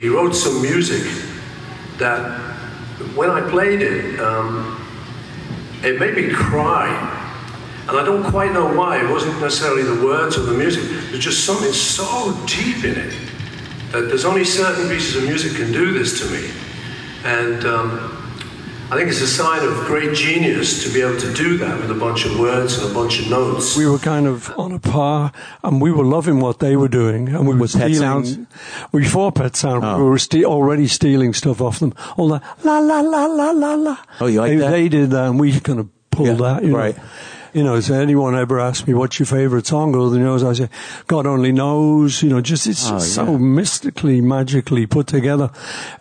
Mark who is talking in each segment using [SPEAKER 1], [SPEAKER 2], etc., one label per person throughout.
[SPEAKER 1] He wrote some music that, when I played it, um, it made me cry. And I don't quite know why. It wasn't necessarily the words or the music. There's just something so deep in it that there's only certain pieces of music can do this to me. And um, I think it's a sign of great genius to be able to do that with a bunch of words and a bunch of notes.
[SPEAKER 2] We were kind of on a par, and we were loving what they were doing, and we were
[SPEAKER 3] Was Pet
[SPEAKER 2] stealing.
[SPEAKER 3] Sounds?
[SPEAKER 2] Before Pet Sound,
[SPEAKER 3] Oh.
[SPEAKER 2] we were ste- already stealing stuff off them. All that la la la la la la.
[SPEAKER 3] Oh, you like
[SPEAKER 2] they,
[SPEAKER 3] that?
[SPEAKER 2] They did that, and we kind of pulled
[SPEAKER 3] Yeah,
[SPEAKER 2] that. You
[SPEAKER 3] right.
[SPEAKER 2] Know. You know, so anyone ever asked me what's your favorite song, other than yours, I say, God only knows. You know, just it's
[SPEAKER 3] Oh,
[SPEAKER 2] so
[SPEAKER 3] yeah.
[SPEAKER 2] mystically, magically put together.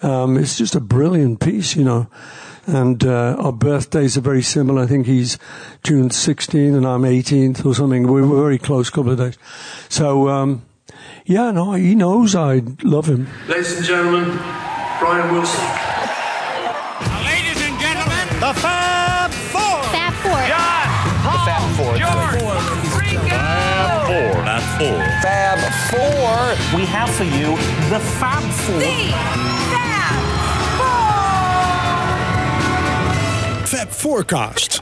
[SPEAKER 2] Um, it's just a brilliant piece, you know. And uh, our birthdays are very similar. I think he's June 16th and I'm 18th or something. We were a very close couple of days. So, um, yeah, no, he knows I love him.
[SPEAKER 1] Ladies and gentlemen, Brian Wilson.
[SPEAKER 4] Ladies and gentlemen,
[SPEAKER 5] The Fab Four.
[SPEAKER 6] Fab Four.
[SPEAKER 4] John, Paul,
[SPEAKER 5] Fab Four.
[SPEAKER 4] George, Ringo.
[SPEAKER 5] Four. Not four.
[SPEAKER 7] Fab Four. We have for you the Fab Four.
[SPEAKER 5] Fab Forecast.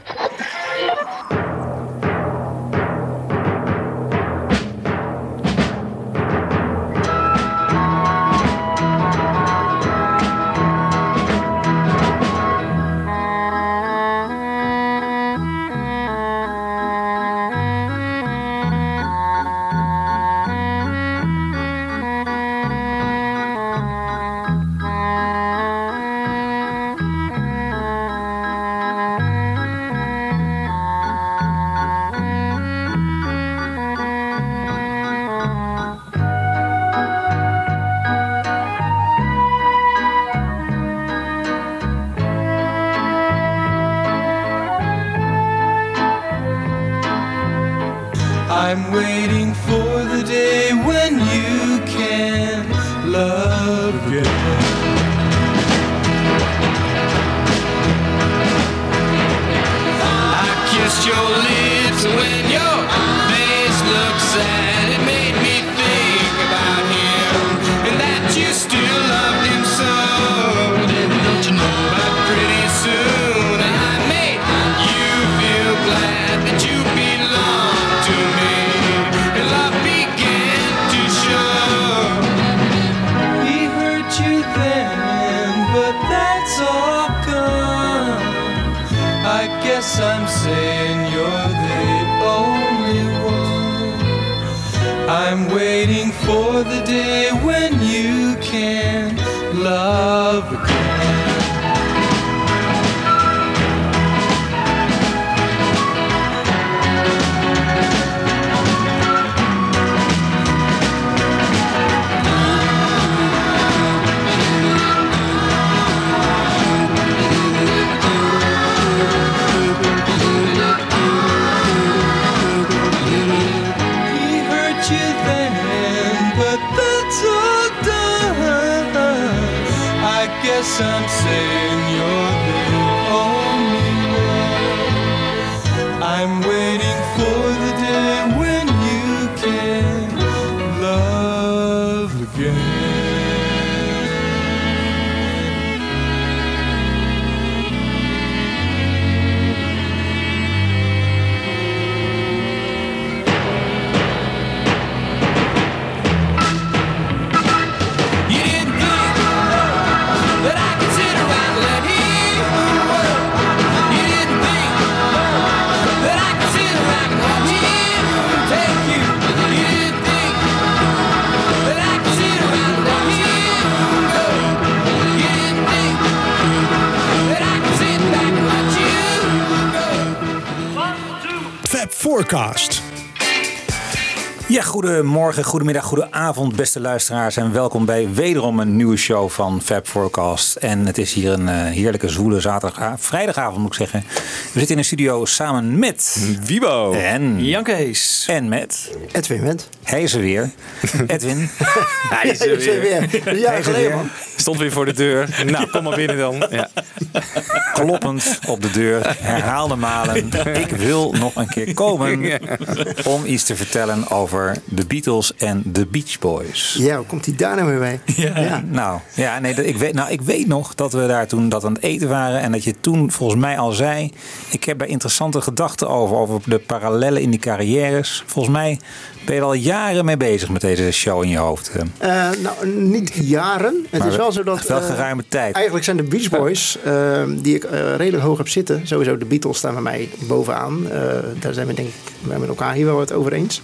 [SPEAKER 3] Goedemorgen, goedemiddag, goedenavond, beste luisteraars. En welkom bij wederom een nieuwe show van Fab Forecast. En het is hier een eh, heerlijke, zwoele zaterdag, vrijdagavond moet ik zeggen. We zitten in de studio samen met...
[SPEAKER 8] Wibo.
[SPEAKER 3] En...
[SPEAKER 8] Jan Kees.
[SPEAKER 3] En met...
[SPEAKER 9] Edwin Wendt.
[SPEAKER 3] Hij is er weer. Edwin.
[SPEAKER 8] Hij is
[SPEAKER 9] er weer. Een jaar
[SPEAKER 3] Hij is er
[SPEAKER 9] geleden,
[SPEAKER 3] weer.
[SPEAKER 9] man.
[SPEAKER 10] Stond weer voor de deur. Nou, kom maar binnen dan. Ja.
[SPEAKER 3] kloppend op de deur, herhaalde malen. Ik wil nog een keer komen om iets te vertellen over de Beatles en de Beach Boys.
[SPEAKER 9] Ja, hoe komt hij daar nou weer bij? Ja.
[SPEAKER 3] Nou, ja, nee, ik weet, nou, ik weet nog dat we daar toen dat aan het eten waren. En dat je toen volgens mij al zei. Ik heb daar interessante gedachten over. Over de parallellen in die carrières. Volgens mij ben je er al jaren mee bezig met deze show in je hoofd. eh.
[SPEAKER 9] Eh, nou, niet jaren. Het
[SPEAKER 3] Maar
[SPEAKER 9] is wel zo dat...
[SPEAKER 3] wel
[SPEAKER 9] eh,
[SPEAKER 3] geruime tijd.
[SPEAKER 9] Eigenlijk zijn de Beach Boys, die ik redelijk hoog heb zitten. Sowieso de Beatles staan bij mij bovenaan. Daar zijn we denk ik met elkaar hier wel wat over eens.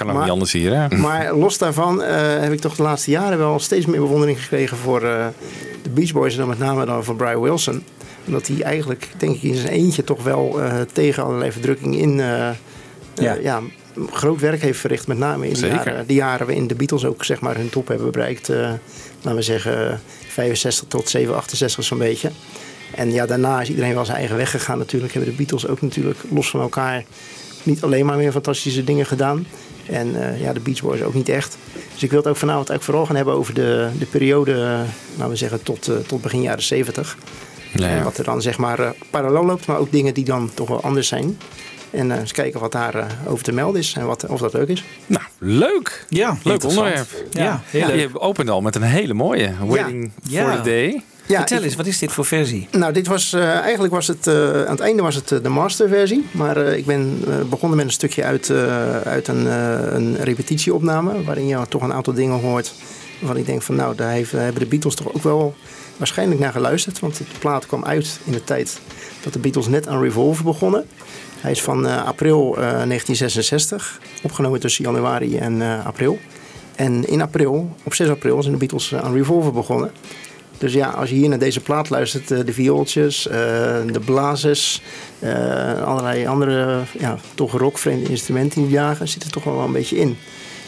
[SPEAKER 10] Kan ook
[SPEAKER 9] Maar-
[SPEAKER 10] niet anders hier, hè?
[SPEAKER 9] Maar los daarvan eh, heb ik toch de laatste jaren wel steeds meer bewondering gekregen voor eh, de Beach Boys. En dan met name dan voor Brian Wilson. Omdat hij eigenlijk, denk ik, in zijn eentje toch wel eh, tegen allerlei verdrukking in...
[SPEAKER 3] Ja.
[SPEAKER 9] ja, groot werk heeft verricht. Met name in de
[SPEAKER 10] Zeker.
[SPEAKER 9] jaren, de jaren waarin de Beatles ook zeg maar, hun top hebben bereikt. laten we zeggen 65 tot 7, 68 zo'n beetje. En ja, daarna is iedereen wel zijn eigen weg gegaan natuurlijk. Hebben de Beatles ook natuurlijk los van elkaar niet alleen maar meer fantastische dingen gedaan. En eh, ja, de Beach Boys ook niet echt. Dus ik wil het ook vanavond eigenlijk vooral gaan hebben over de, de periode, laten we zeggen, tot, eh, tot begin jaren 70.
[SPEAKER 10] Ja,
[SPEAKER 9] En
[SPEAKER 10] ja.
[SPEAKER 9] wat er dan zeg maar parallel loopt, maar ook dingen die dan toch wel anders zijn. En eh, eens kijken wat daar eh, over te melden is en wat, of dat leuk is.
[SPEAKER 10] Nou, leuk.
[SPEAKER 8] Ja,
[SPEAKER 10] Leuk onderwerp.
[SPEAKER 8] Ja, heel leuk.
[SPEAKER 10] Je opent al met een hele mooie. Waiting
[SPEAKER 8] Ja.
[SPEAKER 10] for the day.
[SPEAKER 9] Ja,
[SPEAKER 8] Vertel
[SPEAKER 9] ik-
[SPEAKER 8] eens, wat is dit voor versie?
[SPEAKER 9] Nou, dit was, eh, eigenlijk was het, eh, aan het einde was het eh, de masterversie. Maar ik ben begonnen met een stukje uit, uit een, een repetitieopname. Waarin je toch een aantal dingen hoort. Waarvan ik denk van nou, daar heeft, daar hebben de Beatles toch ook wel waarschijnlijk naar geluisterd. Want de plaat kwam uit in de tijd dat de Beatles net aan Revolver begonnen. Hij is van april eh, 1966. Opgenomen tussen januari en april. En in april, op 6 april, zijn de Beatles aan Revolver begonnen. Dus ja, als je hier naar deze plaat luistert, eh, de viooltjes, eh, de blazers, eh, allerlei andere, ja, toch rockvreemde instrumenten in die jagen, zit er toch wel een beetje in.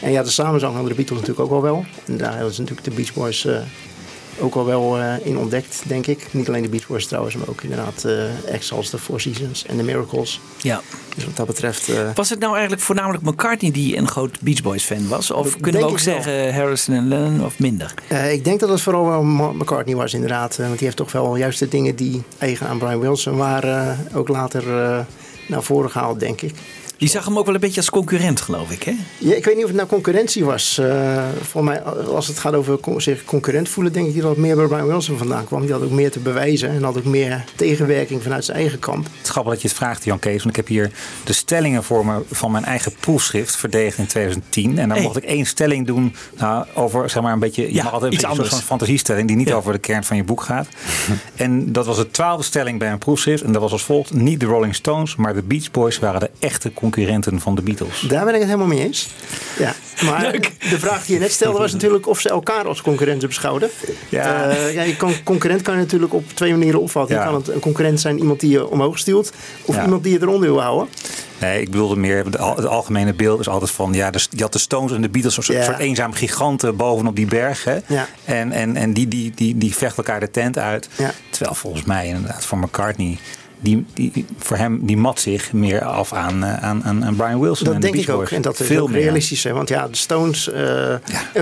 [SPEAKER 9] En ja, de samenzang hadden de Beatles natuurlijk ook al wel. En daar ze natuurlijk de Beach Boys ook al wel eh, in ontdekt, denk ik. Niet alleen de Beach Boys trouwens, maar ook inderdaad eh acts als de Four Seasons en de Miracles.
[SPEAKER 8] Ja.
[SPEAKER 9] Dus wat dat betreft... eh,
[SPEAKER 8] Was het nou eigenlijk voornamelijk McCartney die een groot Beach Boys fan was? Of kunnen we ook zeggen Harrison en Lennon of minder?
[SPEAKER 9] Ik denk dat het vooral wel McCartney was inderdaad. want die heeft toch wel juist de dingen die eigen aan Brian Wilson waren... ook later naar voren gehaald, denk ik.
[SPEAKER 8] Die zag hem ook wel een beetje als concurrent, geloof ik, hè?
[SPEAKER 9] Ja, ik weet niet of het nou concurrentie was. Eh voor mij, als het gaat over con- zich concurrent voelen, denk ik dat het meer bij Brian Wilson vandaan kwam. Die had ook meer te bewijzen en had ook meer tegenwerking vanuit zijn eigen kamp.
[SPEAKER 3] Het is grappig dat je het vraagt, Jan Kees. Want ik heb hier de stellingen voor me van mijn eigen proefschrift verdedigd in 2010. En dan
[SPEAKER 8] Hey.
[SPEAKER 3] mocht ik één stelling doen nou, over zeg maar een beetje. Je
[SPEAKER 8] Ja,
[SPEAKER 3] mag altijd een
[SPEAKER 8] iets
[SPEAKER 3] beetje een soort
[SPEAKER 8] anders.
[SPEAKER 3] van fantasiestelling die niet
[SPEAKER 8] Ja.
[SPEAKER 3] over de kern van je boek gaat. en dat was de twaalfde stelling bij een proefschrift. En dat was als volgt: niet de Rolling Stones, maar de Beach Boys waren de echte concurrenten van de Beatles.
[SPEAKER 9] Daar ben ik het helemaal mee eens. Ja, maar de vraag die je net stelde was natuurlijk of ze elkaar als concurrenten beschouwden.
[SPEAKER 3] Ja.
[SPEAKER 9] Eh, ja, je kan, concurrent kan je natuurlijk op twee manieren opvatten.
[SPEAKER 3] Ja.
[SPEAKER 9] Je kan het, een concurrent zijn iemand die je omhoog stuurt of
[SPEAKER 3] Ja.
[SPEAKER 9] iemand die je eronder wil houden.
[SPEAKER 3] Nee, ik bedoelde meer, het algemene beeld is altijd van, ja, de, je had de Stones en de Beatles, een soort,
[SPEAKER 9] Ja.
[SPEAKER 3] soort eenzaam giganten bovenop die berg. Hè?
[SPEAKER 9] Ja.
[SPEAKER 3] En, en, en die, die, die, die vechten elkaar de tent uit.
[SPEAKER 9] Ja.
[SPEAKER 3] Terwijl volgens mij inderdaad voor McCartney, die, die, voor hem, die mat zich meer af aan, eh, aan, aan, aan Brian Wilson en
[SPEAKER 9] Dat
[SPEAKER 3] de
[SPEAKER 9] denk ik ook. En dat is
[SPEAKER 3] Veel
[SPEAKER 9] ook
[SPEAKER 3] meer.
[SPEAKER 9] realistisch. Hè? Want ja, de Stones... eh,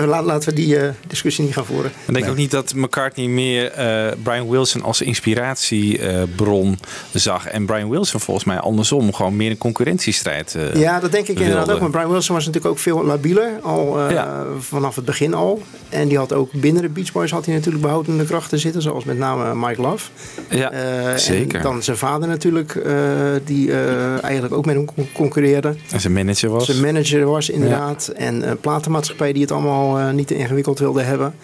[SPEAKER 9] laat- laten we die eh, discussie niet gaan voeren.
[SPEAKER 10] Ik denk ook niet dat McCartney meer eh, Brian Wilson als inspiratiebron zag. En Brian Wilson volgens mij andersom gewoon meer een concurrentiestrijd. eh,
[SPEAKER 9] Ja, dat denk ik inderdaad ook. Maar Brian Wilson was natuurlijk ook veel labieler. Al eh,
[SPEAKER 10] Ja.
[SPEAKER 9] vanaf het begin al. En die had ook binnen de Beach Boys had hij natuurlijk behoudende krachten zitten. Zoals met name Mike Love.
[SPEAKER 10] Ja,
[SPEAKER 9] Eh,
[SPEAKER 10] zeker.
[SPEAKER 9] En dan zijn vader natuurlijk. eh, die eh, eigenlijk ook met hem con- concurreerde.
[SPEAKER 10] En zijn manager was.
[SPEAKER 9] Zijn manager was inderdaad. En een platenmaatschappij die het allemaal eh, niet te ingewikkeld wilde hebben.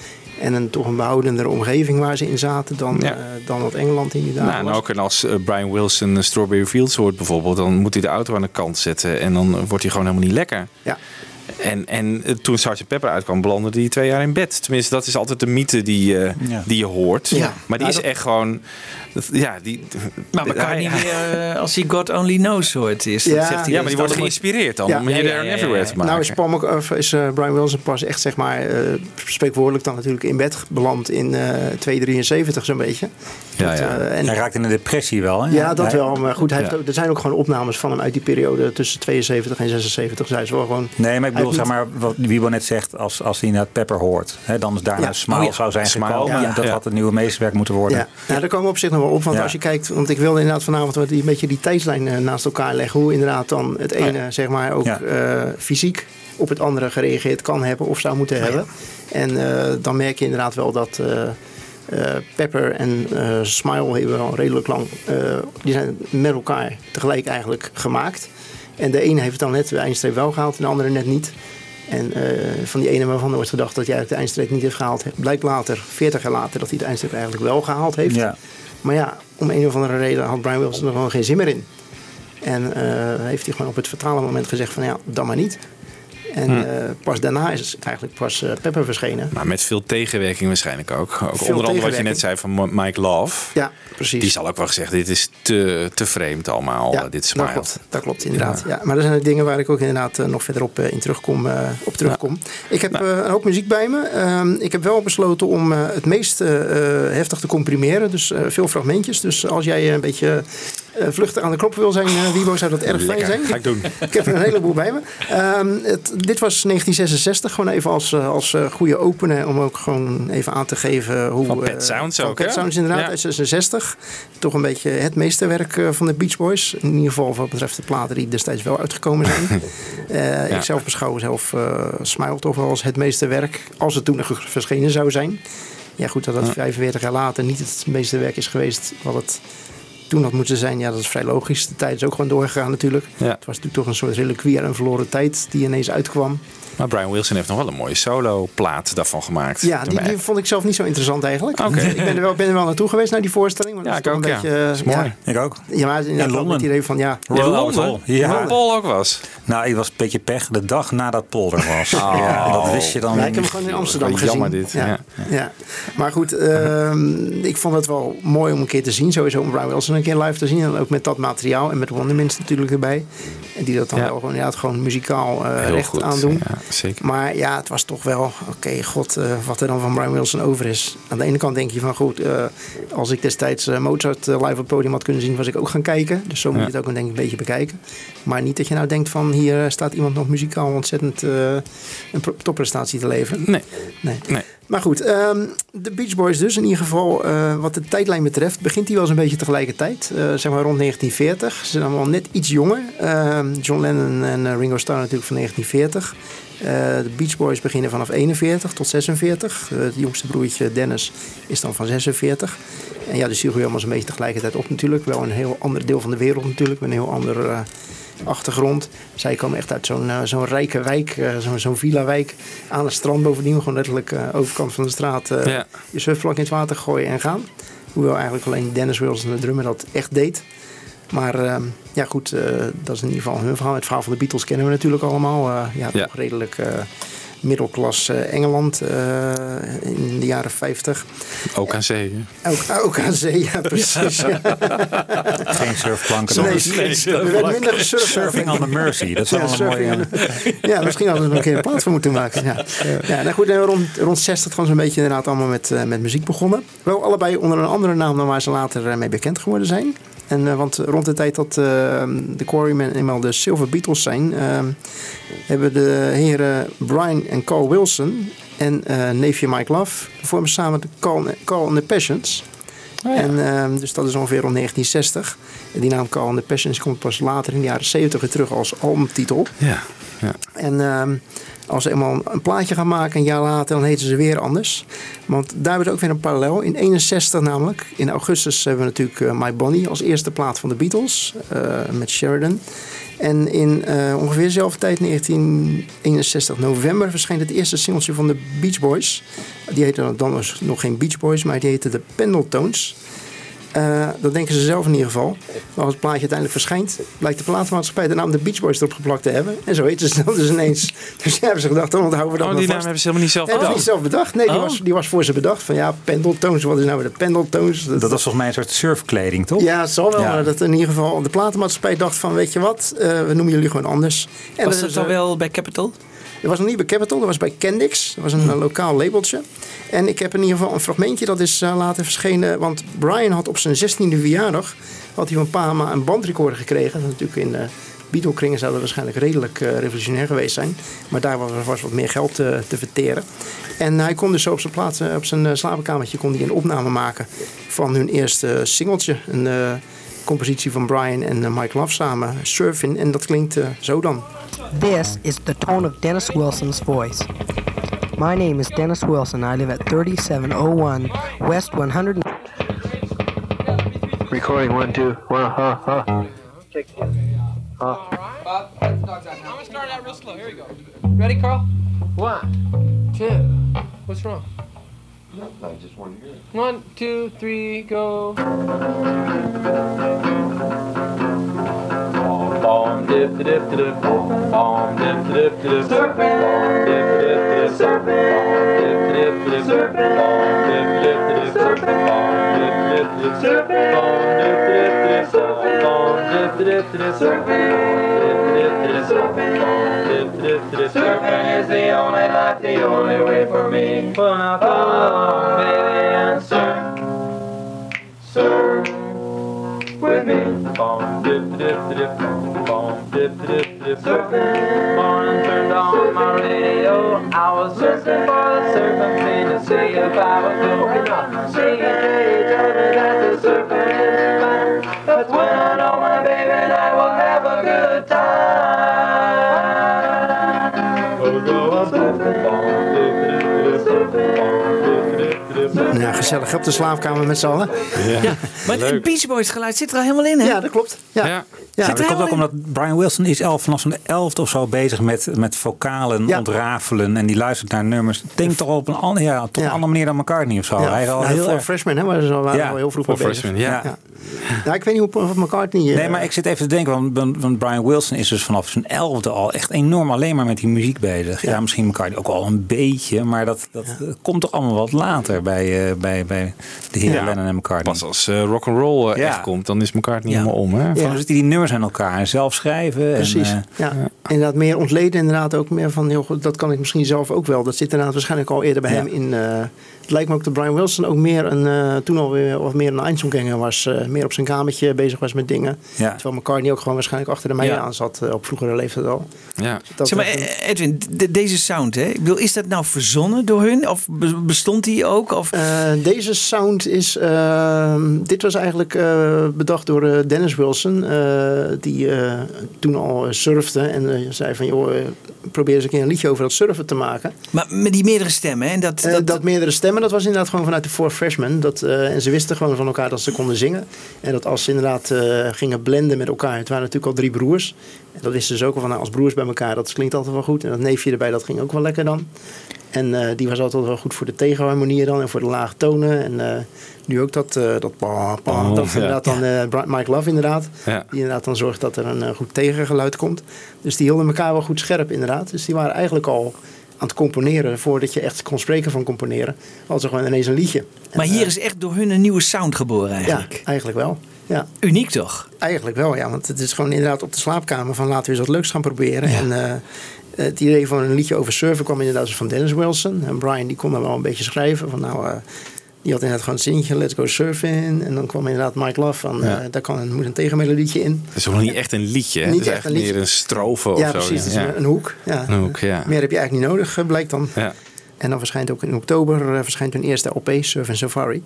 [SPEAKER 9] En een toch een behoudendere omgeving waar ze in zaten dan,
[SPEAKER 10] Ja.
[SPEAKER 9] eh, dan wat Engeland in die dagen
[SPEAKER 10] Nou, en
[SPEAKER 9] was.
[SPEAKER 10] ook en als eh, Brian Wilson eh, Strawberry Fields hoort bijvoorbeeld, dan moet hij de auto aan de kant zetten en dan wordt hij gewoon helemaal niet lekker.
[SPEAKER 9] Ja.
[SPEAKER 10] En, en eh, toen Sgt. Pepper uitkwam, belandde hij twee jaar in bed. Tenminste, dat is altijd de mythe die, eh,
[SPEAKER 3] Ja.
[SPEAKER 10] die je hoort.
[SPEAKER 9] Ja.
[SPEAKER 10] Maar die
[SPEAKER 9] Nou,
[SPEAKER 10] is
[SPEAKER 9] dat-
[SPEAKER 10] echt gewoon... dat- Ja, die,
[SPEAKER 8] Maar McCartney
[SPEAKER 10] hij-
[SPEAKER 8] weer, eh, als hij God Only Knows hoort is.
[SPEAKER 9] Ja.
[SPEAKER 8] dan zegt hij,
[SPEAKER 10] ja, maar die wordt geïnspireerd dan
[SPEAKER 9] Ja.
[SPEAKER 10] om
[SPEAKER 8] Ja,
[SPEAKER 10] There
[SPEAKER 8] ja,
[SPEAKER 10] and
[SPEAKER 8] ja,
[SPEAKER 10] Everywhere
[SPEAKER 8] ja.
[SPEAKER 10] te maken.
[SPEAKER 9] Nou is, Paul Mc- of is Brian Wilson pas echt zeg maar eh, spreekwoordelijk dan natuurlijk in bed beland in eh 273 zo'n beetje.
[SPEAKER 10] Ja,
[SPEAKER 9] Dat,
[SPEAKER 10] ja.
[SPEAKER 9] en,
[SPEAKER 3] Hij raakt in de depressie wel. Hè?
[SPEAKER 9] ja, dat wel. Maar goed, hij
[SPEAKER 10] Ja.
[SPEAKER 9] heeft ook, er zijn ook gewoon opnames van hem uit die periode tussen 72 en 76. Zij is wel gewoon.
[SPEAKER 3] Nee, maar ik
[SPEAKER 9] hij
[SPEAKER 3] bedoel, zeg maar, wat Wiebo net zegt, als, als hij naar Pepper hoort. Hè, dan is daarna
[SPEAKER 9] Ja.
[SPEAKER 3] Smile
[SPEAKER 8] Oh ja.
[SPEAKER 3] zou zijn gekomen.
[SPEAKER 10] ja.
[SPEAKER 3] Dat had het nieuwe meesterwerk moeten worden.
[SPEAKER 9] Ja, nou, daar komen we op zich nog wel op. Want als je kijkt, want ik wilde inderdaad vanavond wat die, een beetje die tijdslijn eh, naast elkaar leggen. Hoe inderdaad dan het ene, zeg maar, ook eh, fysiek op het andere gereageerd kan hebben of zou moeten hebben. En eh, dan merk je inderdaad wel dat Pepper en Smile hebben al redelijk lang, die zijn met elkaar tegelijk eigenlijk gemaakt. En de ene heeft dan net de eindstreep wel gehaald en de andere net niet. En eh, van die ene waarvan er wordt gedacht dat jij de eindstreep niet heeft gehaald, blijkt later, 40 jaar later, dat hij de eindstreep eigenlijk wel gehaald heeft.
[SPEAKER 3] Ja.
[SPEAKER 9] Maar ja, om een of andere reden had Brian Wilson er gewoon geen zin meer in. En eh, heeft hij gewoon op het fatale moment gezegd van ja, dan maar niet. En
[SPEAKER 10] Hm.
[SPEAKER 9] eh, pas daarna is eigenlijk pas eh, Pepper verschenen.
[SPEAKER 10] Maar met veel tegenwerking waarschijnlijk ook. ook
[SPEAKER 9] Veel
[SPEAKER 10] onder andere wat je net zei van Mike Love.
[SPEAKER 9] Ja, precies.
[SPEAKER 10] Die zal ook wel gezegd, dit is te, te vreemd allemaal,
[SPEAKER 9] ja,
[SPEAKER 10] dit
[SPEAKER 9] dat
[SPEAKER 10] smile.
[SPEAKER 9] klopt, dat klopt inderdaad. Ja. maar er zijn dingen waar ik ook inderdaad eh, nog verder op, in terugkom, op terugkom. Ik heb een hoop muziek bij me. Ehm, ik heb wel besloten om het meest heftig te comprimeren. Dus veel fragmentjes. Dus als jij een beetje eh, vluchtig aan de knop wil zijn, eh Wibo, zou dat erg fijn zijn.
[SPEAKER 10] ga ik doen.
[SPEAKER 9] Ik heb er een heleboel bij me. Ehm, het, dit was 1966, gewoon even als, eh, als goede opener. Om ook gewoon even aan te geven hoe...
[SPEAKER 10] Van Pet Sounds ook,
[SPEAKER 9] Pet? Sounds inderdaad,
[SPEAKER 10] Ja.
[SPEAKER 9] uit 66. Toch een beetje het meesterwerk van de Beach Boys. In ieder geval wat betreft de platen die destijds wel uitgekomen zijn.
[SPEAKER 10] Ja.
[SPEAKER 9] Ik zelf beschouw zelf eh Smile toch wel als het meesterwerk. Als het toen nog verschenen zou zijn. Ja goed, dat het 45 jaar later niet het meesterwerk is geweest wat het toen had moeten zijn. Ja, dat is vrij logisch. De tijd is ook gewoon doorgegaan natuurlijk.
[SPEAKER 10] Ja.
[SPEAKER 9] Het was natuurlijk toch een soort reliquie en een verloren tijd die ineens uitkwam.
[SPEAKER 10] Maar Brian Wilson heeft nog wel een mooie solo plaat daarvan gemaakt.
[SPEAKER 9] Ja, die, die vond ik zelf niet zo interessant eigenlijk.
[SPEAKER 10] Oké.
[SPEAKER 9] Ik ben er, wel, ben er wel naartoe geweest naar die voorstelling. Maar
[SPEAKER 10] Ja, ik ook,
[SPEAKER 9] een
[SPEAKER 10] ja.
[SPEAKER 9] beetje,
[SPEAKER 10] Dat is mooi.
[SPEAKER 3] Ik ook.
[SPEAKER 9] Ja, maar inderdaad wel
[SPEAKER 3] Londen.
[SPEAKER 9] het idee van ja.
[SPEAKER 3] In Londen? Ja.
[SPEAKER 10] Waar Paul ook was.
[SPEAKER 3] Nou, ik was een beetje pech de dag nadat Paul er was. Ja, dat wist je dan
[SPEAKER 9] Ja, ik heb hem
[SPEAKER 3] niet.
[SPEAKER 9] gewoon in Amsterdam gezien.
[SPEAKER 10] jammer dit, ja.
[SPEAKER 9] Ja. Maar goed, ehm, ik vond het wel mooi om een keer te zien. Sowieso om Brian Wilson een keer live te zien. En ook met dat materiaal. En met Wondermins natuurlijk erbij. En die dat dan
[SPEAKER 10] Ja.
[SPEAKER 9] wel gewoon, inderdaad gewoon muzikaal
[SPEAKER 10] Heel
[SPEAKER 9] recht
[SPEAKER 10] goed,
[SPEAKER 9] aandoen.
[SPEAKER 10] ja, zeker.
[SPEAKER 9] Maar ja, het was toch wel, oké, god, eh, wat er dan van Brian Wilson over is. Aan de ene kant denk je van, goed, eh, als ik destijds Mozart live op het podium had kunnen zien, was ik ook gaan kijken. Dus zo moet je het ook denk ik een beetje bekijken. Maar niet dat je nou denkt van, hier staat iemand nog muzikaal ontzettend een topprestatie te leveren.
[SPEAKER 10] Nee.
[SPEAKER 9] Nee.
[SPEAKER 10] Nee.
[SPEAKER 9] Maar goed, ehm, de Beach Boys dus in ieder geval, eh, wat de tijdlijn betreft, begint die wel eens een beetje tegelijkertijd. eh, zeg maar rond 1940. Ze zijn allemaal net iets jonger. Ehm, John Lennon en eh, Ringo Starr natuurlijk van 1940. Eh, de Beach Boys beginnen vanaf 41 tot 46. Eh, het jongste broertje Dennis is dan van 46. En ja, dus die groeien allemaal zo'n beetje tegelijkertijd op natuurlijk. Wel een heel ander deel van de wereld natuurlijk, met een heel ander achtergrond. Zij komen echt uit zo'n eh, zo'n rijke wijk, eh, zo'n villa-wijk aan het strand bovendien. Gewoon letterlijk eh, overkant van de straat
[SPEAKER 10] Ja.
[SPEAKER 9] je surfvlak in het water gooien en gaan. Hoewel eigenlijk alleen Dennis Wilson, de drummer, dat echt deed. Maar ehm, ja goed, dat is in ieder geval hun verhaal. Het verhaal van de Beatles kennen we natuurlijk allemaal. Ja,
[SPEAKER 10] Ja.
[SPEAKER 9] toch redelijk eh, middelklas Engeland eh, in de jaren 50.
[SPEAKER 10] Ook aan zee. hè?
[SPEAKER 9] Ook, ook aan zee, ja precies. Ja.
[SPEAKER 3] Geen surfplanken.
[SPEAKER 9] Nee, werd minder gesurfd.
[SPEAKER 3] Surfing on the Mercy. Dat is wel
[SPEAKER 9] Ja,
[SPEAKER 3] een
[SPEAKER 9] surfing
[SPEAKER 3] mooie...
[SPEAKER 9] ja, misschien hadden we er een keer een plaats voor moeten maken. Ja, ja nou goed, en rond, rond 60 gewoon zo'n beetje inderdaad allemaal met, eh, met muziek begonnen. Wel allebei onder een andere naam dan waar ze later eh, mee bekend geworden zijn. En, eh, want rond de tijd dat eh, de Quarrymen eenmaal de Silver Beatles zijn, eh, hebben de heren Brian en Carl Wilson en eh, neefje Mike Love vormen samen de Carl, Carl and the Passions. En, ehm, dus dat is ongeveer rond 1960. En die naam Carl and the Passions komt pas later in de jaren 70 weer terug als albumtitel.
[SPEAKER 10] Ja. ja.
[SPEAKER 9] En ehm, als ze eenmaal een plaatje gaan maken, een jaar later, dan heten ze weer anders. Want daar hebben ook weer een parallel. In 61 namelijk, in augustus hebben we natuurlijk eh, My Bonnie als eerste plaat van de Beatles. eh, met Sheridan. En in eh, ongeveer dezelfde tijd, 1961 november, verscheen het eerste singeltje van de Beach Boys. Die heette dan dus nog geen Beach Boys, maar die heette de Pendletones. Eh, dat denken ze zelf in ieder geval. Maar als het plaatje uiteindelijk verschijnt, blijkt de platenmaatschappij de naam de Beach Boys erop geplakt te hebben. En zo heten ze dan dus ineens. Dus die hebben ze gedacht, dan onthouden we dat
[SPEAKER 10] Oh, die naam
[SPEAKER 9] vast.
[SPEAKER 10] hebben ze helemaal niet zelf
[SPEAKER 9] ze niet
[SPEAKER 10] bedacht.
[SPEAKER 9] zelf bedacht? Nee, die,
[SPEAKER 10] Oh.
[SPEAKER 9] was, die was voor ze bedacht. Van ja, Pendletones, wat is nou weer de Pendletones?
[SPEAKER 3] Dat was volgens mij een soort surfkleding, toch?
[SPEAKER 9] Ja, het zal wel.
[SPEAKER 3] Ja.
[SPEAKER 9] Maar dat in ieder geval de platenmaatschappij dacht van, weet je wat, eh, we noemen jullie gewoon anders. En
[SPEAKER 8] Was
[SPEAKER 9] dat
[SPEAKER 8] dan wel bij Capital?
[SPEAKER 9] Dat was nog niet bij Capital, dat was bij Kendix. Dat was een eh, lokaal labeltje. En ik heb in ieder geval een fragmentje, dat is eh, later verschenen. Want Brian had op zijn 16e verjaardag, had hij van Pama een bandrecorder gekregen. Dat natuurlijk in eh, Beatle-kringen zou dat waarschijnlijk redelijk revolutionair geweest zijn. Maar daar was, was wat meer geld te, te verteren. En hij kon dus zo op zijn, plaats, op zijn slaapkamertje kon hij een opname maken van hun eerste singeltje. Een compositie van Brian en eh, Mike Love samen, Surfing. En dat klinkt eh, zo dan.
[SPEAKER 11] This is the tone of Dennis Wilson's voice. My name is Dennis Wilson. I live at 3701 West 100.
[SPEAKER 12] Recording one, two, one, huh, huh. Huh.
[SPEAKER 5] Bob, I'm gonna start out real slow. Here we go. Ready, Carl? One, two. What's wrong?
[SPEAKER 12] I just to hear it.
[SPEAKER 5] One, two, three, go.
[SPEAKER 13] Bom dip dip dip bom bom dip dip dip serpent bom dip dip dip serpent bom dip dip dip serpent bom dip dip dip serpent bom dip dip dip serpent bom dip dip dip serpent bom dip dip dip serpent Serpent is the only life, the only way for me. But I follow, baby, and serve, serve with me. Bomb dip dip dip bomb dip dip dip surfing. Morning turned on my radio. I was searching for the surfing scene to see if I would go. Singing lady told me that the surfing
[SPEAKER 9] gezellig op de slaapkamer met z'n allen.
[SPEAKER 8] Ja, maar het Beach Boys geluid zit er al helemaal in, hè?
[SPEAKER 9] Ja, dat klopt. Ja.
[SPEAKER 3] Ja,
[SPEAKER 8] Zit
[SPEAKER 3] dat komt ook omdat Brian Wilson is al vanaf zijn elfde of zo bezig met, met vocalen
[SPEAKER 9] Ja.
[SPEAKER 3] ontrafelen. En die luistert naar nummers. Denk toch op een, an- ja, op een andere manier dan McCartney of zo.
[SPEAKER 9] Ja,
[SPEAKER 3] Hij is al
[SPEAKER 9] nou,
[SPEAKER 3] heel erg-
[SPEAKER 9] freshman, hè, waren ze al, waren
[SPEAKER 3] Ja,
[SPEAKER 9] al heel vroeg
[SPEAKER 10] voor
[SPEAKER 9] mee bezig.
[SPEAKER 10] freshman, ja.
[SPEAKER 9] Ja. Ja, ik weet niet hoe of McCartney... eh,
[SPEAKER 3] Nee, maar ik zit even te denken, want, Brian Wilson is dus vanaf zijn elfde al echt enorm alleen maar met die muziek bezig. Ja, misschien McCartney ook al een beetje, maar dat, dat komt toch allemaal wat later bij, eh, bij, bij de heren
[SPEAKER 10] Ja.
[SPEAKER 3] Lennon en McCartney.
[SPEAKER 10] Pas als eh rock and roll eh,
[SPEAKER 3] Ja.
[SPEAKER 10] echt komt, dan is McCartney
[SPEAKER 3] Ja.
[SPEAKER 10] helemaal om. Hè?
[SPEAKER 3] Van, zitten die nummers aan elkaar en zelf schrijven.
[SPEAKER 9] Precies.
[SPEAKER 3] En, eh,
[SPEAKER 9] ja. Inderdaad, meer ontleden. Inderdaad ook meer van, joh, dat kan ik misschien zelf ook wel. Dat zit inderdaad waarschijnlijk al eerder bij
[SPEAKER 3] Ja.
[SPEAKER 9] hem in. Het lijkt me ook dat Brian Wilson ook meer een, eh, toen alweer of meer een Einzelganger was. eh, meer op zijn kamertje bezig was met dingen.
[SPEAKER 3] Ja.
[SPEAKER 9] Terwijl McCartney ook gewoon waarschijnlijk achter de mij
[SPEAKER 8] Ja.
[SPEAKER 9] aan zat eh, op vroegere leeftijd al.
[SPEAKER 10] Ja.
[SPEAKER 9] Dat
[SPEAKER 8] Zeg maar, Edwin, de- deze sound, hè? Ik bedoel, is dat nou verzonnen door hun? Of be- bestond die ook? Of,
[SPEAKER 9] Eh, deze sound is. ehm, dit was eigenlijk eh, bedacht door eh, Dennis Wilson. eh, die eh, toen al surfde. En zei van joh, probeer eens een keer een liedje over dat surfen te maken.
[SPEAKER 8] maar met die meerdere stemmen, hè? En dat, dat,
[SPEAKER 9] dat, meerdere stemmen, dat was inderdaad gewoon vanuit de Four Freshmen. Dat, eh, en ze wisten gewoon van elkaar dat ze konden zingen. En dat als ze inderdaad eh, gingen blenden met elkaar. Het waren natuurlijk al drie broers. En dat wisten ze ook al van nou, als broers bij elkaar. Dat klinkt altijd wel goed. En dat neefje erbij, dat ging ook wel lekker dan. En eh, die was altijd wel goed voor de tegenharmonieën dan. En voor de lage tonen. En nu ook dat, dat pa, pa,
[SPEAKER 10] Oh,
[SPEAKER 9] dat
[SPEAKER 10] ja.
[SPEAKER 9] inderdaad dan Mike Love inderdaad.
[SPEAKER 10] Ja.
[SPEAKER 9] Die inderdaad dan zorgt dat er een goed tegengeluid komt. Dus die hielden elkaar wel goed scherp inderdaad. Dus die waren eigenlijk al aan het componeren. Voordat je echt kon spreken van componeren. Hadden ze gewoon ineens een liedje. En,
[SPEAKER 8] maar hier
[SPEAKER 9] eh,
[SPEAKER 8] is echt door hun een nieuwe sound geboren eigenlijk.
[SPEAKER 9] Ja, eigenlijk wel. Ja,
[SPEAKER 8] Uniek toch?
[SPEAKER 9] eigenlijk wel. Ja, want het is gewoon inderdaad op de slaapkamer van laten we eens wat leuks gaan proberen. En eh, het idee van een liedje over surfen kwam inderdaad van Dennis Wilson. En Brian die kon dan wel een beetje schrijven. Van nou, eh, die had inderdaad gewoon een zinnetje, let's go surfing. En dan kwam inderdaad Mike Love van,
[SPEAKER 10] Ja.
[SPEAKER 9] eh, daar kan een, moet een tegenmelodietje in.
[SPEAKER 10] Het is ook nog niet echt een liedje. hè?
[SPEAKER 9] Niet
[SPEAKER 10] het is
[SPEAKER 9] echt een
[SPEAKER 10] eigenlijk
[SPEAKER 9] liedje.
[SPEAKER 10] meer een strofe of
[SPEAKER 9] ja,
[SPEAKER 10] zo.
[SPEAKER 9] precies.
[SPEAKER 10] Ja.
[SPEAKER 9] een hoek. Ja.
[SPEAKER 10] Een hoek, ja.
[SPEAKER 9] Meer heb je eigenlijk niet nodig, eh, blijkt dan.
[SPEAKER 10] Ja.
[SPEAKER 9] En dan verschijnt ook in oktober eh, verschijnt hun eerste LP, Surf and Safari.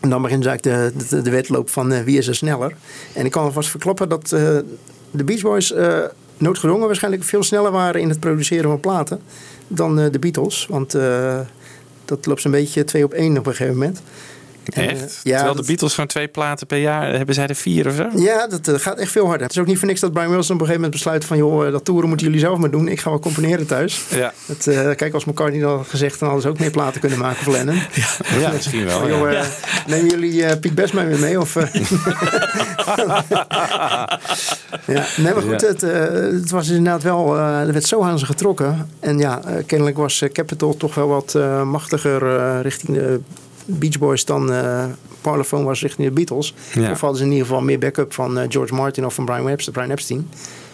[SPEAKER 9] En dan begint eigenlijk de, de, de wedloop van wie is er sneller. En ik kan alvast verklappen dat de Beach Boys noodgedwongen waarschijnlijk veel sneller waren in het produceren van platen dan de Beatles. Want dat loopt zo'n beetje twee op één op een gegeven moment. Eh,
[SPEAKER 10] Echt?
[SPEAKER 9] ja,
[SPEAKER 10] Terwijl
[SPEAKER 9] dat-
[SPEAKER 10] de Beatles gewoon twee platen per jaar, hebben zij er vier of zo?
[SPEAKER 9] ja, dat eh, gaat echt veel harder. Het is ook niet voor niks dat Brian Wilson op een gegeven moment besluit van... joh, eh, dat toeren moeten jullie zelf maar doen. Ik ga wel componeren thuis.
[SPEAKER 10] Ja.
[SPEAKER 9] Het, kijk, als McCartney dat had gezegd... dan hadden ze ook meer platen kunnen maken voor Lennon.
[SPEAKER 10] Ja, misschien wel.
[SPEAKER 9] Van,
[SPEAKER 10] ja.
[SPEAKER 9] joh, nemen jullie eh Piet Bestma weer mee? Of, ja, nee, maar goed, het, het was inderdaad wel... er werd zo aan ze getrokken. En ja, kennelijk was Capitol toch wel wat machtiger richting de Beach Boys dan Parlophone was richting de Beatles.
[SPEAKER 10] Ja.
[SPEAKER 9] Of hadden ze in ieder geval meer backup van eh, George Martin of van Brian Webster, Brian Epstein.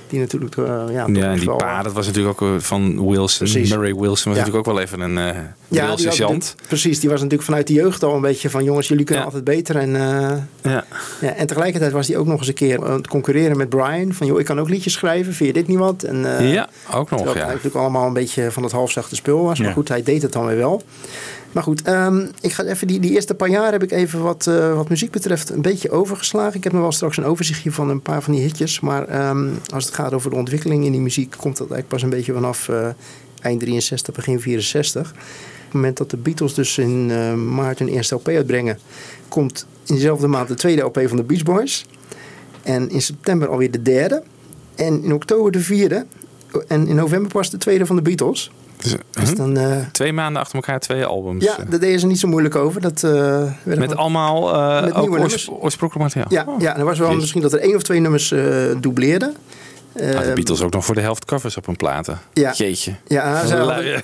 [SPEAKER 9] Die natuurlijk, eh, ja,
[SPEAKER 10] Ja, en die
[SPEAKER 9] wel,
[SPEAKER 10] pa, dat was natuurlijk ook van Wilson.
[SPEAKER 9] Precies.
[SPEAKER 10] Murray Wilson was
[SPEAKER 9] Ja.
[SPEAKER 10] natuurlijk ook wel even een uh,
[SPEAKER 9] Ja, die de- precies. Die was natuurlijk vanuit de jeugd al een beetje van... jongens, jullie kunnen
[SPEAKER 10] Ja.
[SPEAKER 9] altijd beter. En,
[SPEAKER 10] Ja.
[SPEAKER 9] ja, en tegelijkertijd was hij ook nog eens een keer aan het concurreren met Brian. Van, joh, ik kan ook liedjes schrijven. Vind je dit niet wat? En, eh,
[SPEAKER 10] Ja, ook nog,
[SPEAKER 9] het
[SPEAKER 10] ja.
[SPEAKER 9] eigenlijk allemaal een beetje van het halfzachte spul was. Maar goed, hij deed het dan weer wel. Maar goed, ehm, ik ga even die, die eerste paar jaar heb ik even wat, eh, wat muziek betreft een beetje overgeslagen. Ik heb nog wel straks een overzichtje van een paar van die hitjes. Maar ehm, als het gaat over de ontwikkeling in die muziek, komt dat eigenlijk pas een beetje vanaf eh, eind 63, begin 64. Op het moment dat de Beatles dus in eh, maart hun eerste LP uitbrengen, komt in dezelfde maand de tweede LP van de Beach Boys. En in september alweer de derde. En in oktober de vierde. En in november pas de tweede van de Beatles.
[SPEAKER 10] Dus,
[SPEAKER 9] Dus
[SPEAKER 10] hm?
[SPEAKER 9] dan, eh,
[SPEAKER 10] Twee maanden achter elkaar, twee albums.
[SPEAKER 9] ja, daar deden ze niet zo moeilijk over. Dat, eh,
[SPEAKER 10] Met allemaal eh
[SPEAKER 9] Met
[SPEAKER 10] ook
[SPEAKER 9] nieuwe
[SPEAKER 10] oors-
[SPEAKER 9] nummers.
[SPEAKER 10] oorspronkelijk materiaal.
[SPEAKER 9] Ja, ja, en er was wel
[SPEAKER 10] Jezus.
[SPEAKER 9] misschien dat er één of twee nummers eh dubleerden.
[SPEAKER 10] Ah, de
[SPEAKER 9] Eh,
[SPEAKER 10] Beatles ook nog voor de helft covers op hun platen.
[SPEAKER 9] Ja.
[SPEAKER 10] Jeetje.
[SPEAKER 9] Ja, ze hadden-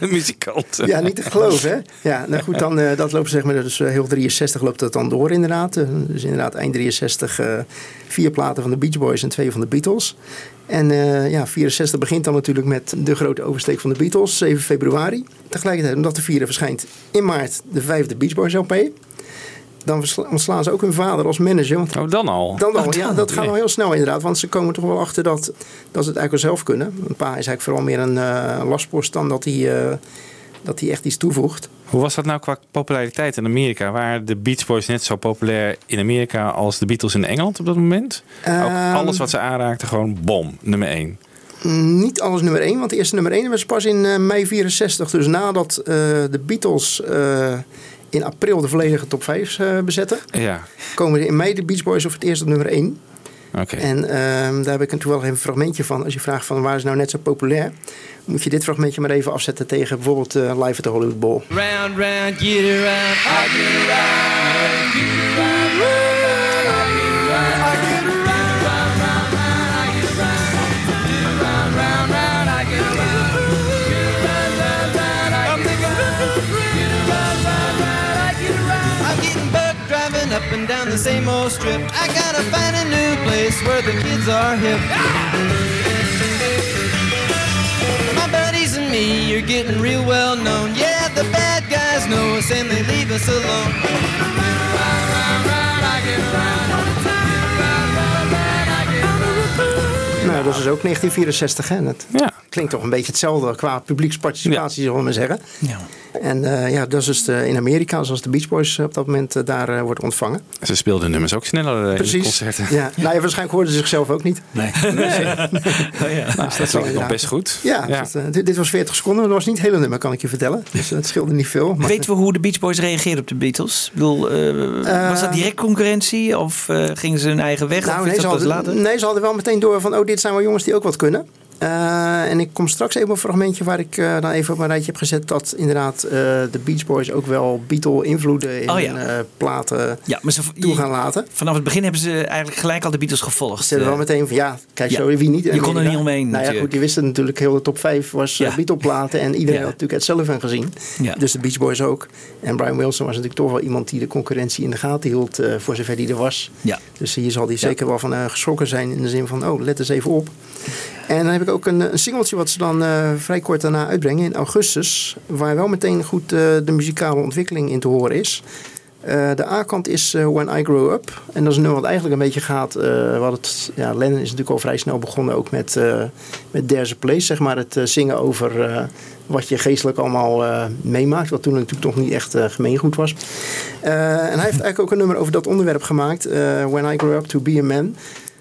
[SPEAKER 10] muzikanten.
[SPEAKER 9] Ja, niet te geloven, hè? Ja, nou goed, dan, eh, dat loopt zeg maar, dus eh, heel 63 loopt dat dan door inderdaad. Eh, dus inderdaad eind 63 eh, vier platen van de Beach Boys en twee van de Beatles. En eh, ja, 64 begint dan natuurlijk met de grote oversteek van de Beatles, 7 februari. Tegelijkertijd, omdat de vierde verschijnt in maart de vijfde Beach Boys LP. Dan ontslaan ze ook hun vader als manager. Want
[SPEAKER 10] Oh, dan al?
[SPEAKER 9] dan al,
[SPEAKER 10] Oh,
[SPEAKER 9] ja,
[SPEAKER 10] dan.
[SPEAKER 9] dat gaat wel heel snel inderdaad. Want ze komen toch wel achter dat, dat ze het eigenlijk wel zelf kunnen. Een pa is eigenlijk vooral meer een eh, lastpost dan dat hij, eh, dat hij echt iets toevoegt.
[SPEAKER 10] Hoe was dat nou qua populariteit in Amerika? Waren de Beach Boys net zo populair in Amerika als de Beatles in Engeland op dat moment? ook
[SPEAKER 9] Ehm,
[SPEAKER 10] alles wat ze aanraakten, gewoon bom, nummer één.
[SPEAKER 9] Mm, Niet alles nummer 1, want de eerste nummer 1 was pas in eh, mei 64. Dus nadat eh, de Beatles eh, in april de volledige top 5 eh, bezetten,
[SPEAKER 10] Ja,
[SPEAKER 9] komen in mei de Beach Boys op het eerst op nummer 1.
[SPEAKER 10] Oké.
[SPEAKER 9] En ehm, daar heb ik natuurlijk wel even een fragmentje van. Als je vraagt van waar is nou net zo populair, moet je dit fragmentje maar even afzetten tegen bijvoorbeeld eh, Live at the Hollywood Bowl.
[SPEAKER 5] Round, round, get around, I get around, get around, are hip. My buddies and me are getting real well known. Yeah, the bad guys know us and they leave us alone.
[SPEAKER 9] Nou, dat is dus ook 1964. Hè? En Dat
[SPEAKER 10] Ja.
[SPEAKER 9] klinkt toch een beetje hetzelfde qua publieksparticipatie, zullen we maar zeggen.
[SPEAKER 8] Ja.
[SPEAKER 9] En eh, ja, dat is dus de- in Amerika, zoals de Beach Boys op dat moment eh, daar eh, wordt ontvangen.
[SPEAKER 10] Ze speelden nummers ook sneller eh, in de
[SPEAKER 9] Precies.
[SPEAKER 10] concerten.
[SPEAKER 9] Ja, nou ja, waarschijnlijk hoorden ze zichzelf ook niet.
[SPEAKER 8] Nee.
[SPEAKER 10] Nou, dat
[SPEAKER 9] zal
[SPEAKER 10] klinkt nog
[SPEAKER 9] inderdaad.
[SPEAKER 10] best goed.
[SPEAKER 9] Ja, dat, eh, dit, dit was 40 seconden. Dat was niet het hele nummer, kan ik je vertellen. Dus het scheelde niet veel. Maar,
[SPEAKER 8] Weten we hoe de Beach Boys reageerden op de Beatles? Ik bedoel, eh, was dat direct concurrentie of eh, gingen ze hun eigen weg?
[SPEAKER 9] nou,
[SPEAKER 8] of
[SPEAKER 9] nee,
[SPEAKER 8] is
[SPEAKER 9] ze
[SPEAKER 8] dat
[SPEAKER 9] hadden,
[SPEAKER 8] later?
[SPEAKER 9] nee, ze hadden wel meteen door van... oh, dit zijn wel jongens die ook wat kunnen. Eh, en ik kom straks even op een fragmentje waar ik eh, dan even op een rijtje heb gezet... dat inderdaad eh, de Beach Boys ook wel Beatle-invloeden in
[SPEAKER 8] Oh ja.
[SPEAKER 9] platen
[SPEAKER 8] Ja, maar ze,
[SPEAKER 9] toe gaan laten.
[SPEAKER 8] vanaf het begin hebben ze eigenlijk gelijk al de Beatles gevolgd.
[SPEAKER 9] Ze wel meteen van ja, kijk
[SPEAKER 8] Ja.
[SPEAKER 9] zo, wie niet.
[SPEAKER 8] Je kon er niet omheen
[SPEAKER 9] Nou ja,
[SPEAKER 8] natuurlijk.
[SPEAKER 9] goed, die wisten natuurlijk, heel de top 5 was
[SPEAKER 8] Ja.
[SPEAKER 9] Beatle-platen. En iedereen
[SPEAKER 8] Ja.
[SPEAKER 9] had natuurlijk Ed Sullivan gezien.
[SPEAKER 8] Ja.
[SPEAKER 9] Dus de Beach Boys ook. En Brian Wilson was natuurlijk toch wel iemand die de concurrentie in de gaten hield, voor zover die er was.
[SPEAKER 8] Ja.
[SPEAKER 9] Dus hier zal hij zeker wel van geschrokken zijn in de zin van, oh, let eens even op. En dan heb ik ook een, een singeltje wat ze dan eh, vrij kort daarna uitbrengen in augustus. Waar wel meteen goed eh, de muzikale ontwikkeling in te horen is. Eh, de A-kant is When I Grow Up. En dat is een nummer wat eigenlijk een beetje gaat... wat het, ja, Lennon is natuurlijk al vrij snel begonnen ook met, met There's a Place. Zeg maar het zingen over wat je geestelijk allemaal meemaakt. Wat toen natuurlijk nog niet echt eh, gemeengoed was. En hij heeft eigenlijk ook een nummer over dat onderwerp gemaakt. When I Grow Up to Be a Man.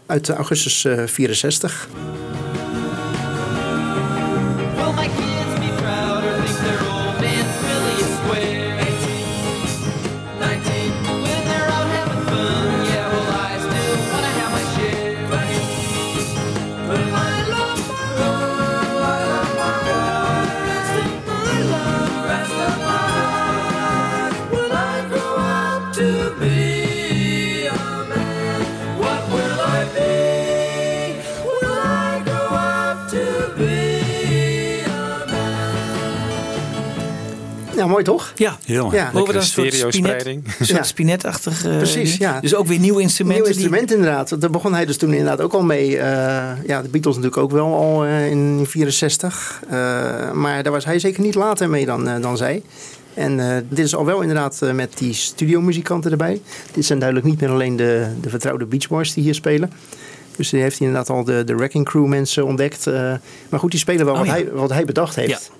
[SPEAKER 9] Uit augustus eh 64. Mooi toch?
[SPEAKER 8] Ja,
[SPEAKER 3] Heel mooi.
[SPEAKER 9] Ja.
[SPEAKER 8] Horen we dan een soort spinet,
[SPEAKER 9] Ja.
[SPEAKER 8] spinetachtig... eh,
[SPEAKER 9] Precies, ja.
[SPEAKER 8] Dus ook weer nieuwe instrumenten.
[SPEAKER 9] Nieuw
[SPEAKER 8] die-
[SPEAKER 9] instrument inderdaad. Daar begon hij dus toen inderdaad ook al mee. eh, ja, de Beatles natuurlijk ook wel al eh, in 64. Eh, maar daar was hij zeker niet later mee dan, dan zij. En eh, dit is al wel inderdaad eh, met die studiomuzikanten erbij. Dit zijn duidelijk niet meer alleen de, de vertrouwde Beach Boys die hier spelen. Dus die heeft hij inderdaad al de, de Wrecking Crew mensen ontdekt. eh. maar goed, die spelen wel
[SPEAKER 8] Oh,
[SPEAKER 9] wat,
[SPEAKER 8] ja.
[SPEAKER 9] hij, wat hij bedacht heeft.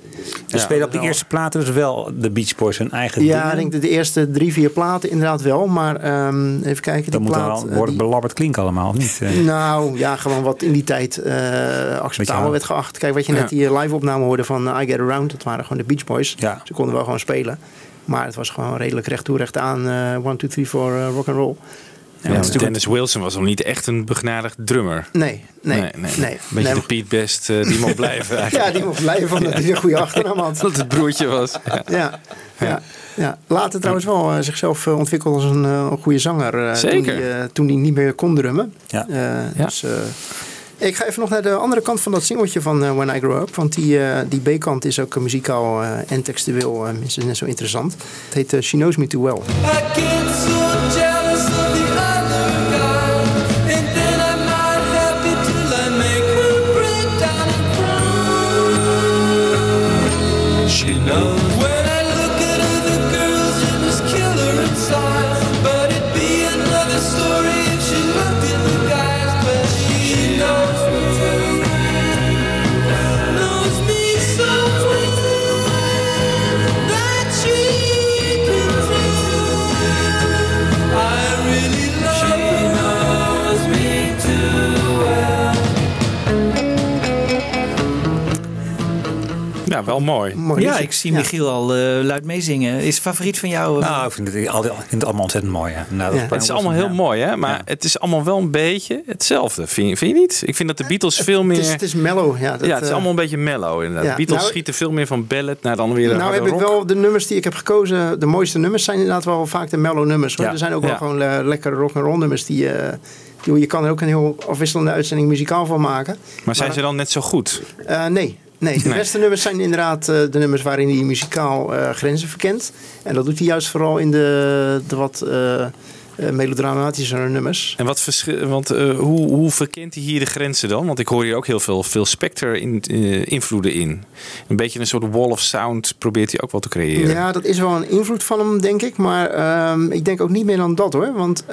[SPEAKER 3] Ze spelen op de eerste platen dus wel de Beach Boys hun eigen
[SPEAKER 9] Ja,
[SPEAKER 3] dingen.
[SPEAKER 9] ik denk de, de eerste drie, vier platen inderdaad wel. Maar ehm, even kijken,
[SPEAKER 3] Dan
[SPEAKER 9] die
[SPEAKER 3] moet er
[SPEAKER 9] plaat...
[SPEAKER 3] wel
[SPEAKER 9] eh,
[SPEAKER 3] worden
[SPEAKER 9] die-
[SPEAKER 3] belabberd klinken allemaal, of niet? Eh,
[SPEAKER 9] Nou, ja, gewoon wat in die tijd eh, acceptabel werd geacht. Kijk, wat je net die live opname hoorde van I Get Around, dat waren gewoon de Beach Boys.
[SPEAKER 3] Ja.
[SPEAKER 9] Ze konden wel gewoon spelen. Maar het was gewoon redelijk recht toe, recht aan. eh 1, 2, 3, 4 uh, rock and roll.
[SPEAKER 10] Ja, Dennis Wilson was nog niet echt een begnadigd drummer.
[SPEAKER 9] Nee, nee,
[SPEAKER 10] nee.
[SPEAKER 9] nee.
[SPEAKER 10] Een beetje
[SPEAKER 9] Nee,
[SPEAKER 10] de Piet Best, eh, die mocht blijven eigenlijk.
[SPEAKER 9] Ja, die mocht blijven omdat hij een goede achternaam had.
[SPEAKER 10] Dat het broertje was. Ja.
[SPEAKER 9] Ja, ja, ja. Later trouwens wel eh, zichzelf eh, ontwikkeld als een, eh, een goede zanger. eh, Toen
[SPEAKER 10] Zeker.
[SPEAKER 9] hij, toen hij niet meer kon drummen.
[SPEAKER 3] Ja.
[SPEAKER 9] Eh,
[SPEAKER 10] Ja.
[SPEAKER 9] Dus, eh, ik ga even nog naar de andere kant van dat singeltje van eh, When I Grow Up. Want die, eh, die B-kant is ook muzikaal en textueel eh, minstens net zo interessant. Het heet She Knows Me Too Well.
[SPEAKER 10] Wel mooi.
[SPEAKER 9] Mooi
[SPEAKER 8] Ja, ik zie Michiel al eh, luid meezingen. Is het favoriet van jou? eh?
[SPEAKER 3] Nou, ik vind het, al- ik vind het allemaal ontzettend mooi. Ja. Nou, dat.
[SPEAKER 10] Het is allemaal heel mooi, hè? Maar het is allemaal wel een beetje hetzelfde. Vind je, vind je niet? Ik vind dat de Beatles veel meer...
[SPEAKER 9] Het is, het is mellow. Ja, dat,
[SPEAKER 10] ja, het is
[SPEAKER 9] eh,
[SPEAKER 10] allemaal een beetje mellow inderdaad.
[SPEAKER 9] ja,
[SPEAKER 10] de Beatles
[SPEAKER 9] nou-
[SPEAKER 10] schieten veel meer van ballad naar dan weer
[SPEAKER 9] Nou heb ik wel de nummers die ik heb gekozen. De mooiste nummers zijn inderdaad wel vaak de mellow nummers. Hoor. Er zijn ook wel gewoon eh, lekkere rock and roll nummers die, eh, die je kan er ook een heel afwisselende uitzending muzikaal van maken.
[SPEAKER 10] Maar zijn ze dan net zo goed?
[SPEAKER 9] Eh, nee. Nee, de
[SPEAKER 10] Nee.
[SPEAKER 9] beste nummers zijn inderdaad eh, de nummers waarin hij muzikaal eh, grenzen verkent. En dat doet hij juist vooral in de, de wat eh, melodramatischere nummers.
[SPEAKER 10] En wat verschil, want hoe, hoe verkent hij hier de grenzen dan? Want ik hoor hier ook heel veel, veel Spectre in, invloeden in. Een beetje een soort wall of sound probeert hij ook wel te creëren.
[SPEAKER 9] Ja, dat is wel een invloed van hem, denk ik. Maar ehm, ik denk ook niet meer dan dat hoor. Want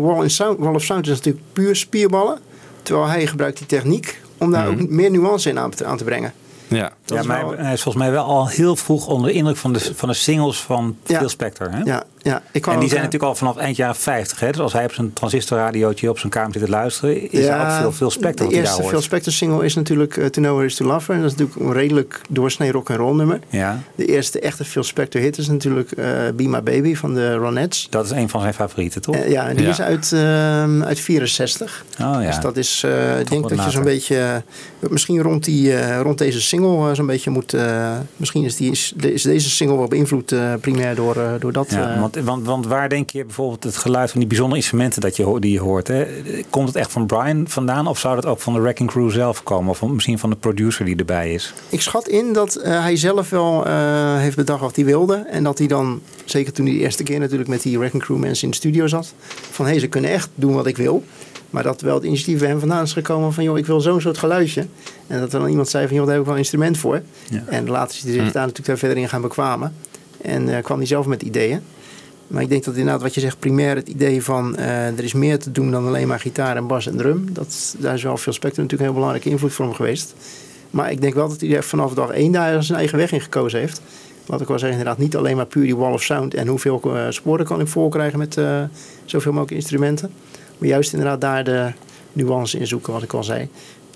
[SPEAKER 9] Wall, sound, Wall of Sound is natuurlijk puur spierballen. Terwijl hij gebruikt die techniek om daar
[SPEAKER 10] Mhm.
[SPEAKER 9] ook meer nuance in aan te brengen.
[SPEAKER 10] Ja.
[SPEAKER 9] Dat
[SPEAKER 3] ja,
[SPEAKER 9] is
[SPEAKER 3] maar
[SPEAKER 9] wel-
[SPEAKER 3] hij is volgens mij wel al heel vroeg onder de indruk van de, van de singles van
[SPEAKER 9] Ja.
[SPEAKER 3] Phil Spector. Hè?
[SPEAKER 9] Ja, ja. Ik kwam
[SPEAKER 3] En die zijn natuurlijk al vanaf eind jaren 50. Hè? Dus als hij op zijn transistorradiootje op zijn kamer zit te luisteren, is er ook veel Phil Spector
[SPEAKER 9] De eerste
[SPEAKER 3] hoort.
[SPEAKER 9] Phil Spector single is natuurlijk eh, To Know Where Is To Love Her. En dat is natuurlijk een redelijk doorsnee rock and roll nummer.
[SPEAKER 3] Ja,
[SPEAKER 9] De eerste echte Phil Spector hit is natuurlijk eh, Be My Baby van de Ronettes.
[SPEAKER 3] dat is een van zijn favorieten, toch?
[SPEAKER 9] Eh, ja, en die
[SPEAKER 10] Ja.
[SPEAKER 9] is uit, ehm, uit 64.
[SPEAKER 3] oh ja.
[SPEAKER 9] Dus dat is, eh, ik denk dat je zo'n beetje, misschien rond, die, eh, rond deze single eh, zo'n beetje moet, eh, misschien is, die, is, deze single wel beïnvloed eh, primair door, door dat.
[SPEAKER 3] Ja, want, want, want waar denk je bijvoorbeeld het geluid van die bijzondere instrumenten dat je, die je hoort? Hè? Komt het echt van Brian vandaan of zou dat ook van de Wrecking Crew zelf komen? Of misschien van de producer die erbij is?
[SPEAKER 9] Ik schat in dat hij zelf wel heeft bedacht wat hij wilde. En dat hij dan, zeker toen hij de eerste keer natuurlijk met die Wrecking Crew mensen in de studio zat. Van hé, hey, ze kunnen echt doen wat ik wil. Maar dat wel het initiatief bij hem vandaan is gekomen van joh, ik wil zo'n soort geluidje. En dat er dan iemand zei van joh, daar heb ik wel een instrument voor.
[SPEAKER 3] Ja.
[SPEAKER 9] En later is hij zich daar natuurlijk daar verder in gaan bekwamen. En eh, kwam hij zelf met ideeën. Maar ik denk dat inderdaad wat je zegt, primair het idee van eh, er is meer te doen dan alleen maar gitaar en bas en drum. Dat, daar is wel veel Spector natuurlijk een heel belangrijke invloed voor hem geweest. Maar ik denk wel dat hij er vanaf dag één daar zijn eigen weg in gekozen heeft. Wat ik wel zeggen, inderdaad niet alleen maar puur die wall of sound en hoeveel eh, sporen kan ik voorkrijgen met eh, zoveel mogelijk instrumenten. Maar juist inderdaad daar de nuance in zoeken, wat ik al zei.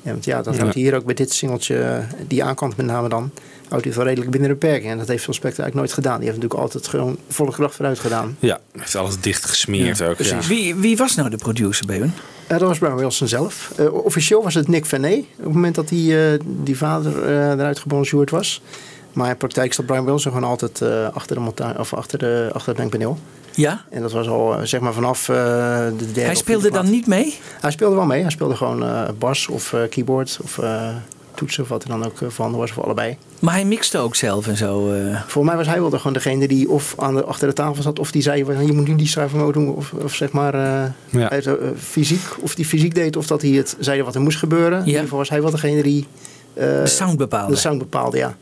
[SPEAKER 9] Ja, want ja, dat
[SPEAKER 10] Ja.
[SPEAKER 9] houdt hier ook bij dit singeltje, eh, die aankant met name dan, houdt hij wel redelijk binnen de perken. En dat heeft Phil Spector eigenlijk nooit gedaan. Die heeft natuurlijk altijd gewoon volle kracht vooruit gedaan.
[SPEAKER 10] Ja, heeft alles dicht gesmeerd ook. Ja.
[SPEAKER 8] Wie, wie was nou de producer bij hun?
[SPEAKER 9] Dat was Brian Wilson zelf. Eh, officieel was het Nick Venet. Op het moment dat die, eh, die vader eh, eruit gebonjourd was. Maar in praktijk zat Brian Wilson gewoon altijd eh, achter, de monta- of achter, de, achter het mengpaneel.
[SPEAKER 8] Ja?
[SPEAKER 9] En dat was al eh, zeg maar vanaf eh, de derde.
[SPEAKER 8] Hij speelde dan niet mee?
[SPEAKER 9] Hij speelde wel mee. Hij speelde gewoon eh, bas of eh, keyboard of eh, toetsen of wat er dan ook uh, voorhanden was voor allebei.
[SPEAKER 8] Maar hij mixte ook zelf en zo. Uh...
[SPEAKER 9] Voor mij was hij wel gewoon degene die of aan de, achter de tafel zat of die zei je moet nu die schrijver doen of, of zeg maar uh, ja. uit, fysiek of die fysiek deed of dat hij het zei wat er moest gebeuren. Ja. In ieder geval was hij wel degene die
[SPEAKER 8] de sound bepaalde.
[SPEAKER 9] De sound bepaalde, ja.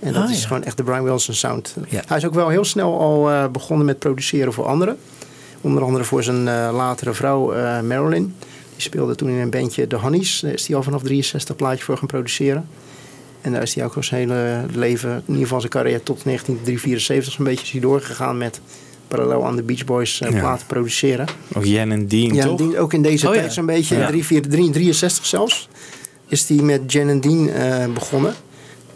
[SPEAKER 9] En dat ah, is ja. gewoon echt de Brian Wilson sound. Ja. Hij is ook wel heel snel al begonnen met produceren voor anderen. Onder andere voor zijn latere vrouw Marilyn. Die speelde toen in een bandje The Honeys. Daar is hij al vanaf 63 plaatje voor gaan produceren. En daar is hij ook al zijn hele leven, in ieder geval zijn carrière tot 1974 zo'n beetje is doorgegaan met parallel aan de Beach Boys uh, platen produceren.
[SPEAKER 10] Ook Jan en Dean, toch?
[SPEAKER 9] Dean, ook in deze
[SPEAKER 8] Oh,
[SPEAKER 9] tijd zo'n beetje,
[SPEAKER 8] Ja.
[SPEAKER 9] in 63 zelfs, is hij met Jan en Dean eh, begonnen.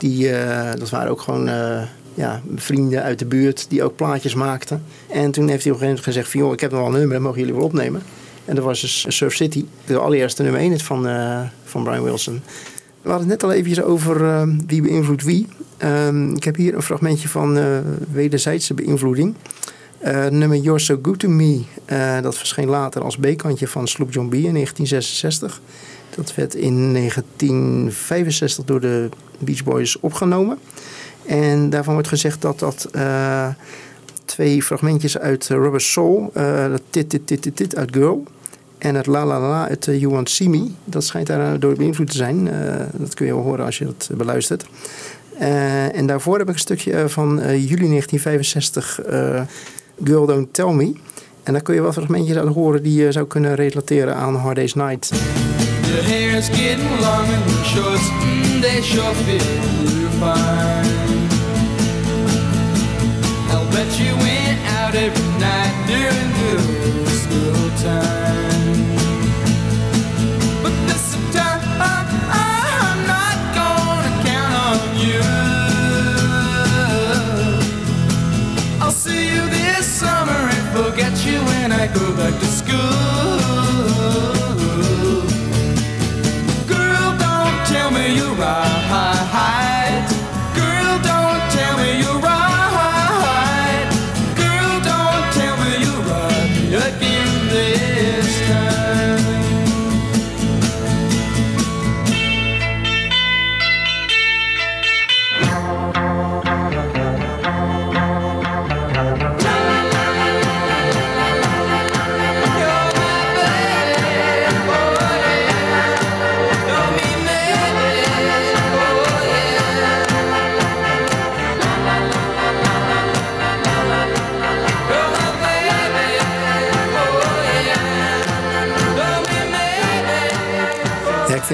[SPEAKER 9] Die, eh, dat waren ook gewoon eh, ja, vrienden uit de buurt die ook plaatjes maakten. En toen heeft hij op een gegeven moment gezegd joh, ik heb nog wel een nummer, mogen jullie wel opnemen. En dat was dus Surf City, de allereerste nummer 1 hit van, eh, van Brian Wilson. We hadden het net al eventjes over eh, wie beïnvloedt wie. Ehm, ik heb hier een fragmentje van wederzijdse beïnvloeding. Nummer You're So Good To Me, dat verscheen later als B-kantje van Sloop John B in 1966. Dat werd in 1965 door de Beach Boys opgenomen. En daarvan wordt gezegd dat dat eh, twee fragmentjes uit Rubber Soul, eh, dat Tit Tit Tit Tit Tit uit Girl, en het La La La uit eh, You Want See Me, dat schijnt daar door beïnvloed te zijn. Dat kun je wel horen als je dat beluistert. En daarvoor heb ik een stukje van juli 1965, eh, Girl Don't Tell Me. En daar kun je wel fragmentjes uit horen die je zou kunnen relateren aan Hard Day's Night.
[SPEAKER 5] Your hair's getting long and your shorts, mm, they sure fit you fine. I'll bet you went out every night during good school time. But this time I'm not gonna count on you. I'll see you this summer and forget you when I go back to school.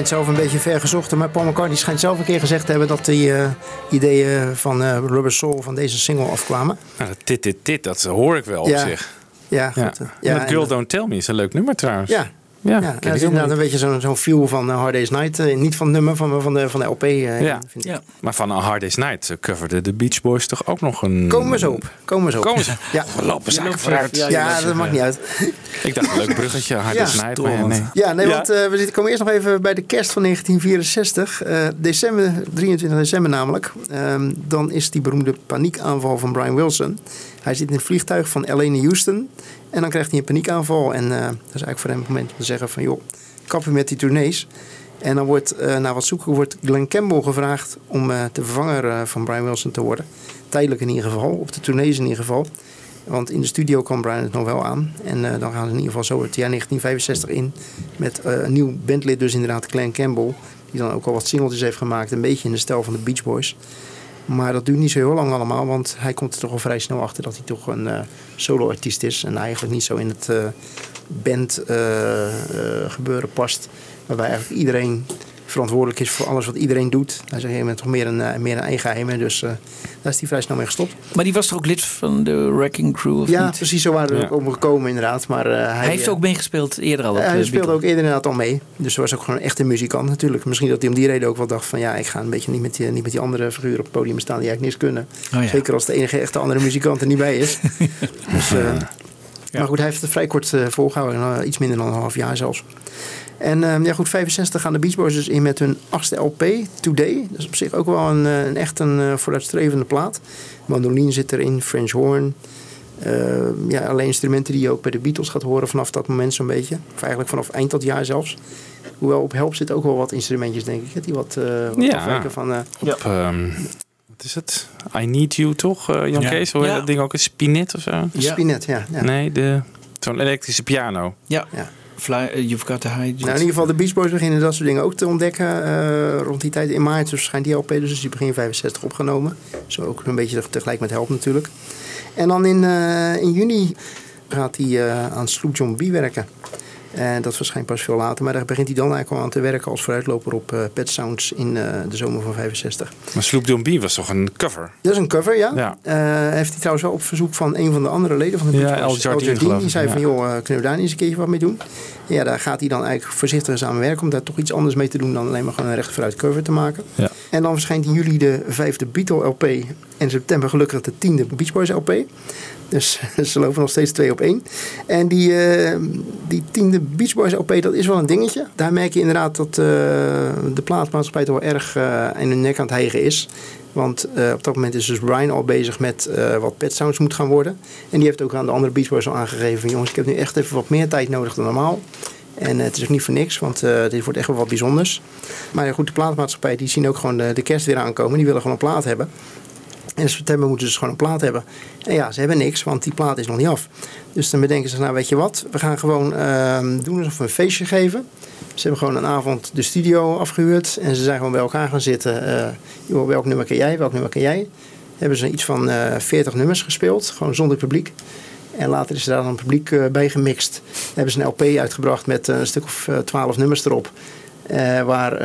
[SPEAKER 9] Vind zelf een beetje ver gezocht. Maar Paul McCartney schijnt zelf een keer gezegd te hebben dat die eh, ideeën van eh, Rubber Soul van deze single afkwamen.
[SPEAKER 10] Nou, dit, dit, dit, dat hoor ik wel op
[SPEAKER 9] Ja.
[SPEAKER 10] zich.
[SPEAKER 9] Ja,
[SPEAKER 10] Ja.
[SPEAKER 9] goed. eh,
[SPEAKER 10] Ja,
[SPEAKER 9] Ja,
[SPEAKER 10] dat Girl Don't Tell Me is een leuk nummer trouwens.
[SPEAKER 9] Ja.
[SPEAKER 10] Ja,
[SPEAKER 9] Ja,
[SPEAKER 10] ken
[SPEAKER 9] dat
[SPEAKER 10] ik
[SPEAKER 9] is inderdaad een beetje zo'n zo'n feel van eh, Hard Day's Night. Eh, niet van het nummer, van, van, de, van de LP. eh,
[SPEAKER 10] Ja.
[SPEAKER 9] vind ik.
[SPEAKER 10] Maar van A Hard Day's Night coverde de Beach Boys toch ook nog een...
[SPEAKER 9] Komen we zo op. Komen we zo op.
[SPEAKER 10] Komen ze?
[SPEAKER 9] Ja.
[SPEAKER 10] We lopen zaken
[SPEAKER 9] loopt
[SPEAKER 10] vooruit.
[SPEAKER 9] Ja, dat maakt niet uit.
[SPEAKER 10] Ik dacht een leuk bruggetje, Hard
[SPEAKER 9] Ja.
[SPEAKER 10] Day's Night. Maar ja, nee.
[SPEAKER 9] Ja, nee, want eh, we zitten, komen eerst nog even bij de kerst van 1964. Eh, december, 23 december namelijk. Ehm, dan is die beroemde paniekaanval van Brian Wilson. Hij zit in het vliegtuig van LA naar Houston. En dan krijgt hij een paniekaanval. En eh, dat is eigenlijk voor hem het moment om te zeggen van... joh, kappen met die tournees. En dan wordt, eh, na wat zoeken, wordt Glenn Campbell gevraagd... om de vervanger eh, van Brian Wilson te worden. Tijdelijk in ieder geval, op de tournees in ieder geval. Want in de studio kwam Brian het nog wel aan. En dan gaan ze in ieder geval zo het jaar 1965 in. Met een nieuw bandlid, dus inderdaad Glenn Campbell. Die dan ook al wat singeltjes heeft gemaakt. Een beetje in de stijl van de Beach Boys. Maar dat duurt niet zo heel lang allemaal. Want hij komt er toch al vrij snel achter dat hij toch een eh solo-artiest is. En eigenlijk niet zo in het eh band eh, eh, past. Waarbij eigenlijk iedereen verantwoordelijk is voor alles wat iedereen doet. Hij een gegeven moment toch meer een, meer een eigen geheim. Dus daar is hij vrij snel mee gestopt.
[SPEAKER 8] Maar die was toch ook lid van de Wrecking Crew? Of
[SPEAKER 9] Ja,
[SPEAKER 8] niet?
[SPEAKER 9] precies zo waren we
[SPEAKER 8] Ja.
[SPEAKER 9] ook gekomen inderdaad. Maar, eh, hij,
[SPEAKER 8] Hij heeft
[SPEAKER 9] eh,
[SPEAKER 8] ook meegespeeld eerder al. op
[SPEAKER 9] hij
[SPEAKER 8] de
[SPEAKER 9] speelde
[SPEAKER 8] Beatles.
[SPEAKER 9] ook eerder inderdaad al mee. Dus hij was ook gewoon echt een muzikant natuurlijk. Misschien dat hij om die reden ook wel dacht van... ja, ik ga een beetje niet met die, niet met die andere figuren op het podium staan... die eigenlijk niks kunnen.
[SPEAKER 8] Oh ja.
[SPEAKER 9] Zeker als de enige echte andere muzikant er niet bij is. dus, eh, Maar goed, hij heeft het vrij kort eh, volgehouden. eh, iets minder dan een half jaar zelfs. En eh, ja goed, 65 gaan de Beach Boys dus in met hun achtste LP, Today. Dat is op zich ook wel een, eh, een echt een eh, vooruitstrevende plaat. Mandolin zit erin, French horn. Eh, ja, alleen instrumenten die je ook bij de Beatles gaat horen vanaf dat moment zo'n beetje. Of eigenlijk vanaf eind dat jaar zelfs. Hoewel op Help zitten ook wel wat instrumentjes, denk ik. hè, Die wat, eh wat
[SPEAKER 10] Ja.
[SPEAKER 9] afwijken van... eh,
[SPEAKER 10] Op, ehm, wat is het? I Need You toch, Jan
[SPEAKER 9] Ja.
[SPEAKER 10] Kees? Hoe heet
[SPEAKER 9] Ja.
[SPEAKER 10] dat ding ook? Een spinet of zo?
[SPEAKER 9] Een spinet, ja. ja.
[SPEAKER 10] Nee, de, zo'n elektrische piano.
[SPEAKER 8] Ja. Fly, eh, you've got to hide.
[SPEAKER 9] Nou, in ieder geval, de Beach Boys beginnen dat soort dingen ook te ontdekken eh, rond die tijd. In maart dus schijnt die LP, dus die begin 65 opgenomen. Zo ook een beetje tegelijk met Help natuurlijk. En dan in, eh, in juni gaat hij aan Sloop John B werken. En dat verschijnt pas veel later. Maar daar begint hij dan eigenlijk al aan te werken als vooruitloper op eh, Pet Sounds in eh, de zomer van 65.
[SPEAKER 10] Maar Sloop John B was toch een cover?
[SPEAKER 9] Dat is een cover, ja.
[SPEAKER 10] Ja.
[SPEAKER 9] Eh, heeft hij trouwens wel op verzoek van een van de andere leden van de
[SPEAKER 10] Ja,
[SPEAKER 9] Beach Boys,
[SPEAKER 10] Jardine,
[SPEAKER 9] Die zei
[SPEAKER 10] ja.
[SPEAKER 9] van, joh, kunnen we daar eens een keertje wat mee doen? Ja, daar gaat hij dan eigenlijk voorzichtig eens aan werken... om daar toch iets anders mee te doen dan alleen maar gewoon een recht vooruit cover te maken.
[SPEAKER 10] Ja.
[SPEAKER 9] En dan verschijnt in juli de vijfde Beatle LP... en in september gelukkig de tiende Beach Boys LP. Dus ze lopen nog steeds twee op één. En die, eh, die tiende Beach Boys LP, dat is wel een dingetje. Daar merk je inderdaad dat eh, de plaatsmaatschappij toch wel erg eh in hun nek aan het hijgen is. Want op dat moment is dus Brian al bezig met wat Pet Sounds moet gaan worden. En die heeft ook aan de andere Beach Boys al aangegeven... jongens, ik heb nu echt even wat meer tijd nodig dan normaal. En het is ook niet voor niks, want dit wordt echt wel wat bijzonders. Maar goed, de plaatmaatschappij die zien ook gewoon de, de kerst weer aankomen. Die willen gewoon een plaat hebben. En in september moeten ze dus gewoon een plaat hebben. En ja, ze hebben niks, want die plaat is nog niet af. Dus dan bedenken ze, nou weet je wat, we gaan gewoon ehm, doen alsof we een feestje geven. Ze hebben gewoon een avond de studio afgehuurd. En ze zijn gewoon bij elkaar gaan zitten. joh, welk nummer ken jij, welk nummer ken jij? Hebben ze iets van eh 40 nummers gespeeld, gewoon zonder publiek. En later is er daar dan publiek eh, bij gemixt. Hebben ze een LP uitgebracht met een stuk of eh, 12 nummers erop. Waar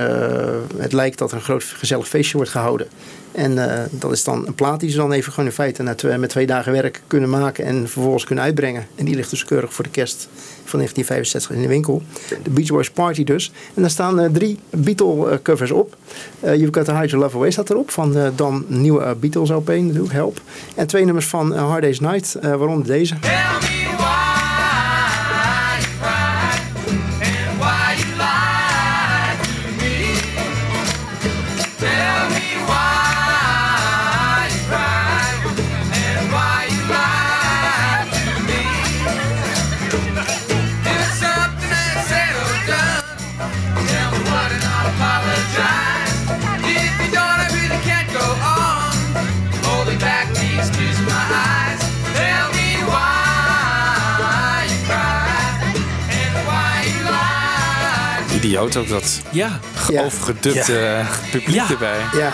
[SPEAKER 9] het lijkt dat er een groot gezellig feestje wordt gehouden. En eh, dat is dan een plaat die ze dan even gewoon in feite met twee dagen werk kunnen maken en vervolgens kunnen uitbrengen. En die ligt dus keurig voor de kerst van 1965 in de winkel. De Beach Boys Party dus. En daar staan eh, drie Beatle eh, covers op. You've Got to Hide Your Love Away staat erop. Van dan nieuwe Beatles LP natuurlijk, Help. En twee nummers van Hard Day's Night, waaronder deze.
[SPEAKER 10] Idioot ook dat
[SPEAKER 8] Ja.
[SPEAKER 10] overgedukte eh, publiek erbij.
[SPEAKER 9] Ja.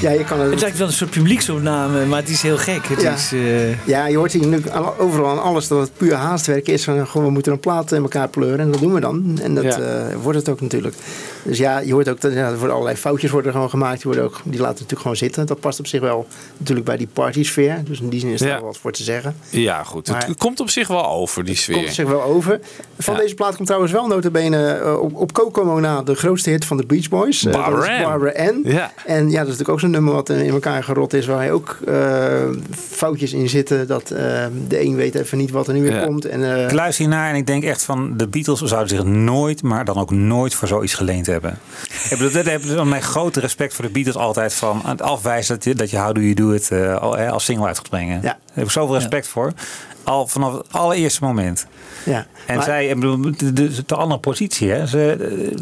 [SPEAKER 9] Ja, je kan het...
[SPEAKER 8] Het lijkt wel een soort publieksopname, maar het is heel gek. Het
[SPEAKER 9] Ja.
[SPEAKER 8] is, eh,
[SPEAKER 9] Ja, je hoort hier nu al- overal aan alles dat het puur haastwerk is. Van, gewoon, we moeten een plaat in elkaar pleuren en dat doen we dan. En dat
[SPEAKER 10] Ja.
[SPEAKER 9] eh, wordt het ook natuurlijk. Dus ja, je hoort ook dat ja, er worden allerlei foutjes worden gewoon gemaakt. Die, worden ook, die laten natuurlijk gewoon zitten. Dat past op zich wel natuurlijk bij die partysfeer. Dus in die zin is daar
[SPEAKER 10] Ja.
[SPEAKER 9] wel wat voor te zeggen.
[SPEAKER 10] Ja, goed.
[SPEAKER 9] Maar-
[SPEAKER 10] het komt op zich wel over, die sfeer.
[SPEAKER 9] Komt zich wel over. Van
[SPEAKER 10] Ja.
[SPEAKER 9] deze plaat komt trouwens wel notabene eh, op, op Kokomo na de grootste hit van de Beach Boys.
[SPEAKER 10] Barbara Ann.
[SPEAKER 9] Barbara Ann.
[SPEAKER 10] Ja.
[SPEAKER 9] En ja, dat is natuurlijk ook zo'n nummer wat in elkaar gerot is. Waar hij ook eh, foutjes in zitten. Dat eh, de een weet even niet wat er nu weer
[SPEAKER 3] Ja.
[SPEAKER 9] komt. En, eh,
[SPEAKER 3] Ik luister hiernaar en ik denk echt van de Beatles zouden zich nooit, maar dan ook nooit voor zoiets geleend hebben. Ik bedoel, dat heb ik mijn grote respect voor de Beatles altijd van aan het afwijzen dat je, dat je How Do You Do It eh, als single uit gaat brengen.
[SPEAKER 9] Ja.
[SPEAKER 3] Daar heb ik zoveel respect voor. Al vanaf het allereerste moment.
[SPEAKER 9] ja.
[SPEAKER 3] En
[SPEAKER 9] Maar-
[SPEAKER 3] zij, ik bedoel, de, de, de andere positie, hè. Ze,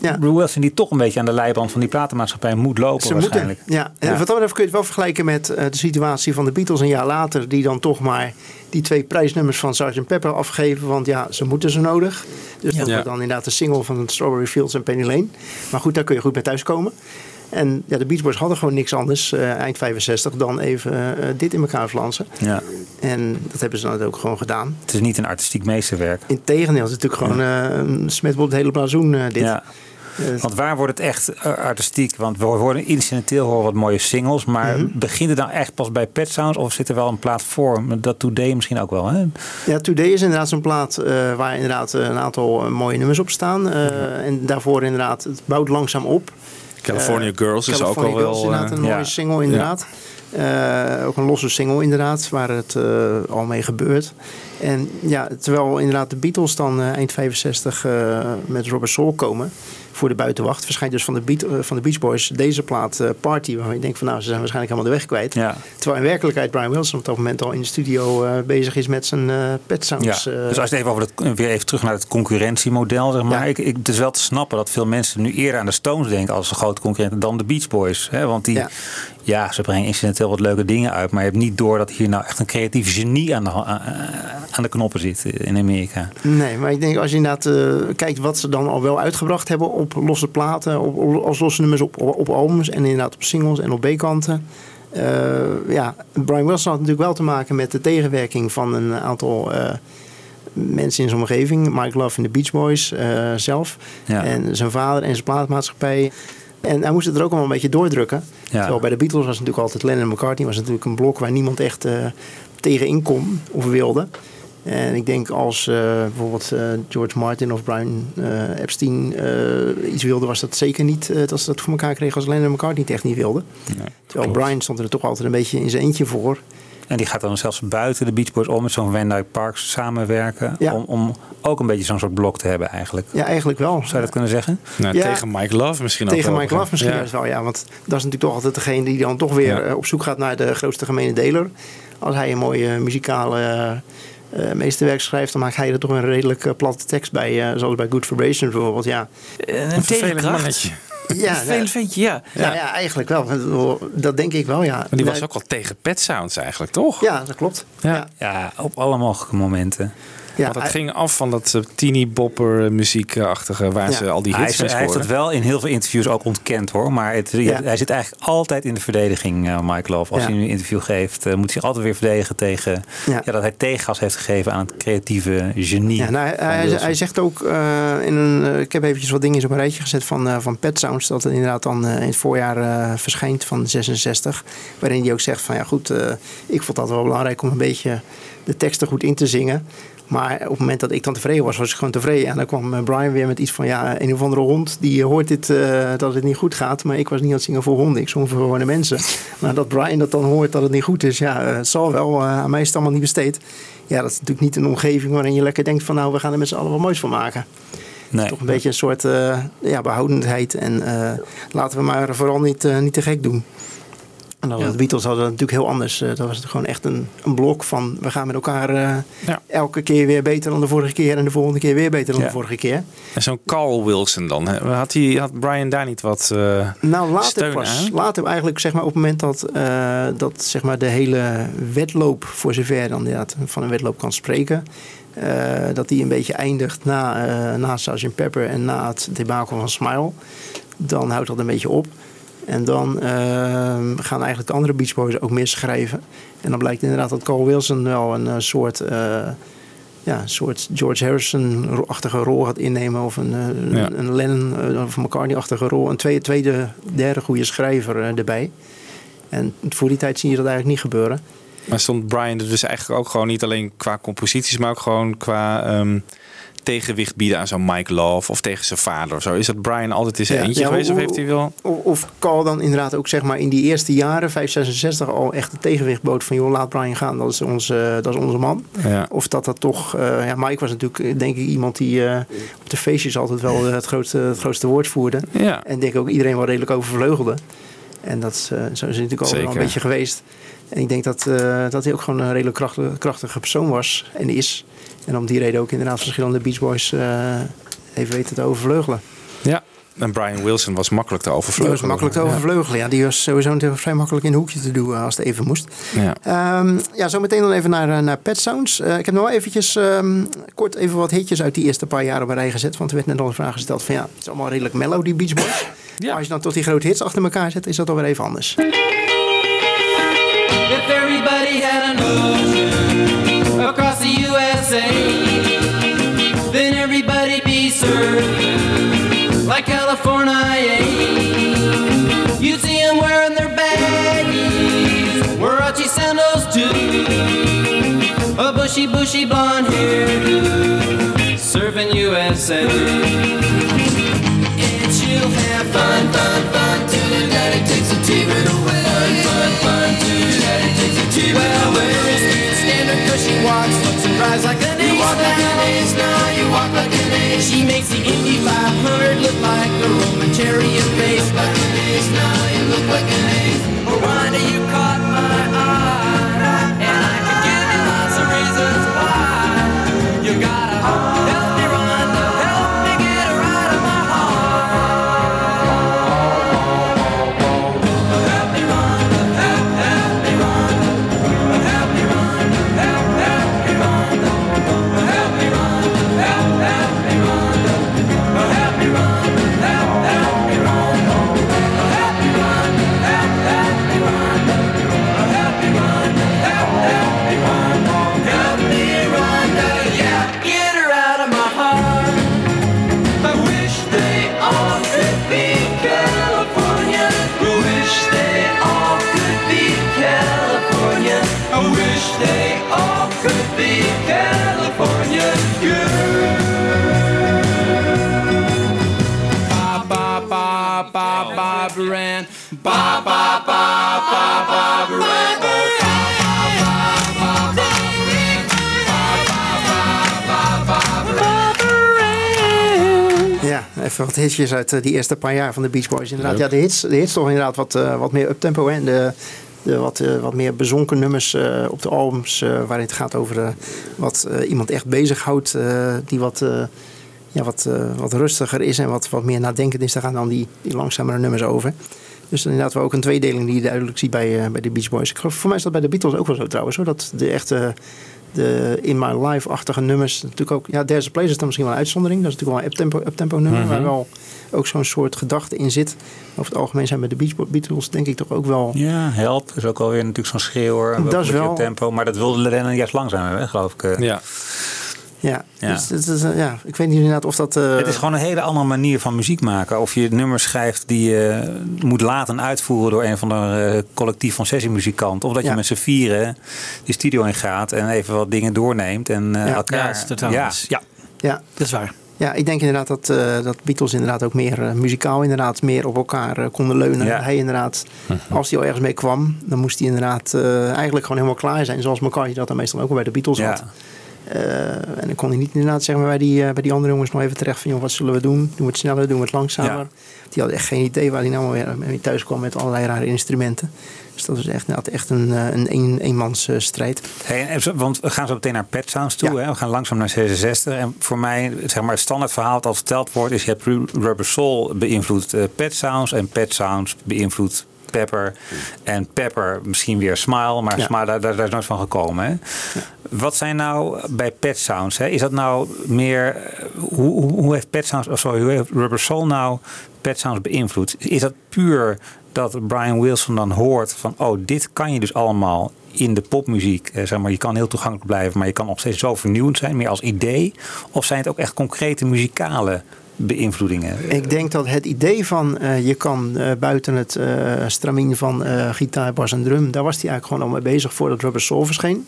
[SPEAKER 9] Ja.
[SPEAKER 3] Bruce Wilson die toch een beetje aan de leiband van die platenmaatschappij moet lopen
[SPEAKER 9] Ze
[SPEAKER 3] waarschijnlijk.
[SPEAKER 9] moeten. Ja. En
[SPEAKER 3] Ja.
[SPEAKER 9] wat dat betreft kun je het wel vergelijken met eh, de situatie van de Beatles een jaar later. Die dan toch maar die twee prijsnummers van Sgt. Pepper afgeven. Want ja, ze moeten ze nodig. Dus dat
[SPEAKER 10] Ja.
[SPEAKER 9] wordt dan inderdaad de single van Strawberry Fields en Penny Lane. Maar goed, daar kun je goed mee thuiskomen. En ja, de Beach Boys hadden gewoon niks anders, eh, eind 65, dan even eh, dit in elkaar flansen.
[SPEAKER 3] Ja.
[SPEAKER 9] En dat hebben ze dan ook gewoon gedaan.
[SPEAKER 3] Het is niet een artistiek meesterwerk.
[SPEAKER 9] Integendeel, het is natuurlijk gewoon eh, een smet op het hele blazoen eh, dit.
[SPEAKER 3] Ja.
[SPEAKER 9] Eh,
[SPEAKER 3] Want waar wordt het echt eh, artistiek? Want we horen incidenteel horen wat mooie singles. Maar
[SPEAKER 9] Mhm.
[SPEAKER 3] begint het dan echt pas bij Pet Sounds? Of zit er wel een plaat voor? Dat Today misschien ook wel. Hè?
[SPEAKER 9] Ja, Today is inderdaad zo'n plaat eh, waar inderdaad een aantal mooie nummers op staan. Eh, En daarvoor inderdaad, het bouwt langzaam op.
[SPEAKER 10] California Girls is ook al wel...
[SPEAKER 9] Girls is inderdaad een mooie
[SPEAKER 3] ja.
[SPEAKER 9] single inderdaad. Eh, ook een losse single inderdaad, waar het eh, al mee gebeurt. En ja, terwijl inderdaad de Beatles dan eh, eind 65 eh, met Robert Soul komen voor de buitenwacht, verschijnt dus van de, Beat, eh, van de Beach Boys deze plaat eh, Party, waarvan je denkt van nou, ze zijn waarschijnlijk helemaal de weg kwijt.
[SPEAKER 3] Ja.
[SPEAKER 9] Terwijl in werkelijkheid Brian Wilson op dat moment al in de studio eh, bezig is met zijn Pet
[SPEAKER 3] Ja,
[SPEAKER 9] Sounds.
[SPEAKER 3] dus
[SPEAKER 9] eh,
[SPEAKER 3] als je het even over het, weer even terug naar het concurrentiemodel, zeg maar. Ik, ik, het is wel te snappen dat veel mensen nu eerder aan de Stones denken als een grote concurrent dan de Beach Boys. Hè? Want die, ja. ze brengen incidenteel wat leuke dingen uit, maar je hebt niet door dat hier nou echt een creatief genie aan de, aan- de knoppen zit in Amerika.
[SPEAKER 9] Nee, maar ik denk als je inderdaad kijkt wat ze dan al wel uitgebracht hebben op losse platen, op, op- als losse nummers op, op albums en inderdaad op singles en op B-kanten. Eh, ja, Brian Wilson had natuurlijk wel te maken met de tegenwerking van een aantal eh, mensen in zijn omgeving. Mike Love en de Beach Boys eh, zelf.
[SPEAKER 3] Ja.
[SPEAKER 9] En zijn vader en zijn plaatmaatschappij. En hij moest het er ook allemaal een beetje doordrukken.
[SPEAKER 3] Ja.
[SPEAKER 9] Terwijl bij de Beatles was natuurlijk altijd Lennon en McCartney. was natuurlijk een blok waar niemand echt eh tegen in kon of wilde. En ik denk als eh, bijvoorbeeld eh, George Martin of Brian eh, Epstein eh, iets wilde, was dat zeker niet eh, dat ze dat voor elkaar kregen als Lennon en McCartney het echt niet wilden. Terwijl Brian stond er toch altijd een beetje in zijn eentje voor.
[SPEAKER 3] En die gaat dan zelfs buiten de Beach Boys om met zo'n Van Dyke Parks samenwerken.
[SPEAKER 9] Ja.
[SPEAKER 3] Om, om ook een beetje zo'n soort blok te hebben eigenlijk.
[SPEAKER 9] Ja, eigenlijk wel.
[SPEAKER 3] Zou je dat kunnen zeggen?
[SPEAKER 10] Nou,
[SPEAKER 9] Ja.
[SPEAKER 10] Tegen Mike Love misschien ook
[SPEAKER 9] Tegen
[SPEAKER 10] wel.
[SPEAKER 9] Mike Love misschien juist wel, ja. Want dat is natuurlijk toch altijd degene die dan toch weer
[SPEAKER 10] Ja.
[SPEAKER 9] op zoek gaat naar de grootste gemene deler. Als hij een mooie muzikale eh, eh, meesterwerk schrijft, dan maakt hij er toch een redelijk eh, platte tekst bij. eh, zoals bij Good Vibrations bijvoorbeeld, ja.
[SPEAKER 8] Een tegenkracht.
[SPEAKER 9] Ja,
[SPEAKER 8] Vervelend ventje, ja.
[SPEAKER 9] Ja, ja, eigenlijk wel. Dat denk ik wel, ja.
[SPEAKER 10] Maar die was ook al tegen Pet Sounds eigenlijk, toch?
[SPEAKER 9] Ja, dat klopt.
[SPEAKER 10] Ja.
[SPEAKER 3] Ja, op alle mogelijke momenten.
[SPEAKER 10] Want dat ging af van dat uh, teeny bopper muziekachtige waar
[SPEAKER 3] Ja.
[SPEAKER 10] ze al die
[SPEAKER 3] hij,
[SPEAKER 10] hits mee
[SPEAKER 3] hij heeft dat
[SPEAKER 10] scoorden.
[SPEAKER 3] wel in heel veel interviews ook ontkend hoor. Maar het,
[SPEAKER 9] Ja.
[SPEAKER 3] hij zit eigenlijk altijd in de verdediging, eh, Mike Love. Als
[SPEAKER 9] Ja.
[SPEAKER 3] hij nu een interview geeft, eh, moet hij zich altijd weer verdedigen tegen
[SPEAKER 9] Ja.
[SPEAKER 3] ja. dat hij tegengas heeft gegeven aan het creatieve genie.
[SPEAKER 9] Ja, nou, hij, hij, hij zegt ook eh, in een. eh, ik heb eventjes wat dingen op een rijtje gezet van, eh, van Pet Sounds. Dat het inderdaad dan eh, in het voorjaar eh, verschijnt van 66. Waarin hij ook zegt van ja goed, eh, ik vond dat wel belangrijk om een beetje de teksten goed in te zingen. Maar op het moment dat ik dan tevreden was, was ik gewoon tevreden. En dan kwam eh, Brian weer met iets van ja, een of andere hond die hoort dit, eh, dat het niet goed gaat. Maar ik was niet aan het zingen voor honden, ik zong voor gewone mensen. Maar dat Brian dat dan hoort dat het niet goed is, ja, eh, het zal wel. eh, aan mij is het allemaal niet besteed. Ja, dat is natuurlijk niet een omgeving waarin je lekker denkt van nou, we gaan er met z'n allen wat moois van maken.
[SPEAKER 3] Nee.
[SPEAKER 9] Toch een beetje een soort eh, ja, behoudendheid. En eh, laten we maar vooral niet, eh, niet te gek doen. En dan de Beatles hadden dat natuurlijk heel anders. Eh, dat was gewoon echt een, een blok van we gaan met elkaar eh, elke keer weer beter dan de vorige keer. En de volgende keer weer beter dan
[SPEAKER 10] Ja.
[SPEAKER 9] de vorige keer.
[SPEAKER 10] En zo'n Carl Wilson dan. hè? Had, hij, had Brian daar niet wat eh,
[SPEAKER 9] Nou, later
[SPEAKER 10] steun
[SPEAKER 9] pas.
[SPEAKER 10] aan?
[SPEAKER 9] Later eigenlijk, zeg maar, op het moment dat, eh, dat zeg maar, de hele wedloop, voor zover dan inderdaad van een wedloop kan spreken, eh, dat die een beetje eindigt na, eh na Sgt. Pepper en na het debakel van Smile. Dan houdt dat een beetje op. En dan eh, gaan eigenlijk de andere Beach Boys ook meer schrijven. En dan blijkt inderdaad dat Cole Wilson wel een eh, soort, eh, ja, soort George Harrison-achtige rol gaat innemen. Of een, eh,
[SPEAKER 10] Ja.
[SPEAKER 9] een, Lennon of McCartney-achtige rol. Een tweede, tweede, derde goede schrijver erbij. En voor die tijd zie je dat eigenlijk niet gebeuren.
[SPEAKER 10] Maar stond Brian er dus eigenlijk ook gewoon niet alleen qua composities, maar ook gewoon qua ehm, tegenwicht bieden aan zo'n Mike Love of tegen zijn vader of zo? Is dat Brian altijd in zijn
[SPEAKER 9] Ja,
[SPEAKER 10] eentje
[SPEAKER 9] ja,
[SPEAKER 10] geweest of heeft hij wel...
[SPEAKER 9] Of, Carl dan inderdaad ook zeg maar in die eerste jaren, 566, al echt het tegenwicht bood van joh, laat Brian gaan, dat is onze, dat is onze man.
[SPEAKER 10] Ja.
[SPEAKER 9] Of dat dat toch, eh, ja, Mike was natuurlijk eh, denk ik iemand die eh, op de feestjes altijd wel het grootste, het grootste woord voerde. En denk ik ook iedereen wel redelijk overvleugelde. En dat is, zo is natuurlijk al een beetje geweest. En ik denk dat, dat hij ook gewoon een redelijk krachtige, krachtige persoon was en is. En om die reden ook inderdaad verschillende Beach Boys eh even weten te overvleugelen.
[SPEAKER 10] Ja. En Brian Wilson was makkelijk te
[SPEAKER 9] Die
[SPEAKER 10] overvleugelen.
[SPEAKER 9] was makkelijk te overvleugelen. Ja. die was sowieso vrij makkelijk in een hoekje te doen als het even moest.
[SPEAKER 10] Ja.
[SPEAKER 9] Ehm, ja, zo meteen dan even naar, eh, naar Pet Sounds. Eh, ik heb nog wel eventjes ehm, kort even wat hitjes uit die eerste paar jaren op een rij gezet. Want er werd net al een vraag gesteld van ja, het is allemaal redelijk mellow die Beach Boys. Maar als je dan toch die grote hits achter elkaar zet, is dat alweer even anders.
[SPEAKER 5] If everybody had an ocean say, then everybody be served like California. Yeah. You see them wearing their baggies, Warachi sandals too, a bushy, bushy blonde hairdo, serving USA. It's you have fun, fun, fun, too. your daddy takes the TV away. Fun, fun, fun, too. your daddy takes the TV well, away. Well, standard, cause she walks drives like an ace. You walk like an ace now, you walk like an ace. She makes the Indy 500 look like a Roman chariot race. Look like an ace now, you look like an ace. Oh, Rhonda, you caught my eye,
[SPEAKER 9] even wat hitjes uit eh, die eerste paar jaar van de Beach Boys. Inderdaad, ja, de hits, de hits toch inderdaad wat, eh, wat meer uptempo. En de, de wat, eh, wat meer bezonken nummers op de albums. waarin het gaat over wat iemand echt bezighoudt. die wat, ja, wat, wat rustiger is en wat, wat meer nadenkend is. Daar gaan dan die, die langzamere nummers over. Dus inderdaad wel ook een tweedeling die je duidelijk ziet bij, bij de Beach Boys. Ik geloof, voor mij is dat bij de Beatles ook wel zo trouwens. Hoor, dat de echte de In My Life-achtige nummers. Natuurlijk ook, ja, There's a Place is dan misschien wel een uitzondering. Dat is natuurlijk wel een uptempo, uptempo nummer.
[SPEAKER 3] Mhm.
[SPEAKER 9] Waar wel ook zo'n soort gedachte in zit. Over het algemeen zijn bij de Beatles denk ik toch ook wel...
[SPEAKER 3] Ja, help is ook alweer natuurlijk zo'n schreeuwer. en
[SPEAKER 9] Dat is wel-
[SPEAKER 3] tempo. Maar dat wilde Lennon juist langzaam hebben, geloof ik. eh.
[SPEAKER 10] Ja.
[SPEAKER 9] Ja,
[SPEAKER 3] Ja.
[SPEAKER 9] Dus, het is, eh, ja, ik weet niet inderdaad of dat... eh,
[SPEAKER 3] Het is gewoon een hele andere manier van muziek maken. Of je nummers schrijft die je moet laten uitvoeren door een van de eh, collectief van sessiemuzikanten. Of dat je
[SPEAKER 9] Ja.
[SPEAKER 3] met z'n vieren die studio in gaat en even wat dingen doorneemt. En eh,
[SPEAKER 9] Ja.
[SPEAKER 3] elkaar.
[SPEAKER 8] Ja, dat is totaal
[SPEAKER 3] ja.
[SPEAKER 8] Ja,
[SPEAKER 9] ja,
[SPEAKER 8] dat is waar.
[SPEAKER 9] Ja, ik denk inderdaad dat, eh dat Beatles inderdaad ook meer eh, muzikaal inderdaad meer op elkaar eh, konden leunen.
[SPEAKER 3] Ja.
[SPEAKER 9] Hij inderdaad, als hij al ergens mee kwam, dan moest hij inderdaad eh, eigenlijk gewoon helemaal klaar zijn. Zoals McCartney dat dan meestal ook wel bij de Beatles
[SPEAKER 3] Ja.
[SPEAKER 9] had. Eh, en dan kon hij niet inderdaad zeg maar, bij, die, eh, bij die andere jongens nog even terecht van... Joh, wat zullen we doen? Doen we het sneller? Doen we het langzamer?
[SPEAKER 3] Ja.
[SPEAKER 9] Die hadden echt geen idee waar hij nou weer mee thuis kwam met allerlei rare instrumenten. Dus dat is echt, inderdaad echt een, eh, een, een eenmans eh, strijd.
[SPEAKER 3] Hey, want we gaan zo meteen naar Pet Sounds toe.
[SPEAKER 9] Ja.
[SPEAKER 3] Hè? We gaan langzaam naar 66. En voor mij, zeg maar, het standaard verhaal dat verteld wordt... is je hebt Ru- Rubber Soul beïnvloedt eh, Pet Sounds... en Pet Sounds beïnvloedt Pepper. En Pepper misschien weer Smile, maar
[SPEAKER 9] Ja.
[SPEAKER 3] Smile, daar, is nooit van gekomen. Hè? Wat zijn nou bij Pet Sounds? Hè? Is dat nou meer... eh, Hoe, hoe, heeft Pet Sounds... Oh, sorry, hoe heeft Rubber Soul nou Pet Sounds beïnvloed? Is dat puur dat Brian Wilson dan hoort van... oh, dit kan je dus allemaal in de popmuziek. Zeg maar, je kan heel toegankelijk blijven... maar je kan nog steeds zo vernieuwend zijn, meer als idee? Of zijn het ook echt concrete muzikale beïnvloedingen?
[SPEAKER 9] Ik denk dat het idee van eh, je kan eh, buiten het eh stramien van gitaar, bas en drum, daar was hij eigenlijk gewoon al mee bezig voordat Rubber Soul verscheen.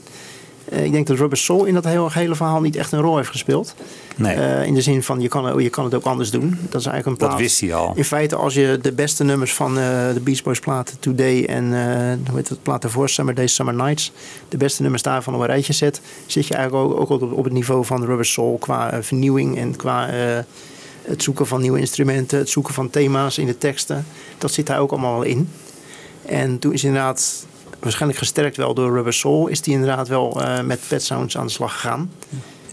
[SPEAKER 9] Ik denk dat Rubber Soul in dat hele, hele verhaal niet echt een rol heeft gespeeld.
[SPEAKER 3] Nee.
[SPEAKER 9] In de zin van je kan, je kan het ook anders doen. Dat is eigenlijk een
[SPEAKER 3] Dat
[SPEAKER 9] plaat.
[SPEAKER 3] wist hij al.
[SPEAKER 9] In feite, als je de beste nummers van de Beach Boys platen Today en hoe heet het plaat ervoor, Summer Days, Summer Nights, de beste nummers daarvan op een rijtje zet, zit je eigenlijk ook, ook op, op het niveau van Rubber Soul qua vernieuwing en qua het zoeken van nieuwe instrumenten, het zoeken van thema's in de teksten. Dat zit daar ook allemaal wel in. En toen is inderdaad, waarschijnlijk gesterkt wel door Rubber Soul, is die inderdaad wel eh, met Pet Sounds aan de slag gegaan.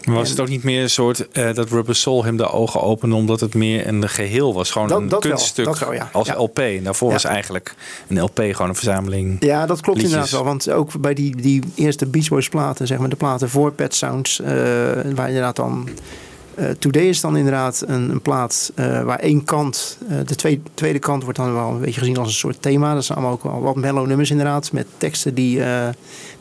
[SPEAKER 10] Maar was het ook niet meer een soort eh, dat Rubber Soul hem de ogen opende omdat het meer een geheel was? Gewoon
[SPEAKER 9] Dat-
[SPEAKER 10] een
[SPEAKER 9] dat
[SPEAKER 10] kunststuk
[SPEAKER 9] dat wel, ja.
[SPEAKER 10] als
[SPEAKER 9] Ja.
[SPEAKER 10] LP. En daarvoor
[SPEAKER 9] Ja.
[SPEAKER 10] was eigenlijk een LP gewoon een verzameling.
[SPEAKER 9] Ja, dat klopt
[SPEAKER 10] liedjes.
[SPEAKER 9] inderdaad wel. Want ook bij die, die eerste Beach Boys platen, zeg maar de platen voor Pet Sounds, eh, waar inderdaad dan... eh, Today is dan inderdaad een, een plaat eh, waar één kant, eh, de tweede, tweede kant wordt dan wel een beetje gezien als een soort thema. Dat zijn allemaal ook wel wat mellow nummers inderdaad, met teksten die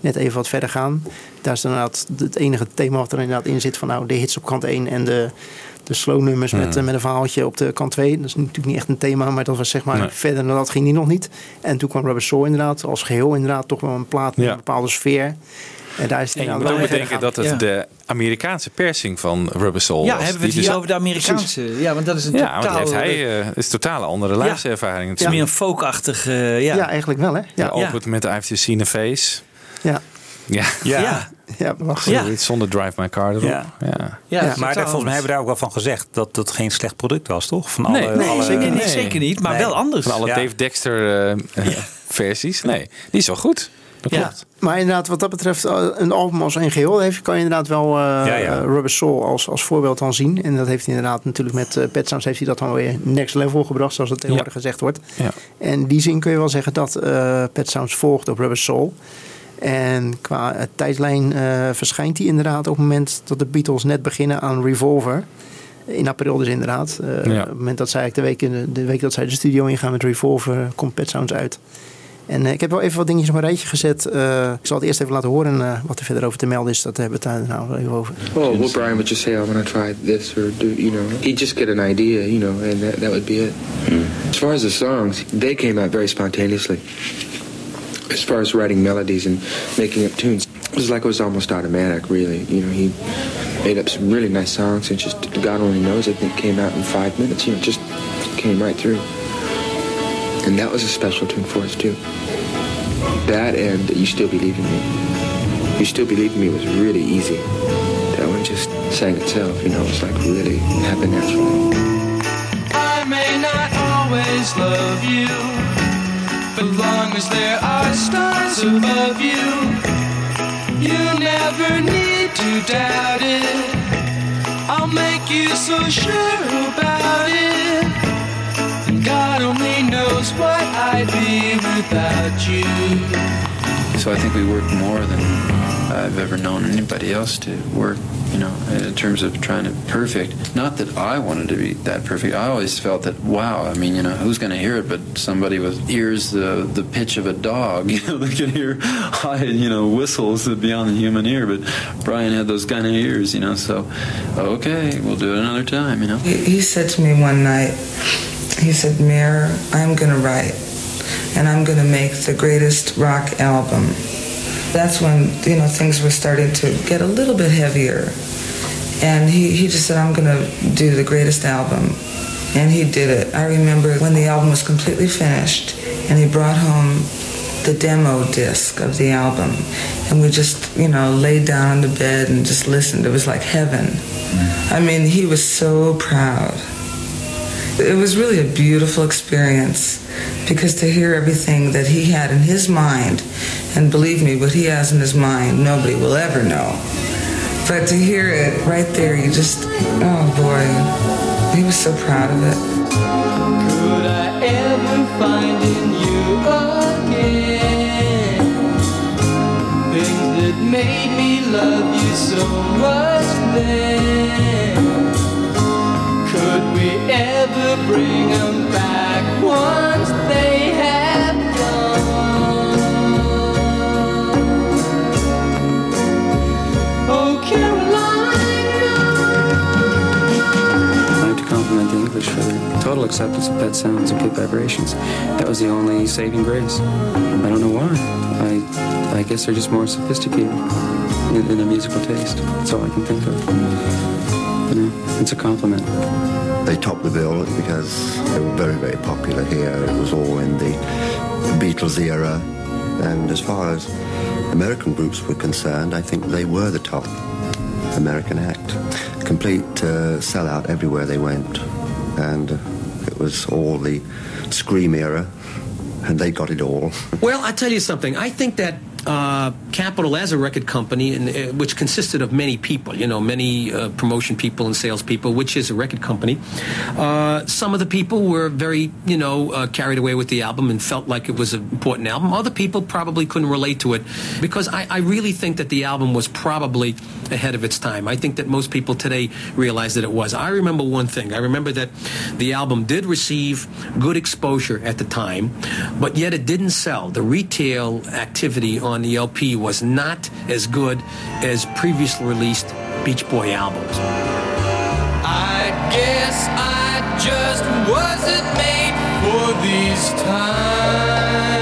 [SPEAKER 9] net even wat verder gaan. Daar is inderdaad het enige thema wat er inderdaad in zit van nou de hits op kant 1 en de, de slow nummers met,
[SPEAKER 10] Hmm.
[SPEAKER 9] met een verhaaltje op de kant 2. Dat is natuurlijk niet echt een thema, maar dat was zeg maar
[SPEAKER 10] Nee.
[SPEAKER 9] verder dan dat ging die nog niet. En toen kwam Rubber Soul inderdaad als geheel inderdaad toch wel een plaat met
[SPEAKER 10] Ja.
[SPEAKER 9] een bepaalde sfeer. En daar is
[SPEAKER 10] En je moet ook bedenken
[SPEAKER 9] verder
[SPEAKER 10] dat het de Amerikaanse persing van Rubber Soul
[SPEAKER 8] Ja,
[SPEAKER 10] was.
[SPEAKER 8] hebben we het
[SPEAKER 10] Die
[SPEAKER 8] hier
[SPEAKER 10] dus-
[SPEAKER 8] over de Amerikaanse? Ja, want dat is een
[SPEAKER 10] Ja,
[SPEAKER 8] totaal...
[SPEAKER 10] want hij, eh, is een totale andere luisterervaring.
[SPEAKER 8] Het is meer een folkachtig... eh, ja.
[SPEAKER 9] Ja, eigenlijk wel hè.
[SPEAKER 10] Ja.
[SPEAKER 9] Ja,
[SPEAKER 10] opent met I've Just Seen a Face.
[SPEAKER 9] ja.
[SPEAKER 10] Ja.
[SPEAKER 3] Ja.
[SPEAKER 8] Ja.
[SPEAKER 9] Ja, wacht.
[SPEAKER 10] Zoiets zonder Drive My Car erop.
[SPEAKER 3] Ja.
[SPEAKER 10] Ja.
[SPEAKER 8] Ja,
[SPEAKER 3] maar daar, volgens mij hebben we daar ook wel van gezegd dat het geen slecht product was, toch? Van
[SPEAKER 10] Nee,
[SPEAKER 3] alle,
[SPEAKER 10] nee,
[SPEAKER 3] alle,
[SPEAKER 8] zeker
[SPEAKER 10] Nee.
[SPEAKER 8] zeker niet, maar
[SPEAKER 3] Nee.
[SPEAKER 8] wel anders.
[SPEAKER 10] Van alle
[SPEAKER 3] Ja.
[SPEAKER 10] Dave Dexter eh, eh, versies. Nee, die is wel goed. Dat
[SPEAKER 8] Ja.
[SPEAKER 10] klopt.
[SPEAKER 9] Maar inderdaad, wat dat betreft, eh, een album als een geheel heeft, kan je inderdaad wel eh,
[SPEAKER 3] Ja, ja.
[SPEAKER 9] Rubber Soul als, als voorbeeld dan zien. En dat heeft hij inderdaad natuurlijk met eh, Pet Sounds heeft hij dat dan weer next level gebracht, zoals het tegenwoordig gezegd wordt.
[SPEAKER 10] Ja.
[SPEAKER 9] En in die zin kun je wel zeggen dat eh Pet Sounds volgt op Rubber Soul. En qua tijdlijn verschijnt hij inderdaad op het moment dat de Beatles net beginnen aan Revolver. In april dus inderdaad. Op het moment dat zij de week, in de, de week dat zij de studio ingaan met Revolver, komt Pet Sounds uit. En eh, ik heb wel even wat dingetjes op een rijtje gezet. Eh, ik zal het eerst even laten horen. En eh, wat er verder over te melden is, dat hebben we het daar nou even over.
[SPEAKER 14] Oh, what Brian would just say, I want to try this or do, you know, he'd just get an idea, you know, and that, that would be it. As far as the songs, they came out very spontaneously. As far as writing melodies and making up tunes, it was like it was almost automatic, really. You know, he made up some really nice songs and just, God only knows, I think came out in five minutes, you know, just came right through. And that was a special tune for us, too. That and You Still Believe in Me. You Still Believe in Me was really easy. That one just sang itself, you know, it's like really happened naturally.
[SPEAKER 5] I may not always love you, but long as there are stars above you, you never need to doubt it. I'll make you so sure about it. What I'd be without you.
[SPEAKER 15] So I think we worked more than uh, I've ever known anybody else to work, you know, in terms of trying to perfect. Not that I wanted to be that perfect. I always felt that, wow, I mean, you know, who's going to hear it but somebody with ears the, the pitch of a dog? You know, they can hear high, you know, whistles beyond the human ear, but Brian had those kind of ears, you know, so, okay, we'll do it another time, you know.
[SPEAKER 16] He, he said to me one night, he said, Mayor, I'm going to write and I'm going to make the greatest rock album. That's when, you know, things were starting to get a little bit heavier. And he, he just said, I'm going to do the greatest album. And he did it. I remember when the album was completely finished and he brought home the demo disc of the album. And we just, you know, laid down on the bed and just listened. It was like heaven. Mm. I mean, he was so proud. It was really a beautiful experience because to hear everything that he had in his mind, and believe me, what he has in his mind, nobody will ever know. But to hear it right there, you just, oh boy, he was so proud of it.
[SPEAKER 5] Could I ever find in you again things that made me love you so much then?
[SPEAKER 15] Total acceptance of pet sounds and pit vibrations. That was the only saving grace. I don't know why. I, I guess they're just more sophisticated in, in their musical taste. That's all I can think of. You know, it's a compliment.
[SPEAKER 17] They topped the bill because they were very, very popular here. It was all in the Beatles era. And as far as American groups were concerned, I think they were the top American act. Complete uh, sellout everywhere they went. And uh, it was all the Scream era. And they got it all.
[SPEAKER 18] Well, I tell you something. I think that uh, Capitol, as a record company, and, uh, which consisted of many people, you know, many uh, promotion people and sales people, which is a record company, uh, some of the people were very, you know, uh, carried away with the album and felt like it was an important album. Other people probably couldn't relate to it because I, I really think that the album was probably ahead of its time. I think that most people today realize that it was. I remember one thing. I remember that the album did receive good exposure at the time, but yet it didn't sell. The retail activity on the LP was not as good as previously released Beach Boy albums.
[SPEAKER 5] I guess I just wasn't made for these times.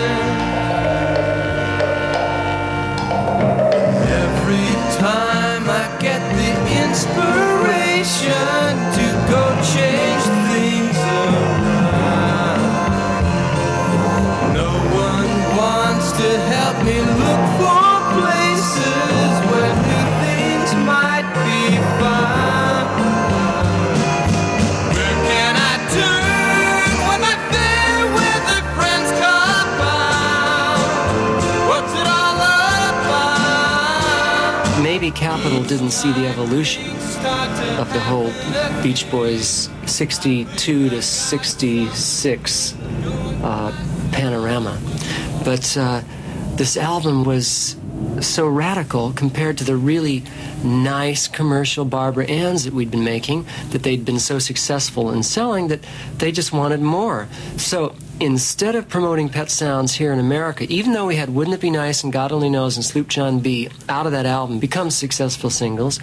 [SPEAKER 5] Every time I get the inspiration
[SPEAKER 19] didn't see the evolution of the whole Beach Boys 62 to 66 uh, panorama. But uh, this album was so radical compared to the really nice commercial Barbara Anns that we'd been making, that they'd been so successful in selling that they just wanted more. So instead of promoting Pet Sounds here in America, even though we had Wouldn't It Be Nice and God Only Knows and Sloop John B out of that album become successful singles,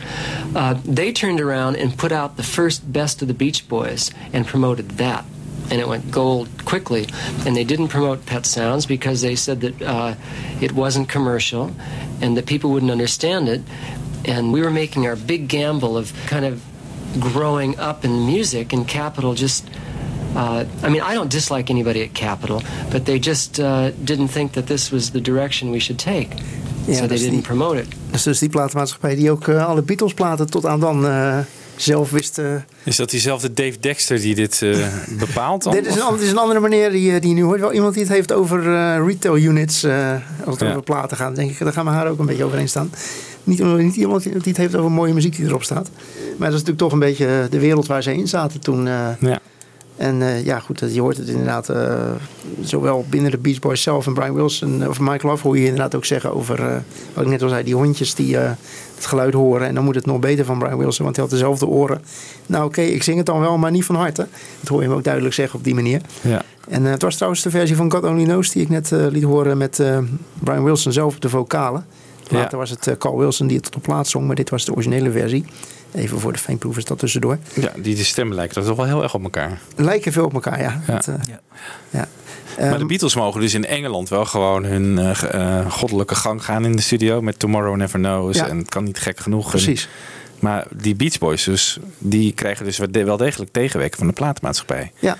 [SPEAKER 19] uh, they turned around and put out the first Best of the Beach Boys and promoted that and it went gold quickly. And they didn't promote Pet Sounds because they said that uh, it wasn't commercial and that people wouldn't understand it. And we were making our big gamble of kind of growing up in music, and Capitol just. Uh, I mean, I don't dislike anybody at Capitol, but they just uh, didn't think that this was the direction we should take.
[SPEAKER 9] Ja,
[SPEAKER 19] so they
[SPEAKER 9] is
[SPEAKER 19] didn't
[SPEAKER 9] die-
[SPEAKER 19] promote it.
[SPEAKER 9] Dat is dus die platenmaatschappij die ook eh, alle Beatles-platen tot aan dan eh, zelf wist. eh,
[SPEAKER 10] Is dat diezelfde Dave Dexter die dit eh, bepaalt dan?
[SPEAKER 9] dit, is een, dit is een andere manier die, eh, die je nu hoort. Wel iemand die het heeft over eh, retail units. eh, als het
[SPEAKER 10] Ja.
[SPEAKER 9] over platen gaat, denk ik, daar gaan we haar ook een beetje overheen staan. Niet, niet iemand die het heeft over mooie muziek die erop staat. Maar dat is natuurlijk toch een beetje de wereld waar ze in zaten toen. eh.
[SPEAKER 10] Ja.
[SPEAKER 9] En eh, ja, goed, je hoort het inderdaad eh, zowel binnen de Beach Boys zelf en Brian Wilson of Michael Love hoor je inderdaad ook zeggen over, eh, wat ik net al zei, die hondjes die eh, het geluid horen. En dan moet het nog beter van Brian Wilson, want hij had dezelfde oren. Nou oké, ik zing het dan wel, maar niet van harte. Dat hoor je hem ook duidelijk zeggen op die manier.
[SPEAKER 10] Ja.
[SPEAKER 9] En eh, het was trouwens de versie van God Only Knows die ik net eh, liet horen met eh, Brian Wilson zelf op de vocalen. Later
[SPEAKER 10] Ja.
[SPEAKER 9] was het eh, Carl Wilson die het op de plaats zong, maar dit was de originele versie. Even voor de fijnproevers dat tussendoor.
[SPEAKER 10] Ja, die, die stemmen lijken toch wel heel erg op elkaar.
[SPEAKER 9] Lijken veel op elkaar, ja.
[SPEAKER 10] Ja.
[SPEAKER 9] Het, eh, ja.
[SPEAKER 10] maar
[SPEAKER 9] Ehm,
[SPEAKER 10] de Beatles mogen dus in Engeland wel gewoon hun eh, goddelijke gang gaan in de studio met Tomorrow Never Knows.
[SPEAKER 9] Ja.
[SPEAKER 10] En het kan niet gek genoeg.
[SPEAKER 9] Precies.
[SPEAKER 10] Maar die Beach Boys dus, die krijgen dus wel degelijk tegenwerking van de platenmaatschappij.
[SPEAKER 9] Ja.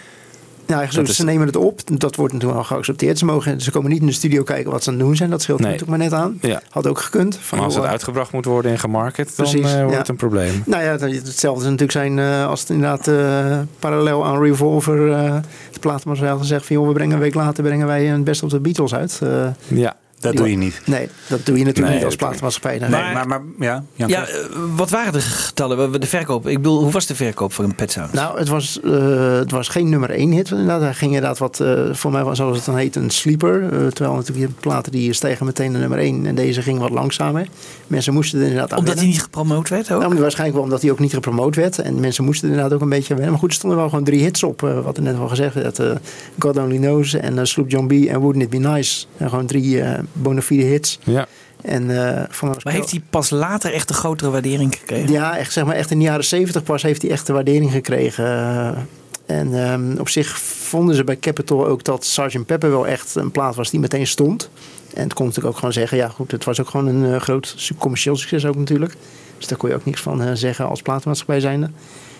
[SPEAKER 10] Dat
[SPEAKER 9] ze
[SPEAKER 10] is-
[SPEAKER 9] nemen het op. Dat wordt natuurlijk wel geaccepteerd. Ze, mogen, ze komen niet in de studio kijken wat ze aan het doen zijn. Dat scheelt
[SPEAKER 10] Nee.
[SPEAKER 9] natuurlijk maar net aan.
[SPEAKER 10] Ja.
[SPEAKER 9] Had ook gekund. Van,
[SPEAKER 10] Maar als het uitgebracht moet worden en gemarket, dan
[SPEAKER 9] Precies,
[SPEAKER 10] eh, wordt
[SPEAKER 9] ja.
[SPEAKER 10] het een probleem.
[SPEAKER 9] Nou ja, hetzelfde is natuurlijk zijn eh, als het inderdaad eh, parallel aan Revolver uh, de platenmaatschappij had gezegd van joh, we brengen een week later brengen wij een best of de Beatles uit.
[SPEAKER 10] Ja,
[SPEAKER 3] Dat
[SPEAKER 9] die
[SPEAKER 3] doe je niet.
[SPEAKER 9] Nee, dat doe je natuurlijk
[SPEAKER 3] Nee,
[SPEAKER 9] niet als platenmaatschappij.
[SPEAKER 3] Nee,
[SPEAKER 9] Nee.
[SPEAKER 3] maar, maar ja.
[SPEAKER 8] Ja, eh, wat waren de getallen? De verkoop. Ik bedoel, hoe was de verkoop voor een Pet Sounds?
[SPEAKER 9] Nou, het was, eh, het was geen nummer één hit. Inderdaad. Hij ging inderdaad wat, eh, voor mij was zoals het dan heet, een sleeper. Terwijl natuurlijk die platen die stegen meteen naar nummer één. En deze ging wat langzamer. Mensen moesten er inderdaad aan
[SPEAKER 8] Omdat hij niet gepromoot werd ook?
[SPEAKER 9] Nou, waarschijnlijk wel omdat hij ook niet gepromoot werd. En mensen moesten er inderdaad ook een beetje aan wennen. Maar goed, er stonden wel gewoon drie hits op. eh, wat er net al gezegd werd. eh, God Only Knows en Sloop John B. en Wouldn't It Be Nice. En gewoon drie eh bona fide hits.
[SPEAKER 10] Ja.
[SPEAKER 9] En, eh, van
[SPEAKER 8] Maar heeft hij pas later echt een grotere waardering gekregen?
[SPEAKER 9] ja, echt, zeg maar, echt in de jaren zeventig pas heeft hij echt de waardering gekregen. Eh, En ehm, op zich vonden ze bij Capitol ook dat Sgt. Pepper wel echt een plaat was die meteen stond. En het kon natuurlijk ook gewoon zeggen, ja goed, het was ook gewoon een eh, groot commercieel succes ook natuurlijk. Dus daar kon je ook niks van zeggen als platenmaatschappij zijnde.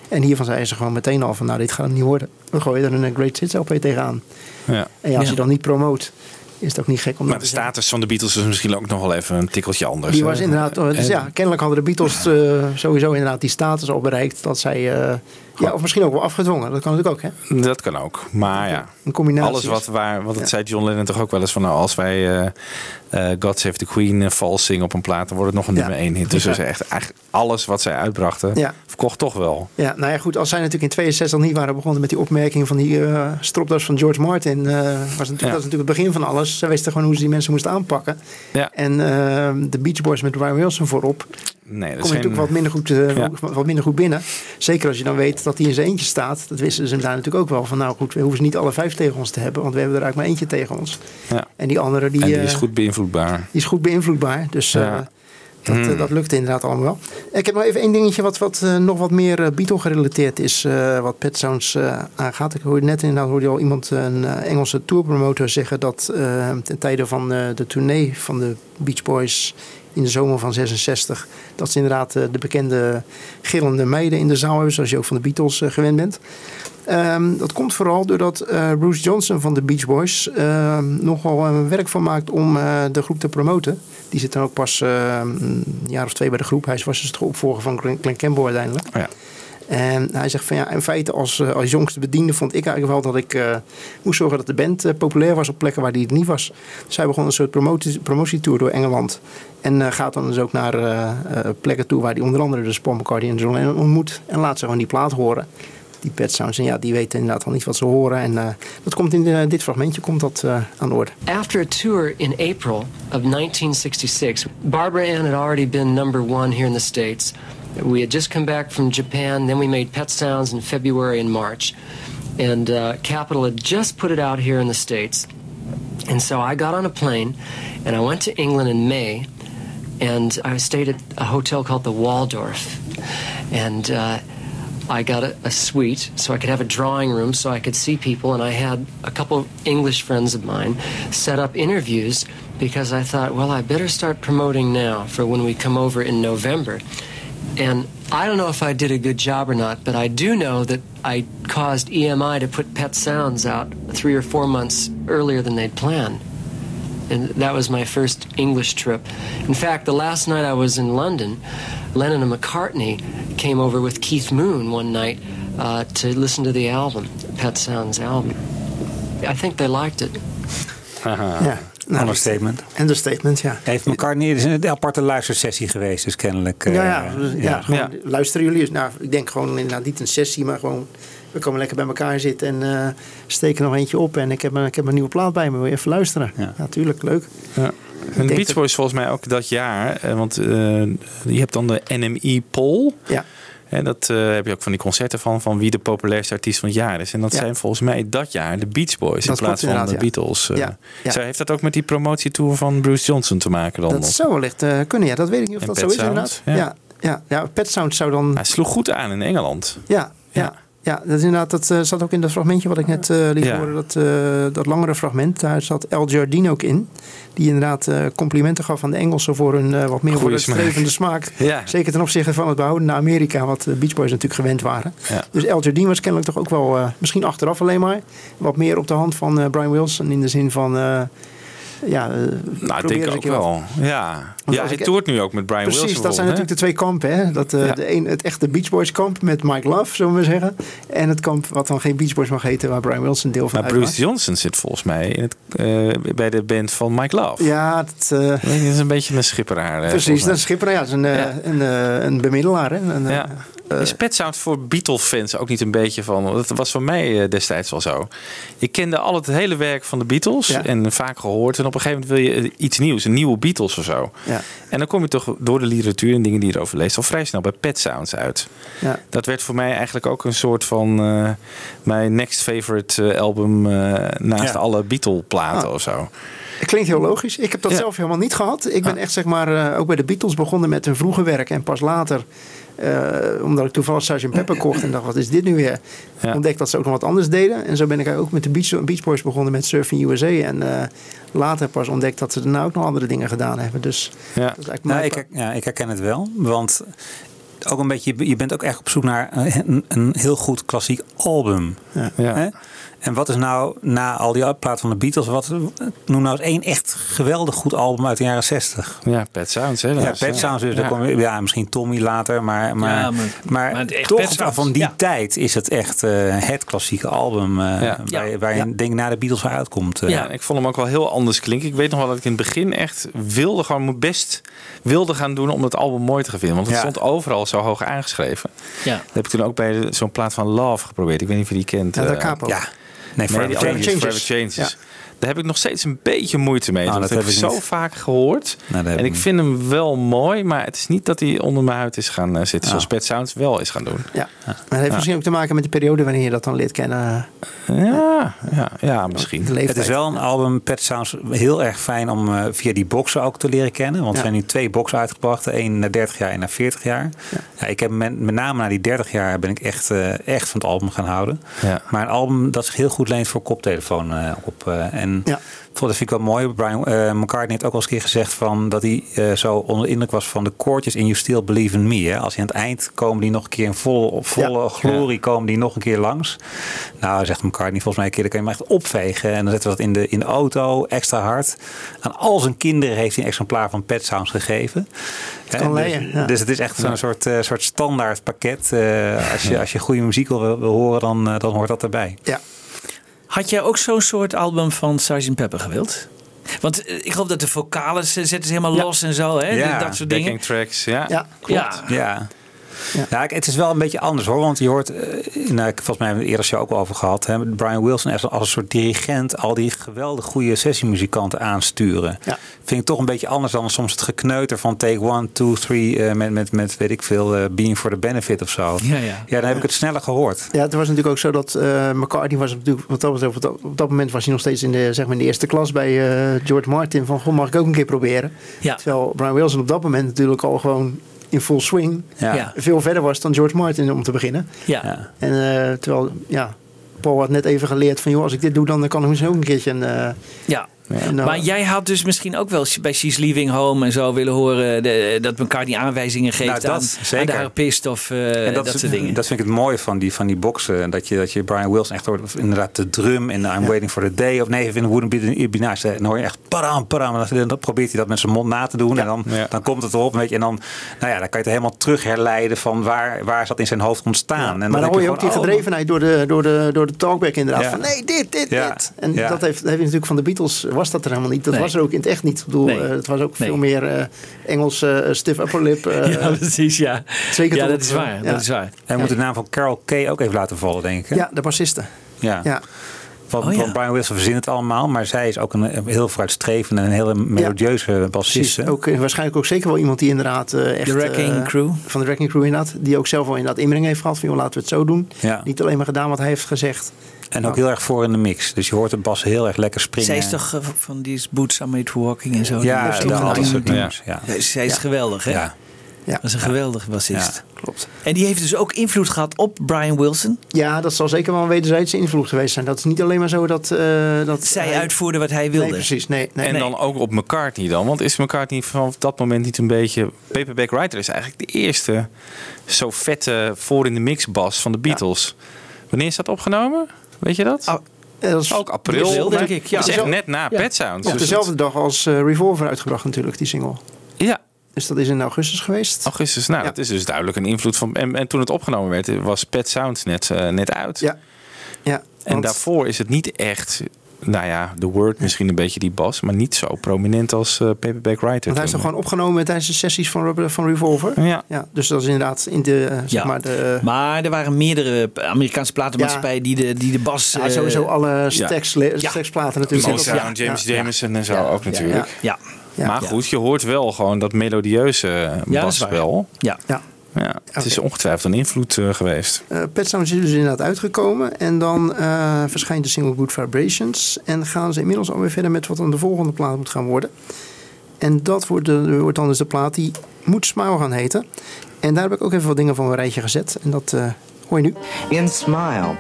[SPEAKER 9] En hiervan zeiden ze gewoon meteen al van, nou dit gaat hem niet worden. We gooien er een Great Hits LP tegenaan.
[SPEAKER 10] Ja.
[SPEAKER 9] En ja, als
[SPEAKER 10] Ja.
[SPEAKER 9] je dan niet promoot, is het ook niet gek om
[SPEAKER 10] Maar de status van de Beatles is misschien ook nog wel even een tikkeltje anders.
[SPEAKER 9] Die
[SPEAKER 10] hè?
[SPEAKER 9] was inderdaad, dus
[SPEAKER 10] En-
[SPEAKER 9] ja, kennelijk hadden de Beatles eh, sowieso inderdaad die status al bereikt dat zij, eh, ja, of misschien ook wel afgedwongen. Dat kan natuurlijk ook, hè?
[SPEAKER 10] Dat kan ook. Maar ja,
[SPEAKER 9] Een combinatie.
[SPEAKER 10] alles wat waar, wat het
[SPEAKER 9] Ja.
[SPEAKER 10] zei John Lennon toch ook wel eens van nou, als wij eh, eh, God Save the Queen eh, vals zingen op een plaat, dan wordt het nog een
[SPEAKER 9] Ja.
[SPEAKER 10] nummer één hit. Dus
[SPEAKER 9] Ja.
[SPEAKER 10] dat is echt eigenlijk alles wat zij uitbrachten, verkocht toch wel.
[SPEAKER 9] Ja, nou ja, goed. Als zij natuurlijk in 62 niet waren begonnen met die opmerking van die eh stropdas van George Martin, eh, was natuurlijk, dat is natuurlijk het begin van alles. Ze wisten gewoon hoe ze die mensen moesten aanpakken.
[SPEAKER 10] Ja.
[SPEAKER 9] En eh, de Beach Boys met Brian Wilson voorop,
[SPEAKER 10] Nee, dat
[SPEAKER 9] kom je
[SPEAKER 10] geen-
[SPEAKER 9] natuurlijk wat minder, goed, eh,
[SPEAKER 10] Ja.
[SPEAKER 9] wat, minder goed binnen. Zeker als je dan weet dat hij in zijn eentje staat. Dat wisten ze daar natuurlijk ook wel. Van nou goed, we hoeven ze niet alle vijf tegen ons te hebben, want we hebben er eigenlijk maar eentje tegen ons.
[SPEAKER 10] Ja.
[SPEAKER 9] En die andere die,
[SPEAKER 10] en die is
[SPEAKER 9] eh,
[SPEAKER 10] goed beïnvloedbaar.
[SPEAKER 9] die is goed beïnvloedbaar. Dus eh,
[SPEAKER 10] Ja.
[SPEAKER 9] Dat, eh,
[SPEAKER 10] Hmm.
[SPEAKER 9] dat lukte inderdaad allemaal wel. Ik heb nog even één dingetje wat, wat eh, nog wat meer eh, Beatle gerelateerd is. eh, wat Pet Sounds eh, aangaat. Ik hoorde net inderdaad hoorde al iemand, een eh, Engelse tourpromotor, zeggen dat eh, ten tijde van eh, de tournee van de Beach Boys in de zomer van 66. Dat ze inderdaad eh, de bekende gillende meiden in de zaal hebben. Zoals je ook van de Beatles eh, gewend bent. Ehm, dat komt vooral doordat eh, Bruce Johnson van de Beach Boys ehm, nogal een werk van maakt om eh, de groep te promoten. Die zit dan ook pas eh, een jaar of twee bij de groep. Hij was dus de opvolger van Glenn Campbell uiteindelijk.
[SPEAKER 10] Oh ja.
[SPEAKER 9] En hij zegt van ja, in feite als, eh, als jongste bediende vond ik eigenlijk wel dat ik moest zorgen dat de band populair was op plekken waar die het niet was. Dus hij begon een soort promotie, promotietour door Engeland. En gaat dan dus ook naar plekken toe waar hij onder andere dus Paul McCartney en John Lennon ontmoet. En laat ze gewoon die plaat horen. Die Pet Sounds. En ja, die weten inderdaad al niet wat ze horen. En eh, dat komt in eh, dit fragmentje komt dat, eh, aan de orde.
[SPEAKER 19] After a tour in April of 1966, Barbara Ann had already been number one here in the States. We had just come back from Japan, then we made Pet Sounds in February and March. And uh, Capitol had just put it out here in the States. And so I got on a plane and I went to England in May and I stayed at a hotel called the Waldorf. And uh, I got a, a suite so I could have a drawing room so I could see people. And I had a couple English friends of mine set up interviews because I thought, well, I better start promoting now for when we come over in November. And I don't know if I did a good job or not, but I do know that I caused EMI to put Pet Sounds out three or four months earlier than they'd planned. And that was my first English trip. In fact, the last night I was in London, Lennon and McCartney came over with Keith Moon one night uh, to listen to the album, Pet Sounds album. I think they liked it.
[SPEAKER 9] Ja.
[SPEAKER 3] Understatement.
[SPEAKER 9] Understatement, ja.
[SPEAKER 3] Heeft McCartney, het is een aparte luistersessie geweest, dus kennelijk. eh,
[SPEAKER 9] ja, ja, dus, ja, gewoon,
[SPEAKER 3] Ja.
[SPEAKER 9] luisteren jullie? Nou, ik denk gewoon inderdaad niet een sessie, maar gewoon... We komen lekker bij elkaar zitten en eh, steken nog eentje op. En ik heb, een, ik heb een nieuwe plaat bij me. Wil je even luisteren? Ja, natuurlijk. Leuk.
[SPEAKER 10] Ja. En de Beach
[SPEAKER 9] dat-
[SPEAKER 10] Boys volgens mij ook dat jaar. eh, Want eh, je hebt dan de NME poll.
[SPEAKER 9] Ja.
[SPEAKER 10] En dat eh, heb je ook van die concerten van, van wie de populairste artiest van het jaar is. En dat
[SPEAKER 9] Ja.
[SPEAKER 10] zijn volgens mij dat jaar de Beach Boys
[SPEAKER 9] Dat
[SPEAKER 10] in plaats van de
[SPEAKER 9] ja.
[SPEAKER 10] Beatles. eh.
[SPEAKER 9] Ja, ja.
[SPEAKER 10] Zo, heeft dat ook met die promotietour van Bruce Johnson te maken dan?
[SPEAKER 9] Dat zou wellicht eh, kunnen, ja. Dat weet ik niet of
[SPEAKER 10] En
[SPEAKER 9] dat
[SPEAKER 10] Pet
[SPEAKER 9] zo is inderdaad.
[SPEAKER 10] ja.
[SPEAKER 9] Ja, ja, ja. Pet Sound zou dan...
[SPEAKER 10] Hij sloeg goed aan in Engeland.
[SPEAKER 9] Ja, ja. Ja. dat is inderdaad, dat eh, zat ook in dat fragmentje wat ik net eh liet
[SPEAKER 10] Ja.
[SPEAKER 9] horen. Dat, eh, dat langere fragment. Daar zat El Jardine ook in. Die inderdaad complimenten gaf aan de Engelsen voor hun wat meer
[SPEAKER 10] smaak.
[SPEAKER 9] vooruitstrevende smaak.
[SPEAKER 10] Ja.
[SPEAKER 9] Zeker ten opzichte van het behouden naar Amerika, wat de Beach Boys natuurlijk gewend waren.
[SPEAKER 10] Ja.
[SPEAKER 9] Dus El Jardine was kennelijk toch ook wel, misschien achteraf alleen maar, wat meer op de hand van Brian Wilson. In de zin van, ja, eh,
[SPEAKER 10] Nou, ik denk
[SPEAKER 9] een
[SPEAKER 10] ook
[SPEAKER 9] wat.
[SPEAKER 10] wel. Ja,
[SPEAKER 9] Want
[SPEAKER 10] ja hij
[SPEAKER 9] ik-
[SPEAKER 10] toert nu ook met Brian
[SPEAKER 9] Precies,
[SPEAKER 10] Wilson.
[SPEAKER 9] dat zijn natuurlijk de twee kampen. Hè? Dat, eh,
[SPEAKER 10] Ja.
[SPEAKER 9] de een, het echte Beach Boys kamp met Mike Love, zullen we zeggen. En het kamp wat dan geen Beach Boys mag heten, waar Brian Wilson deel van
[SPEAKER 10] Maar. Bruce Johnson zit volgens mij in het, eh, bij de band van Mike Love.
[SPEAKER 9] Ja, dat,
[SPEAKER 10] Dat is een beetje een schipperaar.
[SPEAKER 9] precies. Dat
[SPEAKER 10] mij.
[SPEAKER 9] is Schipper, ja, dat is een,
[SPEAKER 10] Ja.
[SPEAKER 9] een, een bemiddelaar. Hè? Een,
[SPEAKER 10] Ja. Is Pet Sound voor Beatle-fans ook niet een beetje van... Dat was voor mij eh, destijds wel zo. Je kende al het hele werk van de Beatles
[SPEAKER 9] Ja.
[SPEAKER 10] en vaak gehoord. En op een gegeven moment wil je eh, iets nieuws, een nieuwe Beatles of zo.
[SPEAKER 9] Ja.
[SPEAKER 10] En dan kom je toch door de literatuur en dingen die je erover leest... al vrij snel bij Pet Sounds uit.
[SPEAKER 9] Ja.
[SPEAKER 10] Dat werd voor mij eigenlijk ook een soort van... eh, mijn next favorite eh, album eh, naast alle Beatle-platen
[SPEAKER 9] Ah.
[SPEAKER 10] of zo.
[SPEAKER 9] Het klinkt heel logisch. Ik heb dat zelf helemaal niet gehad. Ik ben echt zeg maar eh, ook bij de Beatles begonnen met hun vroege werk. En pas later, eh, omdat ik toevallig Sgt. Pepper kocht en dacht, wat is dit nu weer?
[SPEAKER 10] Ja.
[SPEAKER 9] Ontdekt dat ze ook nog wat anders deden. En zo ben ik ook met de Beach, Beach Boys begonnen met Surfing USA. En eh, later pas ontdekt dat ze daarna ook nog andere dingen gedaan hebben. Dus
[SPEAKER 10] Ja.
[SPEAKER 9] dat
[SPEAKER 3] Nou, ik, ja, ik herken het wel. Want ook een beetje, je bent ook echt op zoek naar een, een heel goed klassiek album.
[SPEAKER 9] Ja.
[SPEAKER 3] Hè? En wat is nou, na al die platen van de Beatles, wat, noem nou eens één echt geweldig goed album uit de jaren 60.
[SPEAKER 10] Ja, Pet Sounds. Hè,
[SPEAKER 3] Ja,
[SPEAKER 10] dat
[SPEAKER 3] Pet
[SPEAKER 10] eh,
[SPEAKER 3] Sounds, dus daar
[SPEAKER 10] ja.
[SPEAKER 3] kom je- ja, misschien Tommy later, maar, maar,
[SPEAKER 8] Ja,
[SPEAKER 3] maar,
[SPEAKER 8] maar- maar het echt
[SPEAKER 3] toch van die
[SPEAKER 8] ja.
[SPEAKER 3] tijd is het echt eh, het klassieke album eh,
[SPEAKER 10] Ja.
[SPEAKER 3] waar, je- waar je denk na de Beatles weer uitkomt. eh.
[SPEAKER 10] Ja, ik vond hem ook wel heel anders klinken. Ik weet nog wel dat ik in het begin echt wilde, gewoon mijn best wilde gaan doen om het album mooi te gaan vinden. Want het
[SPEAKER 3] Ja.
[SPEAKER 10] stond overal zo hoog aangeschreven.
[SPEAKER 8] Ja.
[SPEAKER 10] Dat heb ik toen ook bij zo'n plaat van Love geprobeerd. Ik weet niet of je die kent.
[SPEAKER 9] Ja, Da
[SPEAKER 10] eh,
[SPEAKER 9] Capo.
[SPEAKER 3] Ja. Nee,
[SPEAKER 10] Nee,
[SPEAKER 3] Forever
[SPEAKER 10] andere
[SPEAKER 3] Changes.
[SPEAKER 10] Forever Changes. Daar heb ik nog steeds een beetje moeite mee.
[SPEAKER 3] Nou,
[SPEAKER 10] dat,
[SPEAKER 3] dat
[SPEAKER 10] heb ik zo
[SPEAKER 3] niet.
[SPEAKER 10] vaak gehoord.
[SPEAKER 3] Nou, dat
[SPEAKER 10] en
[SPEAKER 3] ik
[SPEAKER 10] vind hem wel mooi, maar het is niet dat hij onder mijn huid is gaan eh, zitten. Zoals Pet Sounds wel is gaan doen.
[SPEAKER 9] Ja. Maar het heeft
[SPEAKER 10] Ja.
[SPEAKER 9] misschien ook te maken met de periode wanneer je dat dan leert kennen.
[SPEAKER 10] Ja, ja, ja misschien.
[SPEAKER 3] Het is wel een album, Pet Sounds, heel erg fijn om eh, via die boxen ook te leren kennen. Want er
[SPEAKER 9] Ja.
[SPEAKER 3] zijn nu twee boxen uitgebracht. één na 30 jaar en na 40 jaar. Ja. ik heb met, met name na die 30 jaar ben ik echt, eh, echt van het album gaan houden.
[SPEAKER 10] Ja.
[SPEAKER 3] Maar een album dat zich heel goed leent voor koptelefoon op. eh, en
[SPEAKER 9] Ja.
[SPEAKER 3] dat vind ik wel mooi. Brian eh, McCartney heeft ook al eens een keer gezegd van, dat hij eh, zo onder de indruk was van de koortjes in You Still Believe in Me. Hè? Als hij aan het eind komen die nog een keer in volle, volle glorie komen die nog een keer langs. Nou, zegt McCartney volgens mij een keer, dan kan je hem echt opvegen. En dan zetten we dat in de, in de auto, extra hard. Aan al zijn kinderen heeft hij een exemplaar van Pet Sounds gegeven. Hè,
[SPEAKER 9] kan
[SPEAKER 3] dus,
[SPEAKER 9] leien, ja.
[SPEAKER 3] dus het is echt zo'n soort, eh, soort standaard pakket. Als, je, als je goede muziek wil, wil horen, dan, dan hoort dat erbij.
[SPEAKER 9] Ja.
[SPEAKER 8] Had jij ook zo'n soort album van Sgt. Pepper gewild? Want eh, ik geloof dat de vocalen ze zetten ze helemaal los en zo, hè?
[SPEAKER 3] Ja,
[SPEAKER 8] dat soort dingen.
[SPEAKER 10] Tracks, ja.
[SPEAKER 9] Ja,
[SPEAKER 8] klopt.
[SPEAKER 3] Ja. Ja. Nou, het is wel een beetje anders hoor. Want je hoort, nou, ik- volgens mij hebben we het eerder show ook al over gehad. Hè, Brian Wilson als, als een soort dirigent al die geweldig goede sessiemuzikanten aansturen. Vind ik toch een beetje anders dan soms het gekneuter van take one, two, three. eh, met, met, met weet ik veel, being for the benefit of zo.
[SPEAKER 8] Ja, ja.
[SPEAKER 3] dan heb ik het sneller gehoord.
[SPEAKER 9] Ja, het was natuurlijk ook zo dat eh McCartney was natuurlijk, wat dat betreft, op dat, op dat moment was hij nog steeds in de, zeg maar in de eerste klas bij George Martin. Van, goh, mag ik ook een keer proberen?
[SPEAKER 8] Ja.
[SPEAKER 9] Terwijl Brian Wilson op dat moment natuurlijk al gewoon in full swing
[SPEAKER 3] Ja.
[SPEAKER 8] Ja.
[SPEAKER 9] veel verder was dan George Martin om te beginnen.
[SPEAKER 8] Ja.
[SPEAKER 9] En eh, terwijl, ja, Paul had net even geleerd van, joh, als ik dit doe, dan kan ik misschien ook een keertje een... eh,
[SPEAKER 8] Ja.
[SPEAKER 9] Eh,
[SPEAKER 8] Maar jij had dus misschien ook wel bij She's Leaving Home en zo willen horen de, dat McCartney aanwijzingen geeft
[SPEAKER 3] Nou, dat
[SPEAKER 8] aan, de harpist of eh,
[SPEAKER 3] En
[SPEAKER 8] dat, soort dingen.
[SPEAKER 3] Dat vind ik het mooie van die, van die boxen. Dat je, dat je Brian Wilson echt hoort. of Inderdaad, de drum in I'm Waiting for the Day. Of nee, in Wouldn't Be, be Nice. Dan hoor je echt param, param. En dan, dan probeert hij dat met zijn mond na te doen. En dan,
[SPEAKER 10] Ja.
[SPEAKER 3] dan komt het erop. Weet je, en dan, nou ja, dan kan je het helemaal terug herleiden van waar, waar is dat in zijn hoofd ontstaan. En
[SPEAKER 9] maar dan hoor je ook die
[SPEAKER 3] oh,
[SPEAKER 9] gedrevenheid door de, door de, door de talkback inderdaad.
[SPEAKER 3] Ja.
[SPEAKER 9] Van nee, dit, dit,
[SPEAKER 3] Ja.
[SPEAKER 9] dit. En
[SPEAKER 3] Ja.
[SPEAKER 9] dat heeft, dat heeft natuurlijk van de Beatles, was dat er helemaal niet. Dat
[SPEAKER 8] Nee.
[SPEAKER 9] was er ook in het echt niet. Ik bedoel,
[SPEAKER 8] Nee.
[SPEAKER 9] eh, het was ook
[SPEAKER 8] Nee.
[SPEAKER 9] veel meer eh, Engels eh, stiff upper lip. eh,
[SPEAKER 8] ja, precies, ja.
[SPEAKER 9] Zeker
[SPEAKER 8] ja, dat is waar.
[SPEAKER 9] ja.
[SPEAKER 8] Dat is waar.
[SPEAKER 3] En we moeten de naam van Carol Kay ook even laten vallen, denk ik. hè?
[SPEAKER 9] ja, de bassiste.
[SPEAKER 3] ja.
[SPEAKER 9] Ja.
[SPEAKER 3] Want,
[SPEAKER 8] Oh, ja.
[SPEAKER 3] want Brian Wilson verzint het allemaal. Maar zij is ook een, heel vooruitstrevende en hele melodieuze bassist.
[SPEAKER 9] Precies.
[SPEAKER 3] hè?
[SPEAKER 9] Ook, waarschijnlijk ook zeker wel iemand die inderdaad eh, echt...
[SPEAKER 8] De Wrecking Crew.
[SPEAKER 9] Van de Wrecking Crew inderdaad. Die ook zelf wel inderdaad inbreng heeft gehad. Van joh, laten we het zo doen.
[SPEAKER 3] Ja.
[SPEAKER 9] Niet alleen maar gedaan wat hij heeft gezegd.
[SPEAKER 3] En ook heel erg voor in de mix. Dus je hoort de bas heel erg lekker springen.
[SPEAKER 8] Zij is toch eh, van die is Boots are made for walking en zo. Die
[SPEAKER 3] Ja, dat, soort nummers. Ja.
[SPEAKER 8] Ja, Zij is geweldig, hè?
[SPEAKER 3] Ja.
[SPEAKER 9] Ja.
[SPEAKER 8] Dat is een geweldige bassist.
[SPEAKER 9] Klopt.
[SPEAKER 8] En die heeft dus ook invloed gehad op Brian Wilson.
[SPEAKER 9] Ja, dat zal zeker wel een wederzijdse invloed geweest zijn. Dat is niet alleen maar zo dat... eh, dat
[SPEAKER 8] Zij
[SPEAKER 9] hij-
[SPEAKER 8] uitvoerde wat hij wilde.
[SPEAKER 9] Nee, precies. Nee, nee.
[SPEAKER 10] En dan ook op McCartney dan. Want is McCartney vanaf dat moment niet een beetje... Paperback Writer is eigenlijk de eerste zo vette voor in de mix bas van de Beatles. Wanneer is dat opgenomen? Weet je dat?
[SPEAKER 9] Ah, eh, dat is
[SPEAKER 10] ook april,
[SPEAKER 8] april, denk ik, ja.
[SPEAKER 10] Dat is echt net na
[SPEAKER 9] Ja.
[SPEAKER 10] Pet Sounds.
[SPEAKER 9] Op dezelfde dag als eh, Revolver uitgebracht natuurlijk, die single.
[SPEAKER 10] Ja,
[SPEAKER 9] Dus dat is in augustus geweest.
[SPEAKER 10] augustus. Nou, dat is dus duidelijk een invloed van... En, en toen het opgenomen werd, was Pet Sounds net, eh, net uit.
[SPEAKER 9] Ja. ja
[SPEAKER 10] En
[SPEAKER 9] want-
[SPEAKER 10] daarvoor is het niet echt... Nou ja, de Word misschien een beetje die bas, maar niet zo prominent als eh, Paperback Writer.
[SPEAKER 9] Want hij is toch gewoon opgenomen tijdens de sessies van, van Revolver?
[SPEAKER 10] Ja.
[SPEAKER 9] ja. Dus dat is inderdaad in de, eh, zeg
[SPEAKER 8] Ja.
[SPEAKER 9] maar, de...
[SPEAKER 8] Maar er waren meerdere Amerikaanse platenmaatschappijen die, de, die de bas...
[SPEAKER 9] Ja,
[SPEAKER 8] eh,
[SPEAKER 9] sowieso alle
[SPEAKER 10] ja.
[SPEAKER 9] Stax,
[SPEAKER 8] Ja.
[SPEAKER 9] Stax-platen natuurlijk.
[SPEAKER 10] Motown,
[SPEAKER 9] Ja,
[SPEAKER 10] James
[SPEAKER 9] ja,
[SPEAKER 10] Jameson en zo
[SPEAKER 9] Ja.
[SPEAKER 10] ook
[SPEAKER 9] Ja.
[SPEAKER 10] natuurlijk.
[SPEAKER 8] Ja.
[SPEAKER 9] Ja.
[SPEAKER 10] Maar goed, je hoort wel gewoon dat melodieuze
[SPEAKER 8] Ja, dat is waar.
[SPEAKER 10] basspel.
[SPEAKER 8] Ja.
[SPEAKER 9] Ja.
[SPEAKER 10] Ja, het is ongetwijfeld een invloed eh, geweest.
[SPEAKER 9] Eh, Pet Sounds is dus inderdaad uitgekomen. En dan eh, verschijnt de single Good Vibrations. En gaan ze inmiddels alweer verder met wat dan de volgende plaat moet gaan worden. En dat wordt, de, wordt dan dus de plaat die moet Smile gaan heten. En daar heb ik ook even wat dingen van een rijtje gezet. En dat eh, hoor je nu.
[SPEAKER 20] In Smile,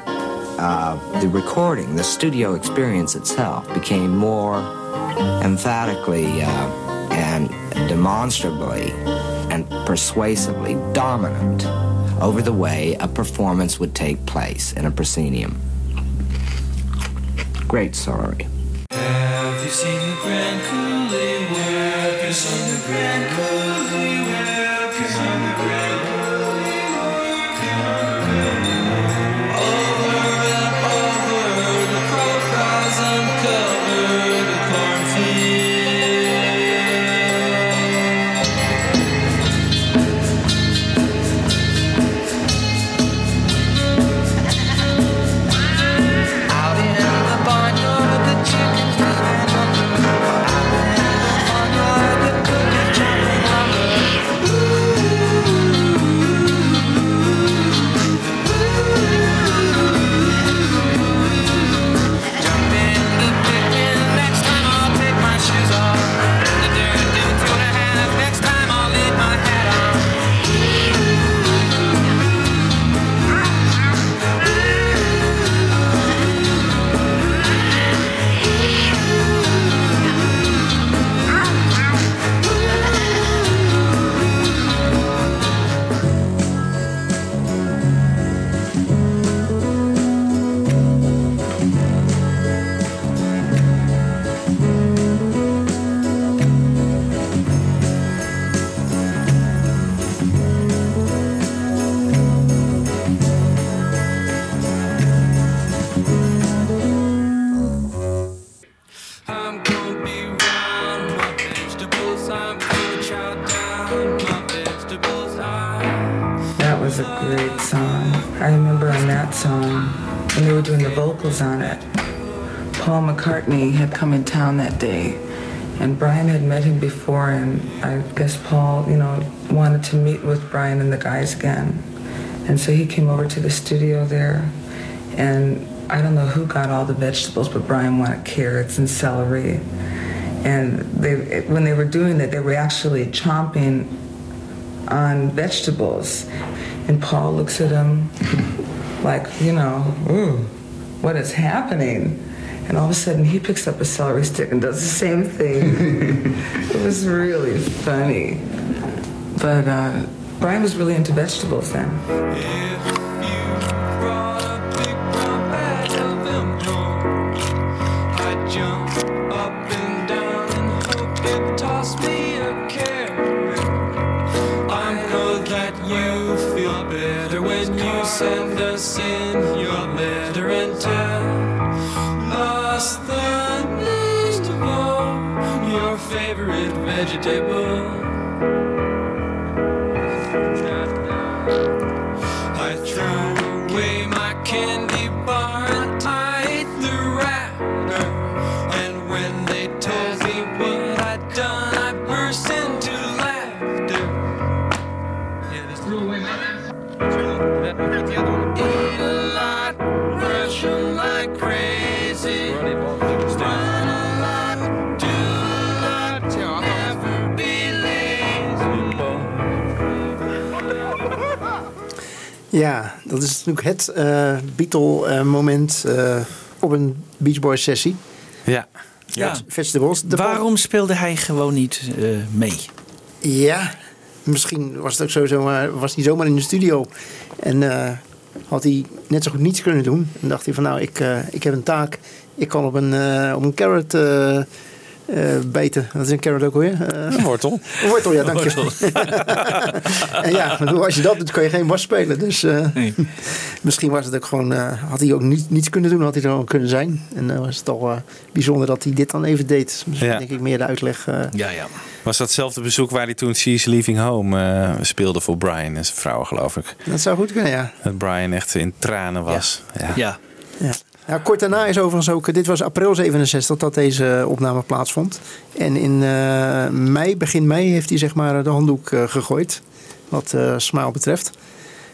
[SPEAKER 20] uh, the recording, the studio experience itself became more emphatically uh, and demonstrably and persuasively dominant over the way a performance would take place in a proscenium. Great story.
[SPEAKER 5] Have you seen the Grand Coulee work? Have you seen the Grand Coulee
[SPEAKER 16] McCartney had come in town that day, and Brian had met him before, and I guess Paul, you know, wanted to meet with Brian and the guys again. And so he came over to the studio there, and I don't know who got all the vegetables, but Brian wanted carrots and celery. And they, when they were doing that, they were actually chomping on vegetables. And Paul looks at him like, you know, ooh, what is happening? And all of a sudden, he picks up a celery stick and does the same thing. it was really funny. But uh, Brian was really into vegetables then.
[SPEAKER 5] Favorite
[SPEAKER 9] dat is natuurlijk het eh Beatle-moment eh, op een Beach Boys sessie.
[SPEAKER 10] Ja.
[SPEAKER 8] Ja.
[SPEAKER 9] Festivals. De
[SPEAKER 8] Waarom speelde hij gewoon niet eh, mee?
[SPEAKER 9] Ja, misschien was het ook sowieso, maar was hij zomaar in de studio. En eh, had hij net zo goed niets kunnen doen. En dacht hij van nou, ik, eh, ik heb een taak. Ik kan op een, eh, op een carrot eh, bijten. Wat is een carrot ook alweer? Eh,
[SPEAKER 10] Een wortel.
[SPEAKER 9] Een wortel, ja, dank je. en ja, maar als je dat doet, kan je geen was spelen. Dus eh, misschien was het ook gewoon, eh, had hij ook niet, niets kunnen doen, had hij er al kunnen zijn. En dan was het al eh, bijzonder dat hij dit dan even deed. Misschien
[SPEAKER 10] Ja.
[SPEAKER 9] denk ik meer de uitleg.
[SPEAKER 8] Ja, ja.
[SPEAKER 10] Was dat hetzelfde bezoek waar hij toen She's Leaving Home eh, speelde voor Brian en zijn vrouw, geloof ik.
[SPEAKER 9] dat zou goed kunnen, ja.
[SPEAKER 10] Dat Brian echt in tranen was. Ja.
[SPEAKER 8] Ja.
[SPEAKER 9] Ja. Ja, kort daarna is overigens ook, dit was april 67 dat deze opname plaatsvond. En in eh, mei, begin mei, heeft hij zeg maar de handdoek eh, gegooid. Wat eh Smile betreft.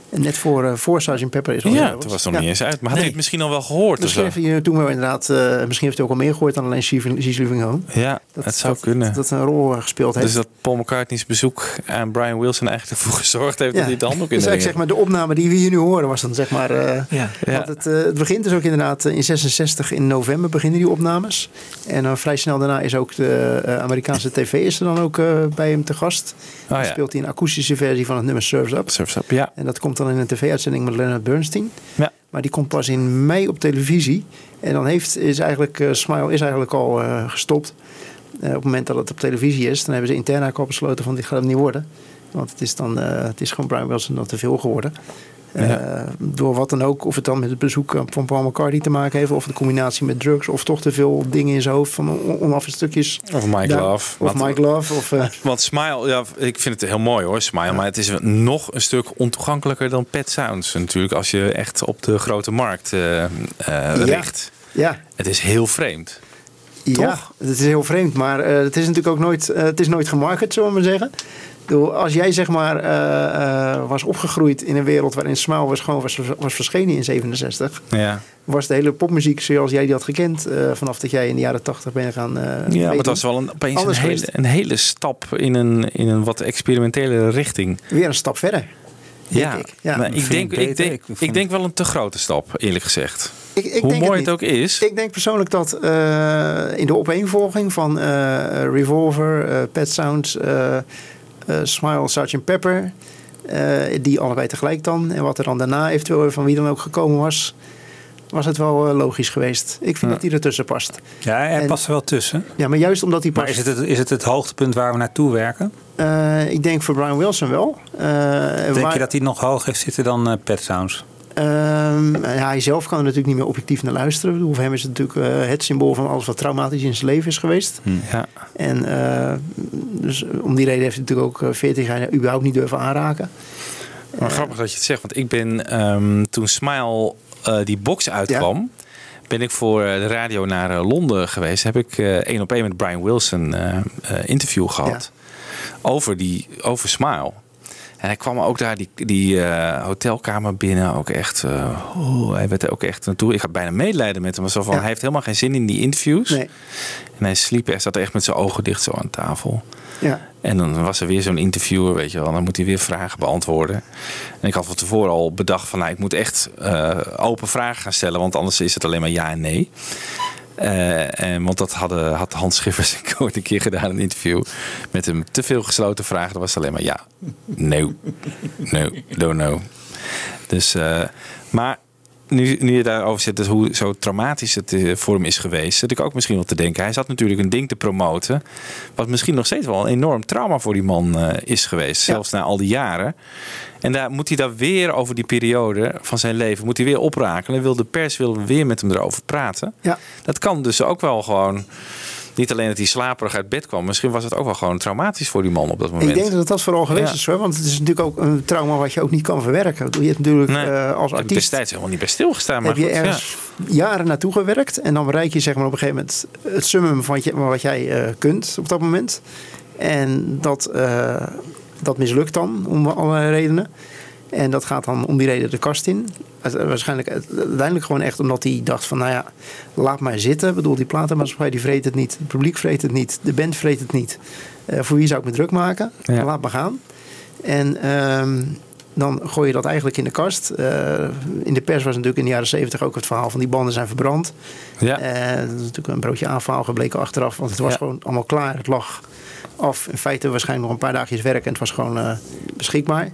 [SPEAKER 9] Net voor, eh voor Sgt. Pepper is al
[SPEAKER 10] Ja, het
[SPEAKER 9] wat.
[SPEAKER 10] was nog
[SPEAKER 9] Ja.
[SPEAKER 10] niet eens uit. Maar had hij het misschien al wel gehoord of
[SPEAKER 9] Misschien
[SPEAKER 10] zo?
[SPEAKER 9] heeft hij toen wel inderdaad, eh, misschien heeft hij ook al meer gehoord dan alleen She's Living Home.
[SPEAKER 10] Ja, het zou kunnen.
[SPEAKER 9] Dat een rol eh, gespeeld heeft.
[SPEAKER 10] dus dat Paul McCartney's bezoek aan Brian Wilson eigenlijk ervoor gezorgd heeft dat hij de handdoek in
[SPEAKER 9] dus
[SPEAKER 10] de
[SPEAKER 9] zeg maar de opname die we hier nu horen was dan zeg maar... eh,
[SPEAKER 8] Ja.
[SPEAKER 9] Want het, het begint dus ook inderdaad in 66 in november beginnen die opnames. En dan vrij snel daarna is ook de Amerikaanse tv is er dan ook bij hem te gast. dan
[SPEAKER 10] ja.
[SPEAKER 9] speelt hij een akoestische versie van het nummer Surf's Up.
[SPEAKER 10] Surf's Up, ja.
[SPEAKER 9] En dat komt dan in een tv-uitzending met Leonard Bernstein.
[SPEAKER 10] Ja.
[SPEAKER 9] Maar die komt pas in mei op televisie. En dan heeft, is eigenlijk, eh, Smile is eigenlijk al eh, gestopt. Eh, op het moment dat het op televisie is, dan hebben ze intern eigenlijk al besloten van dit gaat hem niet worden. Want het is dan, het is gewoon Brian Wilson dan te veel geworden. Eh,
[SPEAKER 10] Ja.
[SPEAKER 9] door wat dan ook, of het dan met het bezoek van Paul McCartney te maken heeft, of de combinatie met drugs, of toch te veel dingen in zijn hoofd van on- onaf stukjes.
[SPEAKER 10] Of Mike
[SPEAKER 9] daar-
[SPEAKER 10] Love.
[SPEAKER 9] Of
[SPEAKER 10] Want-
[SPEAKER 9] Mike Love. Of, eh,
[SPEAKER 10] Want Smile, ja, ik vind het heel mooi hoor, Smile. Maar het is nog een stuk ontoegankelijker dan Pet Sounds natuurlijk. Als je echt op de grote markt eh, richt.
[SPEAKER 9] ja.
[SPEAKER 10] Het is heel vreemd.
[SPEAKER 9] Ja, het is heel vreemd, maar het is natuurlijk ook nooit, het is nooit gemarket, zullen we maar zeggen. Als jij zeg maar eh, eh, was opgegroeid in een wereld waarin was, gewoon was, was verschenen in 67,
[SPEAKER 10] Ja.
[SPEAKER 9] was de hele popmuziek zoals jij die had gekend eh, vanaf dat jij in de jaren 80 bent gaan. eh,
[SPEAKER 10] Ja, maar het was wel een, opeens een hele,
[SPEAKER 9] geweest.
[SPEAKER 10] een hele stap in een, in een wat experimentele richting.
[SPEAKER 9] Weer een stap verder. denk
[SPEAKER 10] Ja,
[SPEAKER 9] ik. Ja.
[SPEAKER 10] maar ik, denk,
[SPEAKER 9] ik
[SPEAKER 10] ik, denk,
[SPEAKER 9] Ik
[SPEAKER 10] ik,
[SPEAKER 9] vind-
[SPEAKER 10] denk wel een te grote stap, eerlijk gezegd.
[SPEAKER 9] Ik, ik
[SPEAKER 10] Hoe
[SPEAKER 9] denk
[SPEAKER 10] mooi het ook is.
[SPEAKER 9] Ik denk persoonlijk dat eh, in de opeenvolging van eh, Revolver, eh, Pet Sounds, Smile, Sgt. Pepper, eh, die allebei tegelijk dan, en wat er dan daarna eventueel van wie dan ook gekomen was, was het wel eh, logisch geweest. Ik vind dat hij ertussen past.
[SPEAKER 3] Ja, hij
[SPEAKER 9] En-
[SPEAKER 3] past er wel tussen.
[SPEAKER 9] Ja, maar juist omdat hij
[SPEAKER 3] Maar
[SPEAKER 9] past.
[SPEAKER 3] is het het, is het, het hoogtepunt waar we naartoe werken?
[SPEAKER 9] Eh, ik denk voor Brian Wilson wel. Eh,
[SPEAKER 3] Denk
[SPEAKER 9] waar-
[SPEAKER 3] je dat hij nog hoog heeft zitten dan eh, Pet Sounds?
[SPEAKER 9] Ehm, ja, hij zelf kan er natuurlijk niet meer objectief naar luisteren. Voor hem is het natuurlijk eh, het symbool van alles wat traumatisch in zijn leven is geweest.
[SPEAKER 10] Ja.
[SPEAKER 9] En eh, dus om die reden heeft hij natuurlijk ook eh, 40 jaar überhaupt niet durven aanraken.
[SPEAKER 10] Maar grappig dat je het zegt, want ik ben ehm, toen Smile eh, die box uitkwam, ben ik voor eh, de radio naar eh, Londen geweest. Heb ik eh, één op één met Brian Wilson eh, eh, interview gehad over die over Smile. En hij kwam ook daar die, die eh, hotelkamer binnen, ook echt. eh, oh, hij werd er ook echt naartoe. Ik had bijna medelijden met hem. Zo van,
[SPEAKER 9] Ja.
[SPEAKER 10] Hij heeft helemaal geen zin in die interviews.
[SPEAKER 9] Nee.
[SPEAKER 10] En hij sliep, hij zat echt met zijn ogen dicht zo aan tafel.
[SPEAKER 9] Ja.
[SPEAKER 10] En dan was er weer zo'n interviewer, weet je wel. Dan moet hij weer vragen beantwoorden. En ik had van tevoren al bedacht van... Nou, ik moet echt eh, open vragen gaan stellen. Want anders is het alleen maar ja en nee. Eh, en, want dat hadden, had Hans Schiffers en ik ooit een keer gedaan. Een interview met hem. Te veel gesloten vragen. Dan was alleen maar ja. No. No. Don't know. Dus, eh, maar nu, nu je daarover zit, dus hoe zo traumatisch het eh, voor hem is geweest, zit ik ook misschien wel te denken. Hij zat natuurlijk een ding te promoten, wat misschien nog steeds wel een enorm trauma voor die man eh, is geweest, zelfs na al die jaren. En daar moet hij daar weer over die periode van zijn leven, moet hij weer oprakelen. En wil de pers wil weer met hem erover praten.
[SPEAKER 9] Ja.
[SPEAKER 10] Dat kan dus ook wel gewoon. Niet alleen dat hij slaperig uit bed kwam, misschien was het ook wel gewoon traumatisch voor die man op dat moment.
[SPEAKER 9] Ik denk dat dat vooral geweest
[SPEAKER 10] Ja.
[SPEAKER 9] is hoor. Want het is natuurlijk ook een trauma wat je ook niet kan verwerken. Je hebt natuurlijk
[SPEAKER 10] Nee,
[SPEAKER 9] eh, als artiest
[SPEAKER 10] destijds helemaal niet bij stilgestaan. Maar
[SPEAKER 9] heb je
[SPEAKER 10] ja.
[SPEAKER 9] ergens jaren naartoe gewerkt. En dan bereik je zeg maar op een gegeven moment het summum van wat jij eh, kunt op dat moment. En dat, eh, dat mislukt dan om allerlei redenen. En dat gaat dan om die reden de kast in. Het- Waarschijnlijk uiteindelijk gewoon echt omdat hij dacht van... nou ja, laat maar zitten. Ik bedoel, die platenmaatschappij die vreet het niet. Het publiek vreet het niet. De band vreet het niet. Eh, voor wie zou ik me druk maken?
[SPEAKER 10] Ja.
[SPEAKER 9] Laat maar gaan. En ehm, dan gooi je dat eigenlijk in de kast. Eh, in de pers was natuurlijk in de jaren zeventig ook het verhaal van die banden zijn verbrand.
[SPEAKER 10] Ja.
[SPEAKER 9] Eh, dat is natuurlijk een broodje aanvaal gebleken achteraf. Want het was
[SPEAKER 10] Ja.
[SPEAKER 9] gewoon allemaal klaar. Het lag af. In feite waarschijnlijk nog een paar dagjes werk. En het was gewoon eh, beschikbaar.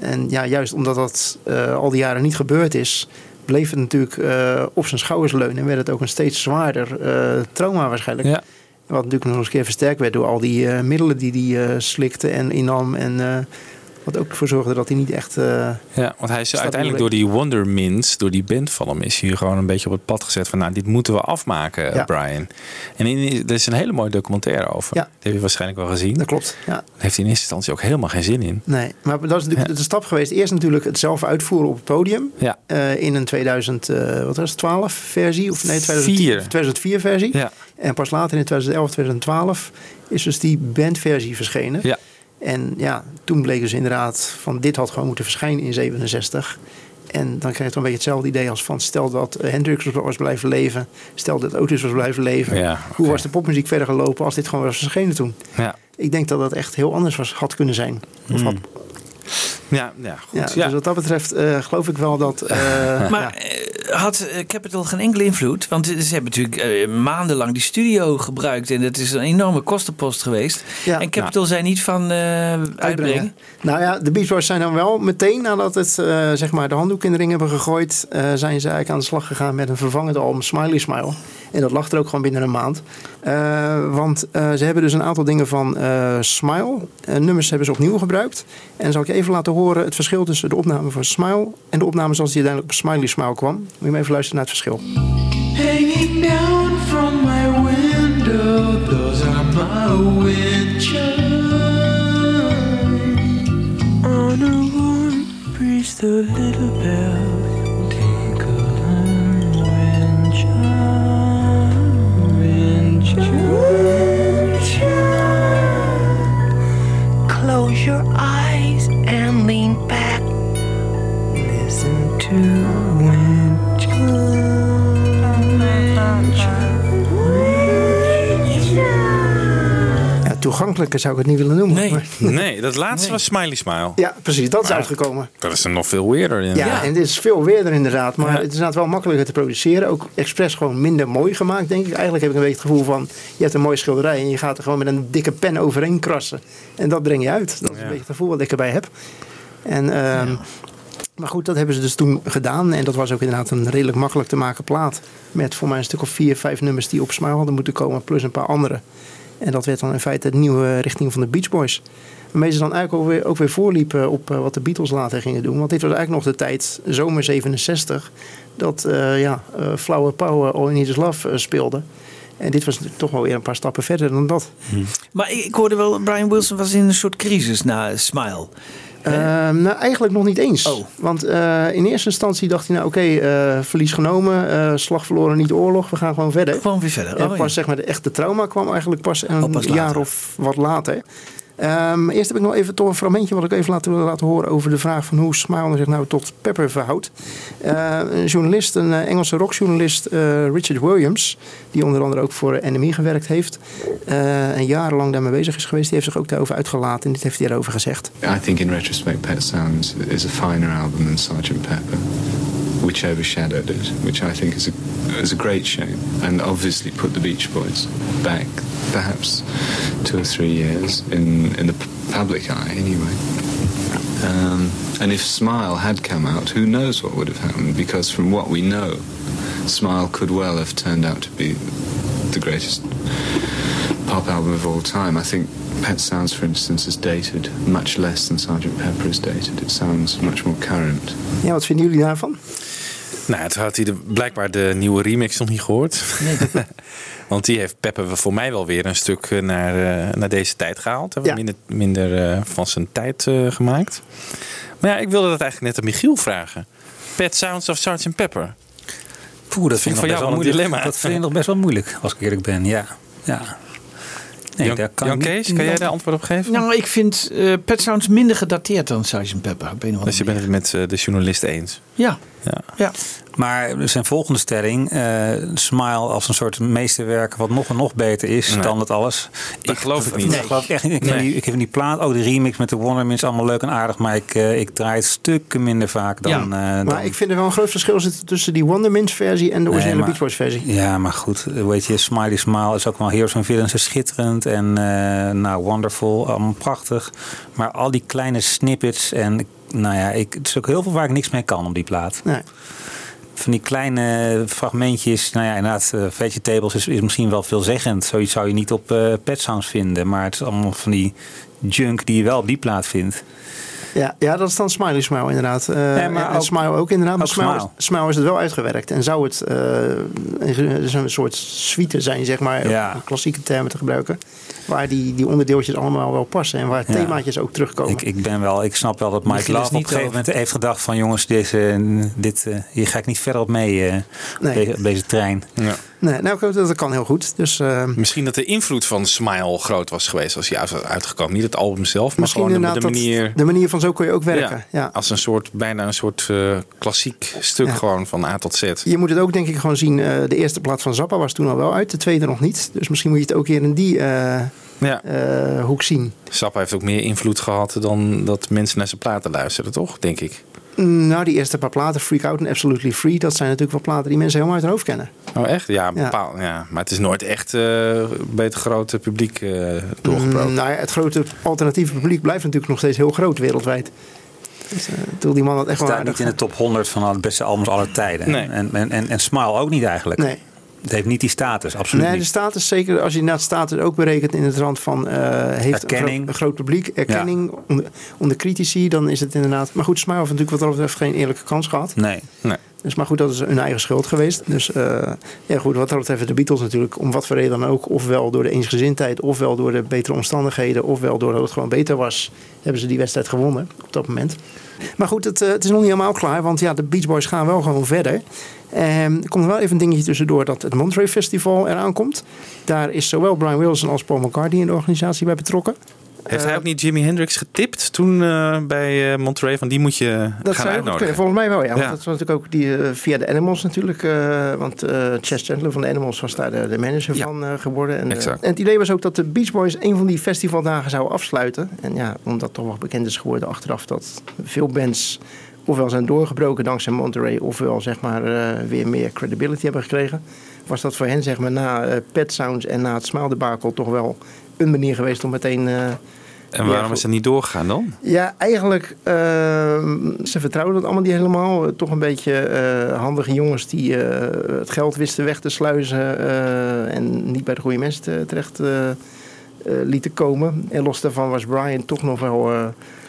[SPEAKER 9] En ja, juist omdat dat eh, al die jaren niet gebeurd is... bleef het natuurlijk eh, op zijn schouders leunen. En werd het ook een steeds zwaarder eh, trauma waarschijnlijk.
[SPEAKER 10] Ja.
[SPEAKER 9] Wat natuurlijk nog eens een keer versterkt werd door al die middelen die hij slikte en innam. En wat ook ervoor zorgde dat hij niet echt... eh,
[SPEAKER 10] Ja, want hij is uiteindelijk door die Wondermins, door die band van hem, is hij gewoon een beetje op het pad gezet van, nou, dit moeten we afmaken,
[SPEAKER 9] Ja.
[SPEAKER 10] Brian. En in, er is een hele mooie documentaire over.
[SPEAKER 9] Ja.
[SPEAKER 10] Die heb je waarschijnlijk wel gezien.
[SPEAKER 9] Dat klopt, ja.
[SPEAKER 10] Daar heeft hij in eerste instantie ook helemaal geen zin in.
[SPEAKER 9] Nee, maar dat is natuurlijk de stap geweest. Eerst natuurlijk het zelf uitvoeren op het podium.
[SPEAKER 10] Ja.
[SPEAKER 9] Eh, in een 2012 versie. Of nee, 2010,
[SPEAKER 10] Vier.
[SPEAKER 9] 2004 versie.
[SPEAKER 10] Ja.
[SPEAKER 9] En pas later in 2011, 2012 is dus die bandversie verschenen.
[SPEAKER 10] Ja.
[SPEAKER 9] En ja, toen bleek dus inderdaad van dit had gewoon moeten verschijnen in 67. En dan krijg je toch een beetje hetzelfde idee als van stel dat Hendrix was blijven leven. Stel dat Otis was blijven leven.
[SPEAKER 10] Ja,
[SPEAKER 9] Hoe was de popmuziek verder gelopen als dit gewoon was verschenen toen?
[SPEAKER 10] Ja.
[SPEAKER 9] Ik denk dat dat echt heel anders was, had kunnen zijn. Of had,
[SPEAKER 10] Ja, ja goed.
[SPEAKER 9] ja,
[SPEAKER 10] Ja,
[SPEAKER 9] Dus wat dat betreft eh, geloof ik wel dat... eh,
[SPEAKER 8] Maar
[SPEAKER 9] ja.
[SPEAKER 8] eh, had Capital geen enkele invloed? Want ze hebben natuurlijk eh, maandenlang die studio gebruikt. En dat is een enorme kostenpost geweest.
[SPEAKER 9] Ja.
[SPEAKER 8] en Capital zei niet van eh, uitbrengen.
[SPEAKER 9] Nou ja, de Beach Boys zijn dan wel meteen nadat het, eh, zeg maar de handdoek in de ring hebben gegooid, eh, zijn ze eigenlijk aan de slag gegaan met een vervangend album Smiley Smile. En dat lag er ook gewoon binnen een maand. Eh, want eh, ze hebben dus een aantal dingen van eh, Smile. nummers hebben ze opnieuw gebruikt. En zal ik je even laten horen het verschil tussen de opname van Smile en de opname zoals die uiteindelijk op Smiley Smile kwam. Moet je even luisteren naar het verschil.
[SPEAKER 5] Hanging down from my window, those are my wind chimes. On a warm breeze, the little bells
[SPEAKER 9] toegankelijker zou ik het niet willen noemen.
[SPEAKER 8] Nee.
[SPEAKER 9] maar-
[SPEAKER 10] Nee, dat laatste was Smiley Smile.
[SPEAKER 9] Ja, precies. Dat is uitgekomen.
[SPEAKER 10] Dat is er nog veel weerder in.
[SPEAKER 9] Ja, en dit is veel weerder inderdaad. Maar
[SPEAKER 10] Ja.
[SPEAKER 9] het is inderdaad wel makkelijker te produceren. Ook expres gewoon minder mooi gemaakt, denk ik. Eigenlijk heb ik een beetje het gevoel van... je hebt een mooie schilderij en je gaat er gewoon met een dikke pen overheen krassen. En dat breng je uit. Dat is een beetje het gevoel wat ik erbij heb. En, ehm, Maar goed, dat hebben ze dus toen gedaan. En dat was ook inderdaad een redelijk makkelijk te maken plaat. Met voor mij een stuk of vier, vijf nummers die op Smile hadden moeten komen. Plus een paar andere. En dat werd dan in feite de nieuwe richting van de Beach Boys. Waarmee ze dan eigenlijk ook weer, ook weer voorliepen op eh, wat de Beatles later gingen doen. Want dit was eigenlijk nog de tijd, zomer 67, dat eh, ja, eh, Flower Power, All You Need Is Love eh, speelde. En dit was toch wel weer een paar stappen verder dan dat.
[SPEAKER 8] Maar ik, ik hoorde wel, Brian Wilson was in een soort crisis na Smile.
[SPEAKER 9] Ehm, nou, eigenlijk nog niet eens. Want eh, in eerste instantie dacht hij, nou oké, eh, verlies genomen, eh, slag verloren, niet oorlog, we gaan gewoon verder.
[SPEAKER 8] Gewoon weer verder.
[SPEAKER 9] En
[SPEAKER 8] Oh,
[SPEAKER 9] pas
[SPEAKER 8] ja.
[SPEAKER 9] zeg maar de echte trauma kwam eigenlijk pas een
[SPEAKER 8] Oh, pas
[SPEAKER 9] jaar of wat later. Ehm, eerst heb ik nog even toch een fragmentje wat ik even laten, wil laten horen over de vraag van hoe Smile zich nou tot Pepper verhoudt. Eh, een journalist, een eh, Engelse rockjournalist, eh, Richard Williams, die onder andere ook voor NME gewerkt heeft eh, en jarenlang daarmee bezig is geweest, die heeft zich ook daarover uitgelaten en dit heeft hij erover gezegd.
[SPEAKER 15] I think in retrospect, Pet Sounds is a finer album than Sgt. Pepper, which overshadowed it, which I think is a, is a great shame, and obviously put the Beach Boys back perhaps two or three years in, in the public eye anyway. Um, and if Smile had come out, who knows what would have happened, because from what we know, Smile could well have turned out to be the greatest pop album of all time. I think Pet Sounds, for instance, is dated much less than Sgt. Pepper is dated. It sounds much more current.
[SPEAKER 9] Ja, wat vinden jullie daarvan?
[SPEAKER 10] Nou, toen had hij de, blijkbaar de nieuwe remix nog niet gehoord. Want die heeft Peppe voor mij wel weer een stuk eh, naar, eh, naar deze tijd gehaald. Hebben we minder, minder eh, van zijn tijd gemaakt. Maar ja, ik wilde dat eigenlijk net aan Michiel vragen. Pet Sounds of Sgt. Pepper?
[SPEAKER 3] Poeh, dat
[SPEAKER 10] vind ik voor jou
[SPEAKER 3] nog best wel
[SPEAKER 10] wel een
[SPEAKER 3] moeilijk.
[SPEAKER 10] dilemma.
[SPEAKER 3] Dat vind ik nog best wel moeilijk, als ik eerlijk ben. Ja. ja. Nee,
[SPEAKER 10] Jan,
[SPEAKER 3] daar kan
[SPEAKER 10] Jan Kees, kan jij daar antwoord op geven?
[SPEAKER 8] Nou, ik vind eh Pet Sounds minder gedateerd dan Sgt. Pepper.
[SPEAKER 10] Dus je bent het met eh, de journalist eens?
[SPEAKER 8] Ja.
[SPEAKER 10] ja.
[SPEAKER 8] ja.
[SPEAKER 3] Maar zijn volgende stelling, eh, Smile als een soort meesterwerk wat nog en nog beter is
[SPEAKER 10] Nee.
[SPEAKER 3] dan het alles.
[SPEAKER 10] Dat geloof ik niet.
[SPEAKER 3] Dat geloof ik echt niet. Ik, vind
[SPEAKER 10] Nee.
[SPEAKER 3] die, ik vind die plaat, ook de remix met de Wonderman is allemaal leuk en aardig, maar ik, eh, ik draai het stukken minder vaak dan... eh,
[SPEAKER 9] maar
[SPEAKER 3] dan
[SPEAKER 9] ik vind er wel een groot verschil zitten tussen die Wondermint versie en de originele
[SPEAKER 3] Nee, maar-
[SPEAKER 9] Beach Boys versie.
[SPEAKER 3] Ja, maar goed, weet je, Smiley Smile is ook wel Heroes and Villains is schitterend en eh, nou, Wonderful, allemaal prachtig. Maar al die kleine snippets en nou ja, ik, het is ook heel veel waar ik niks mee kan op die plaat.
[SPEAKER 9] Nee.
[SPEAKER 3] Van die kleine fragmentjes, nou ja, inderdaad, uh, Vegetables is, is misschien wel veelzeggend. Zoiets zou je niet op eh Pet Sounds vinden, maar het is allemaal van die junk die je wel op die plaat vindt.
[SPEAKER 9] Ja, ja, dat is dan Smiley Smile inderdaad. Eh,
[SPEAKER 3] Ja, maar ook-
[SPEAKER 9] Smile ook inderdaad. Maar
[SPEAKER 3] ook
[SPEAKER 9] Smile,
[SPEAKER 3] Smile.
[SPEAKER 9] Is, Smile is het wel uitgewerkt. En zou het eh, een, een soort suite zijn, zeg maar,
[SPEAKER 3] Ja.
[SPEAKER 9] om klassieke termen te gebruiken. Waar die, die onderdeeltjes allemaal wel passen. En waar
[SPEAKER 3] Ja.
[SPEAKER 9] themaatjes ook terugkomen.
[SPEAKER 3] Ik, ik ben wel, ik snap wel dat Mike
[SPEAKER 9] is
[SPEAKER 3] Love op een gegeven
[SPEAKER 9] over-
[SPEAKER 3] moment heeft gedacht van jongens, deze, dit, eh, hier ga ik niet verder op mee, eh,
[SPEAKER 9] Nee.
[SPEAKER 3] deze, op deze trein.
[SPEAKER 10] Ja.
[SPEAKER 9] Nee, nou, dat kan heel goed. Dus, eh,
[SPEAKER 10] Misschien dat de invloed van Smile groot was geweest als hij uit was uitgekomen. Niet het album zelf, maar gewoon de, de manier...
[SPEAKER 9] de manier van zo kun je ook werken. Ja.
[SPEAKER 10] Als een soort, bijna een soort eh, klassiek stuk
[SPEAKER 9] Ja.
[SPEAKER 10] gewoon van A tot Z.
[SPEAKER 9] Je moet het ook denk ik gewoon zien. eh, de eerste plaat van Zappa was toen al wel uit. De tweede nog niet. Dus misschien moet je het ook weer in die
[SPEAKER 10] Ja.
[SPEAKER 9] hoek zien.
[SPEAKER 10] Sappa heeft ook meer invloed gehad dan dat mensen naar zijn platen luisteren, toch? Denk ik.
[SPEAKER 9] Nou, die eerste paar platen, Freak Out en Absolutely Free, dat zijn natuurlijk wel platen die mensen helemaal uit hun hoofd kennen.
[SPEAKER 10] Oh, echt? Ja,
[SPEAKER 9] Ja.
[SPEAKER 10] bepaald, ja. maar het is nooit echt eh, bij het grote publiek eh, doorgebroken.
[SPEAKER 9] Mm, nou ja, het grote alternatieve publiek blijft natuurlijk nog steeds heel groot wereldwijd. Dus, eh, ik bedoel, die man had echt wel
[SPEAKER 3] staat niet in de top 100 van de beste albums aller tijden.
[SPEAKER 9] Nee.
[SPEAKER 3] En, en, en, en Smile ook niet eigenlijk.
[SPEAKER 9] Nee.
[SPEAKER 3] Het heeft niet die status, absoluut
[SPEAKER 9] Nee, de status zeker, als je inderdaad status ook berekent in het rand van eh, heeft een groot, een groot publiek, erkenning onder, onder critici, dan is het inderdaad. Maar goed, Smile heeft natuurlijk wat dat betreft geen eerlijke kans gehad.
[SPEAKER 3] Nee.
[SPEAKER 10] nee.
[SPEAKER 9] Dus, maar goed, dat is hun eigen schuld geweest. Dus eh, ja, goed, wat dat betreft de Beatles natuurlijk, om wat voor reden dan ook, ofwel door de eensgezindheid, ofwel door de betere omstandigheden, ofwel doordat het gewoon beter was, hebben ze die wedstrijd gewonnen op dat moment. Maar goed, het, eh, het is nog niet helemaal klaar, want ja, de Beach Boys gaan wel gewoon verder. En er komt wel even een dingetje tussendoor dat het Monterey Festival eraan komt. Daar is zowel Brian Wilson als Paul McCartney in de organisatie bij betrokken.
[SPEAKER 10] Heeft
[SPEAKER 9] Eh,
[SPEAKER 10] hij ook niet Jimi Hendrix getipt toen eh, bij eh, Monterey? Van die moet je
[SPEAKER 9] Dat
[SPEAKER 10] gaan uitnodigen.
[SPEAKER 9] kunnen. Volgens mij wel, ja. Want
[SPEAKER 10] Ja.
[SPEAKER 9] dat was natuurlijk ook die, eh, via de Animals natuurlijk. eh, want eh Chess Chandler van de Animals was daar de, de manager van eh, geworden. En, eh, en het idee was ook dat de Beach Boys een van die festivaldagen zouden afsluiten. En ja, omdat toch wel bekend is geworden achteraf dat veel bands ofwel zijn doorgebroken dankzij Monterey, ofwel zeg maar eh, weer meer credibility hebben gekregen. Was dat voor hen zeg maar na eh, Pet Sounds en na het Smile debacle toch wel een manier geweest om meteen... eh,
[SPEAKER 10] En waarom
[SPEAKER 9] ja,
[SPEAKER 10] is dat niet doorgegaan dan?
[SPEAKER 9] ja, eigenlijk, ehm, ze vertrouwden dat allemaal niet helemaal. Toch een beetje handige jongens die het geld wisten weg te sluizen en niet bij de goede mensen te- terecht lieten komen. En los daarvan was Brian toch nog wel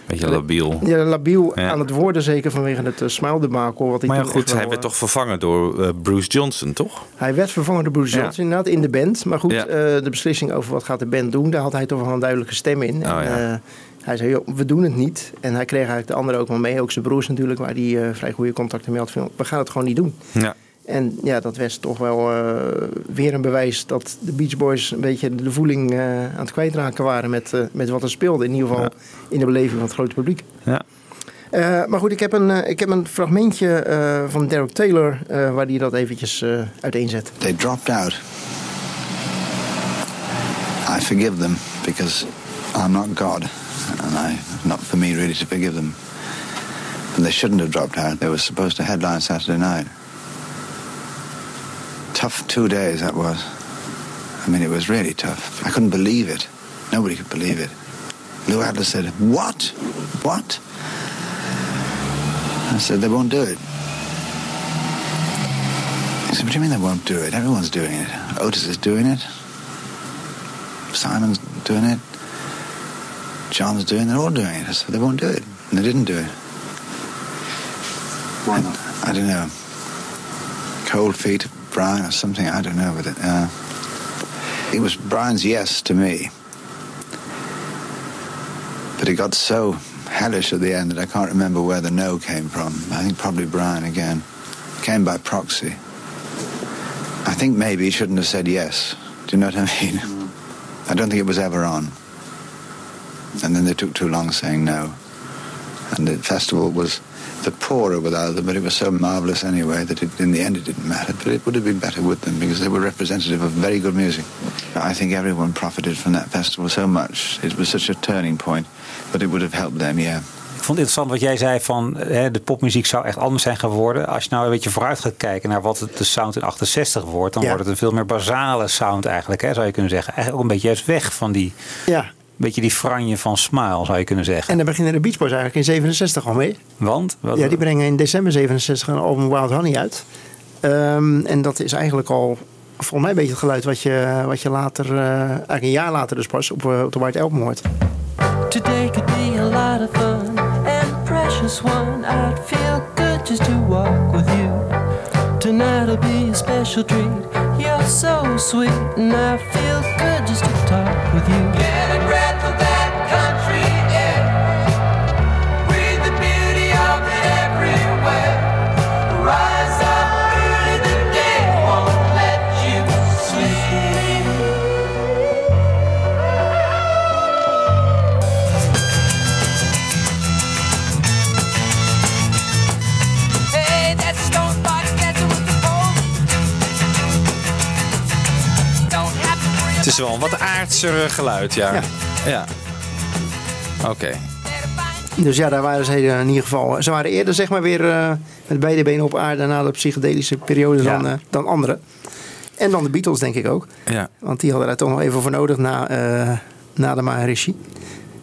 [SPEAKER 10] Beetje labiel.
[SPEAKER 9] ja, labiel
[SPEAKER 10] Ja.
[SPEAKER 9] aan het worden, zeker vanwege het uh, smile debacle. Wat ik
[SPEAKER 10] Maar ja, goed,
[SPEAKER 9] wel,
[SPEAKER 10] hij werd
[SPEAKER 9] eh,
[SPEAKER 10] toch vervangen door eh, Bruce Johnson, toch?
[SPEAKER 9] hij werd vervangen door Bruce
[SPEAKER 10] Ja.
[SPEAKER 9] Johnson inderdaad in de band. Maar goed, eh, de beslissing over wat gaat de band doen, daar had hij toch wel een duidelijke stem in.
[SPEAKER 10] Oh,
[SPEAKER 9] En, eh, Hij zei, joh, we doen het niet. En hij kreeg eigenlijk de anderen ook wel mee. Ook zijn broers natuurlijk, waar hij eh, vrij goede contacten mee had. Van, We gaan het gewoon niet doen.
[SPEAKER 10] Ja.
[SPEAKER 9] En ja, dat was toch wel eh, weer een bewijs dat de Beach Boys een beetje de voeling eh, aan het kwijtraken waren met, eh, met wat er speelde. In ieder geval in de beleving van het grote publiek.
[SPEAKER 10] Ja.
[SPEAKER 9] Eh, maar goed, ik heb een, ik heb een fragmentje eh, van Derek Taylor eh, waar hij dat eventjes eh, uiteenzet.
[SPEAKER 21] They dropped out. I forgive them because I'm not God, and I not for me really to forgive them. But they shouldn't have dropped out. They were supposed to headline Saturday night. Tough two days that was. I mean, it was really tough. I couldn't believe it. Nobody could believe it. Lou Adler said, "What? What?" I said, "They won't do it." He said, What do you mean they won't do it? Everyone's doing it. Otis is doing it. Simon's doing it. John's doing it. They're all doing it. I said, they won't do it. And they didn't do it. Why not? I don't know. Cold feet Brian or something. I don't know. But it, uh, it was Brian's yes to me. But it got so hellish at the end that I can't remember where the no came from. I think probably Brian again. Came by proxy. I think maybe he shouldn't have said yes. Do you know what I mean? I don't think it was ever on. And then they took too long saying no. And the festival was the poorer without them, but it was so marvellous anyway that it, in the end it didn't matter. But it would have been better with them because they were representative of very good music. I think everyone profited from that festival so much. It was such a turning point, but it would have helped them, yeah.
[SPEAKER 3] Ik vond het interessant wat jij zei van hè, de popmuziek zou echt anders zijn geworden. Als je nou een beetje vooruit gaat kijken naar wat het de sound in 68 wordt, dan
[SPEAKER 9] Ja.
[SPEAKER 3] wordt het een veel meer basale sound eigenlijk, hè, zou je kunnen zeggen. Eigenlijk ook een beetje juist weg van die,
[SPEAKER 9] Ja.
[SPEAKER 3] Beetje die franje van Smile, zou je kunnen zeggen.
[SPEAKER 9] En daar beginnen de Beach Boys eigenlijk in 67 al mee.
[SPEAKER 3] Want? Wat,
[SPEAKER 9] Ja, die brengen in december 67 een album Wild Honey uit. Ehm, en dat is eigenlijk al volgens mij een beetje het geluid wat je, wat je later, eh, eigenlijk een jaar later dus pas op, eh, op de White Album hoort.
[SPEAKER 22] Today could be a lot of fun and a precious one. I'd feel good just to walk with you. Tonight will be a special treat. You're so sweet, and I feel good just to talk with you.
[SPEAKER 5] Get a breath
[SPEAKER 10] is wel een wat aardser geluid, ja.
[SPEAKER 9] Ja.
[SPEAKER 10] Ja. Oké.
[SPEAKER 9] Dus ja, daar waren ze in ieder geval. Ze waren eerder zeg maar weer eh, met beide benen op aarde na de psychedelische periode
[SPEAKER 10] Ja.
[SPEAKER 9] dan, eh, dan anderen. En dan de Beatles denk ik ook.
[SPEAKER 10] Ja.
[SPEAKER 9] Want die hadden daar toch nog even voor nodig na, eh, na de Maharishi.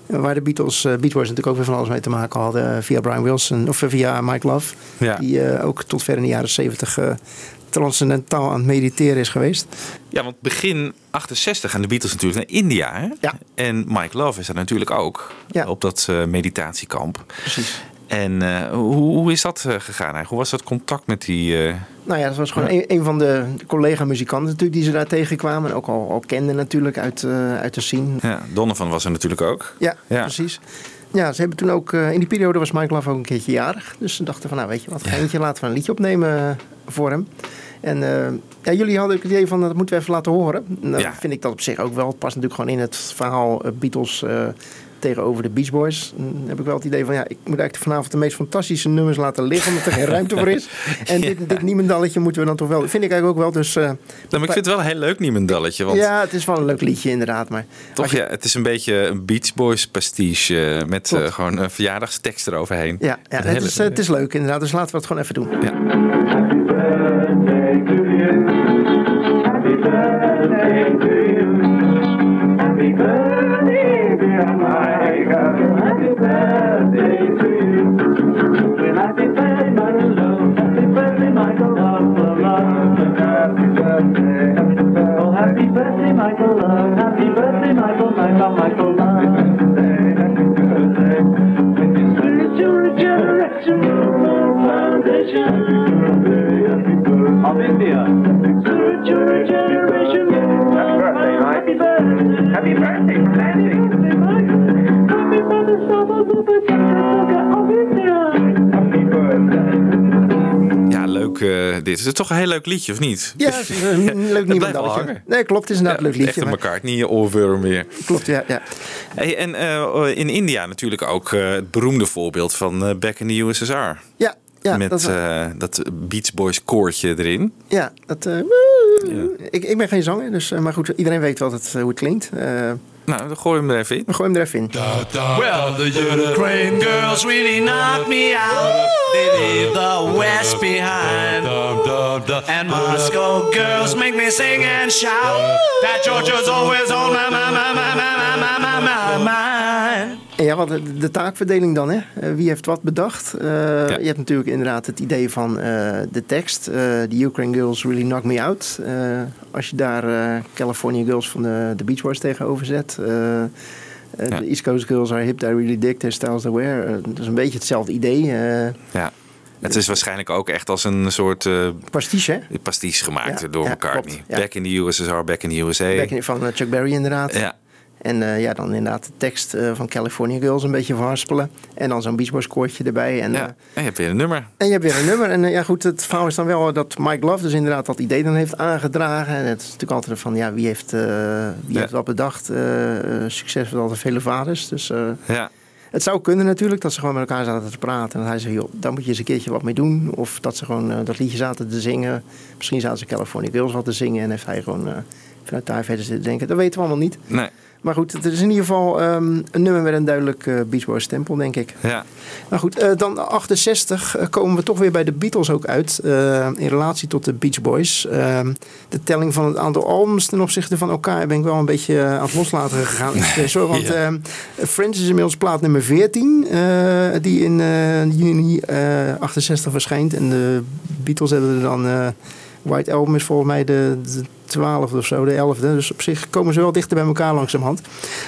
[SPEAKER 9] Waar de Beatles, eh, Beat Boys natuurlijk ook weer van alles mee te maken hadden. Via Brian Wilson of via Mike Love.
[SPEAKER 10] Ja.
[SPEAKER 9] Die eh, ook tot ver in de jaren zeventig eh, transcendentaal aan het mediteren is geweest.
[SPEAKER 10] Ja, want begin 68 gaan de Beatles natuurlijk naar India. Hè?
[SPEAKER 9] Ja.
[SPEAKER 10] En Mike Love is daar natuurlijk ook.
[SPEAKER 9] Ja.
[SPEAKER 10] Op dat eh, meditatiekamp.
[SPEAKER 9] Precies.
[SPEAKER 10] En eh, hoe, hoe is dat eh, gegaan eigenlijk? Hoe was dat contact met die... eh,
[SPEAKER 9] Nou ja, dat was gewoon een, een van de collega-muzikanten natuurlijk die ze daar tegenkwamen. En ook al, al kenden natuurlijk uit, uit de scene.
[SPEAKER 10] ja, Donovan was er natuurlijk ook.
[SPEAKER 9] Ja,
[SPEAKER 10] Ja.
[SPEAKER 9] precies. Ja, ze hebben toen ook, in die periode was Mike Love ook een keertje jarig. Dus ze dachten van, nou weet je wat, geintje, laten we een liedje opnemen voor hem. En ja, jullie hadden ook het idee van, dat moeten we even laten horen. Nou
[SPEAKER 10] Ja.
[SPEAKER 9] vind ik dat op zich ook wel. Het past natuurlijk gewoon in het verhaal Beatles tegenover de Beach Boys. Dan heb ik wel het idee van, ja, ik moet eigenlijk vanavond de meest fantastische nummers laten liggen, omdat er geen ruimte voor is. En dit, dit niemendalletje moeten we dan toch wel, vind ik eigenlijk ook wel. Dus, eh,
[SPEAKER 10] Nou, maar ik vind het wel een heel leuk niemendalletje. Want
[SPEAKER 9] ja, het is wel een leuk liedje inderdaad. Maar
[SPEAKER 10] toch, ja, het is een beetje een Beach Boys pastiche. Met eh, gewoon een verjaardagstekst eroverheen.
[SPEAKER 9] ja, ja het,
[SPEAKER 10] hele-
[SPEAKER 9] is, het is leuk inderdaad. Dus laten we het gewoon even doen.
[SPEAKER 5] Happy generation India. Happy birthday, Mike. Happy birthday. Happy birthday of India. Happy birthday.
[SPEAKER 10] Ja, leuk eh, dit. Is het toch een heel leuk liedje, of niet?
[SPEAKER 9] Ja, is een leuk niemendalsje.
[SPEAKER 10] Ja,
[SPEAKER 9] nee, klopt. Het is een ja, een leuk liedje.
[SPEAKER 10] Echt niet je oorworm weer.
[SPEAKER 9] Klopt, ja.
[SPEAKER 10] en eh, in India natuurlijk ook eh, het beroemde voorbeeld van Back in the USSR.
[SPEAKER 9] Ja, ja,
[SPEAKER 10] Met
[SPEAKER 9] dat
[SPEAKER 10] eh, dat Beach Boys koortje erin.
[SPEAKER 9] Ja, dat, eh, ik, ik ben geen zanger, dus, eh, maar goed, iedereen weet wat het, eh, hoe het klinkt. Eh,
[SPEAKER 10] Nou, dan gooi hem er even in.
[SPEAKER 9] we gooien hem er even in.
[SPEAKER 23] Well, the Ukraine girls really knock me out. They leave the West behind. And Moscow girls make me sing and shout. That Georgia's always on my, my, my, my, my, my, my, my, my mind.
[SPEAKER 9] En ja, wat de, de taakverdeling dan, hè? Eh, wie heeft wat bedacht? Eh, Je hebt natuurlijk inderdaad het idee van eh, de tekst. The Ukraine Girls Really Knock Me Out. Als je daar California Girls van de, de Beach Boys tegenover zet. De East Coast Girls are hip, they really dig, their styles aware. Eh, dat is een beetje hetzelfde idee.
[SPEAKER 10] Ja. Het is waarschijnlijk ook echt als een soort
[SPEAKER 9] pastiche, hè?
[SPEAKER 10] pastiche gemaakt
[SPEAKER 9] Ja,
[SPEAKER 10] door
[SPEAKER 9] ja,
[SPEAKER 10] McCartney.
[SPEAKER 9] klopt, ja.
[SPEAKER 10] Back in the USSR, back in the USA.
[SPEAKER 9] Back in- van Chuck Berry inderdaad.
[SPEAKER 10] Ja.
[SPEAKER 9] En eh, ja, dan inderdaad de tekst eh, van California Girls een beetje verhaspelen. En dan zo'n Beach Boys koortje erbij. En, eh,
[SPEAKER 10] En je hebt weer een nummer.
[SPEAKER 9] En je hebt weer een nummer. En ja, goed, het verhaal is dan wel dat Mike Love dus inderdaad dat idee dan heeft aangedragen. En het is natuurlijk altijd van, ja, wie heeft, wie
[SPEAKER 10] Ja.
[SPEAKER 9] heeft wat bedacht? Succes met altijd vele vaders. Dus
[SPEAKER 10] Ja.
[SPEAKER 9] het zou kunnen natuurlijk dat ze gewoon met elkaar zaten te praten. En hij zei, joh, daar moet je eens een keertje wat mee doen. Of dat ze gewoon dat liedje zaten te zingen. Misschien zaten ze California Girls wat te zingen. En heeft hij gewoon vanuit daar verder zitten denken. Dat weten we allemaal niet.
[SPEAKER 10] Nee.
[SPEAKER 9] Maar goed, het is in ieder geval ehm, een nummer met een duidelijk eh, Beach Boys stempel, denk ik.
[SPEAKER 10] Ja.
[SPEAKER 9] Nou goed, eh, dan 68 eh, komen we toch weer bij de Beatles ook uit. in relatie tot de Beach Boys. Ehm, de telling van het aantal albums ten opzichte van elkaar ben ik wel een beetje aan het loslaten gegaan. Hoor, want
[SPEAKER 10] Ja.
[SPEAKER 9] ehm, Friends is inmiddels plaat nummer 14. eh, die in juni eh 68 verschijnt. En de Beatles hebben er dan... White Album is volgens mij de, de 12e of zo, de 11e. Dus op zich komen ze wel dichter bij elkaar langzamerhand.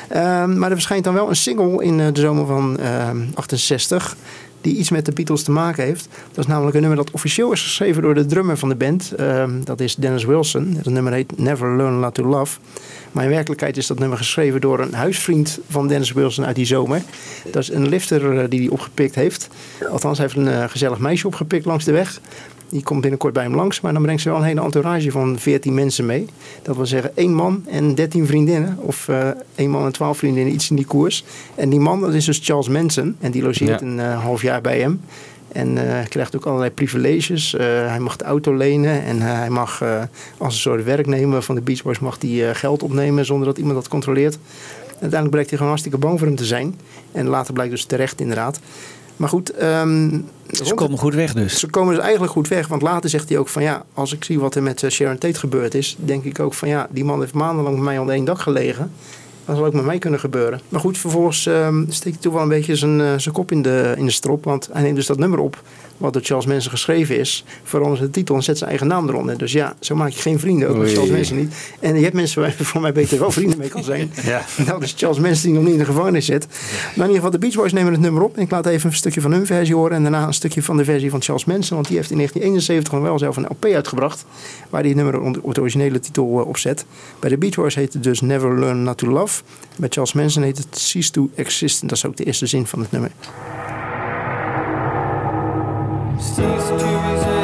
[SPEAKER 9] Ehm, maar er verschijnt dan wel een single in eh, de zomer van ehm 68 die iets met de Beatles te maken heeft. Dat is namelijk een nummer dat officieel is geschreven door de drummer van de band. Ehm, dat is Dennis Wilson. Het nummer heet Never Learn Not to Love. Maar in werkelijkheid is dat nummer geschreven door een huisvriend van Dennis Wilson uit die zomer. Dat is een lifter eh, die hij opgepikt heeft. Althans, hij heeft een eh, gezellig meisje opgepikt langs de weg. Die komt binnenkort bij hem langs, maar dan brengt ze wel een hele entourage van 14 mensen mee. Dat wil zeggen één man en 13 vriendinnen. Of eh één man en 12 vriendinnen, iets in die koers. En die man, dat is dus Charles Manson. En die logeert
[SPEAKER 10] Ja.
[SPEAKER 9] een eh, half jaar bij hem. En eh, krijgt ook allerlei privileges. Hij mag de auto lenen en hij mag als een soort werknemer van de Beach Boys mag eh, geld opnemen zonder dat iemand dat controleert. Uiteindelijk blijkt hij gewoon hartstikke bang voor hem te zijn. En later blijkt dus terecht inderdaad. Maar goed, ehm,
[SPEAKER 8] Ze komen goed weg dus.
[SPEAKER 9] ze komen dus eigenlijk goed weg. Want later zegt hij ook van ja, als ik zie wat er met eh, Sharon Tate gebeurd is, denk ik ook van ja, die man heeft maandenlang met mij onder één dak gelegen. Dat zal ook met mij kunnen gebeuren. Maar goed, vervolgens ehm, steekt hij toch wel een beetje zijn, eh, zijn kop in de, in de strop. Want hij neemt dus dat nummer op, wat door Charles Manson geschreven is. Verandert de titel en zet zijn eigen naam eronder. Dus ja, zo maak je geen vrienden, ook met. Charles Manson niet. En je hebt mensen waar je voor mij beter wel vrienden mee kan zijn.
[SPEAKER 10] Ja.
[SPEAKER 9] Nou, dus Charles Manson die nog niet in de gevangenis zit. Maar in ieder geval, de Beach Boys nemen het nummer op. En ik laat even een stukje van hun versie horen. En daarna een stukje van de versie van Charles Manson. Want die heeft in 1971 nog wel zelf een LP uitgebracht. Waar hij het nummer onder op de originele titel eh, op zet. Bij de Beach Boys heet het dus Never Learn Not To Love. Bij Charles Manson heet het Cease To Exist. En dat is ook de eerste zin van het nummer.
[SPEAKER 5] Cease to resist.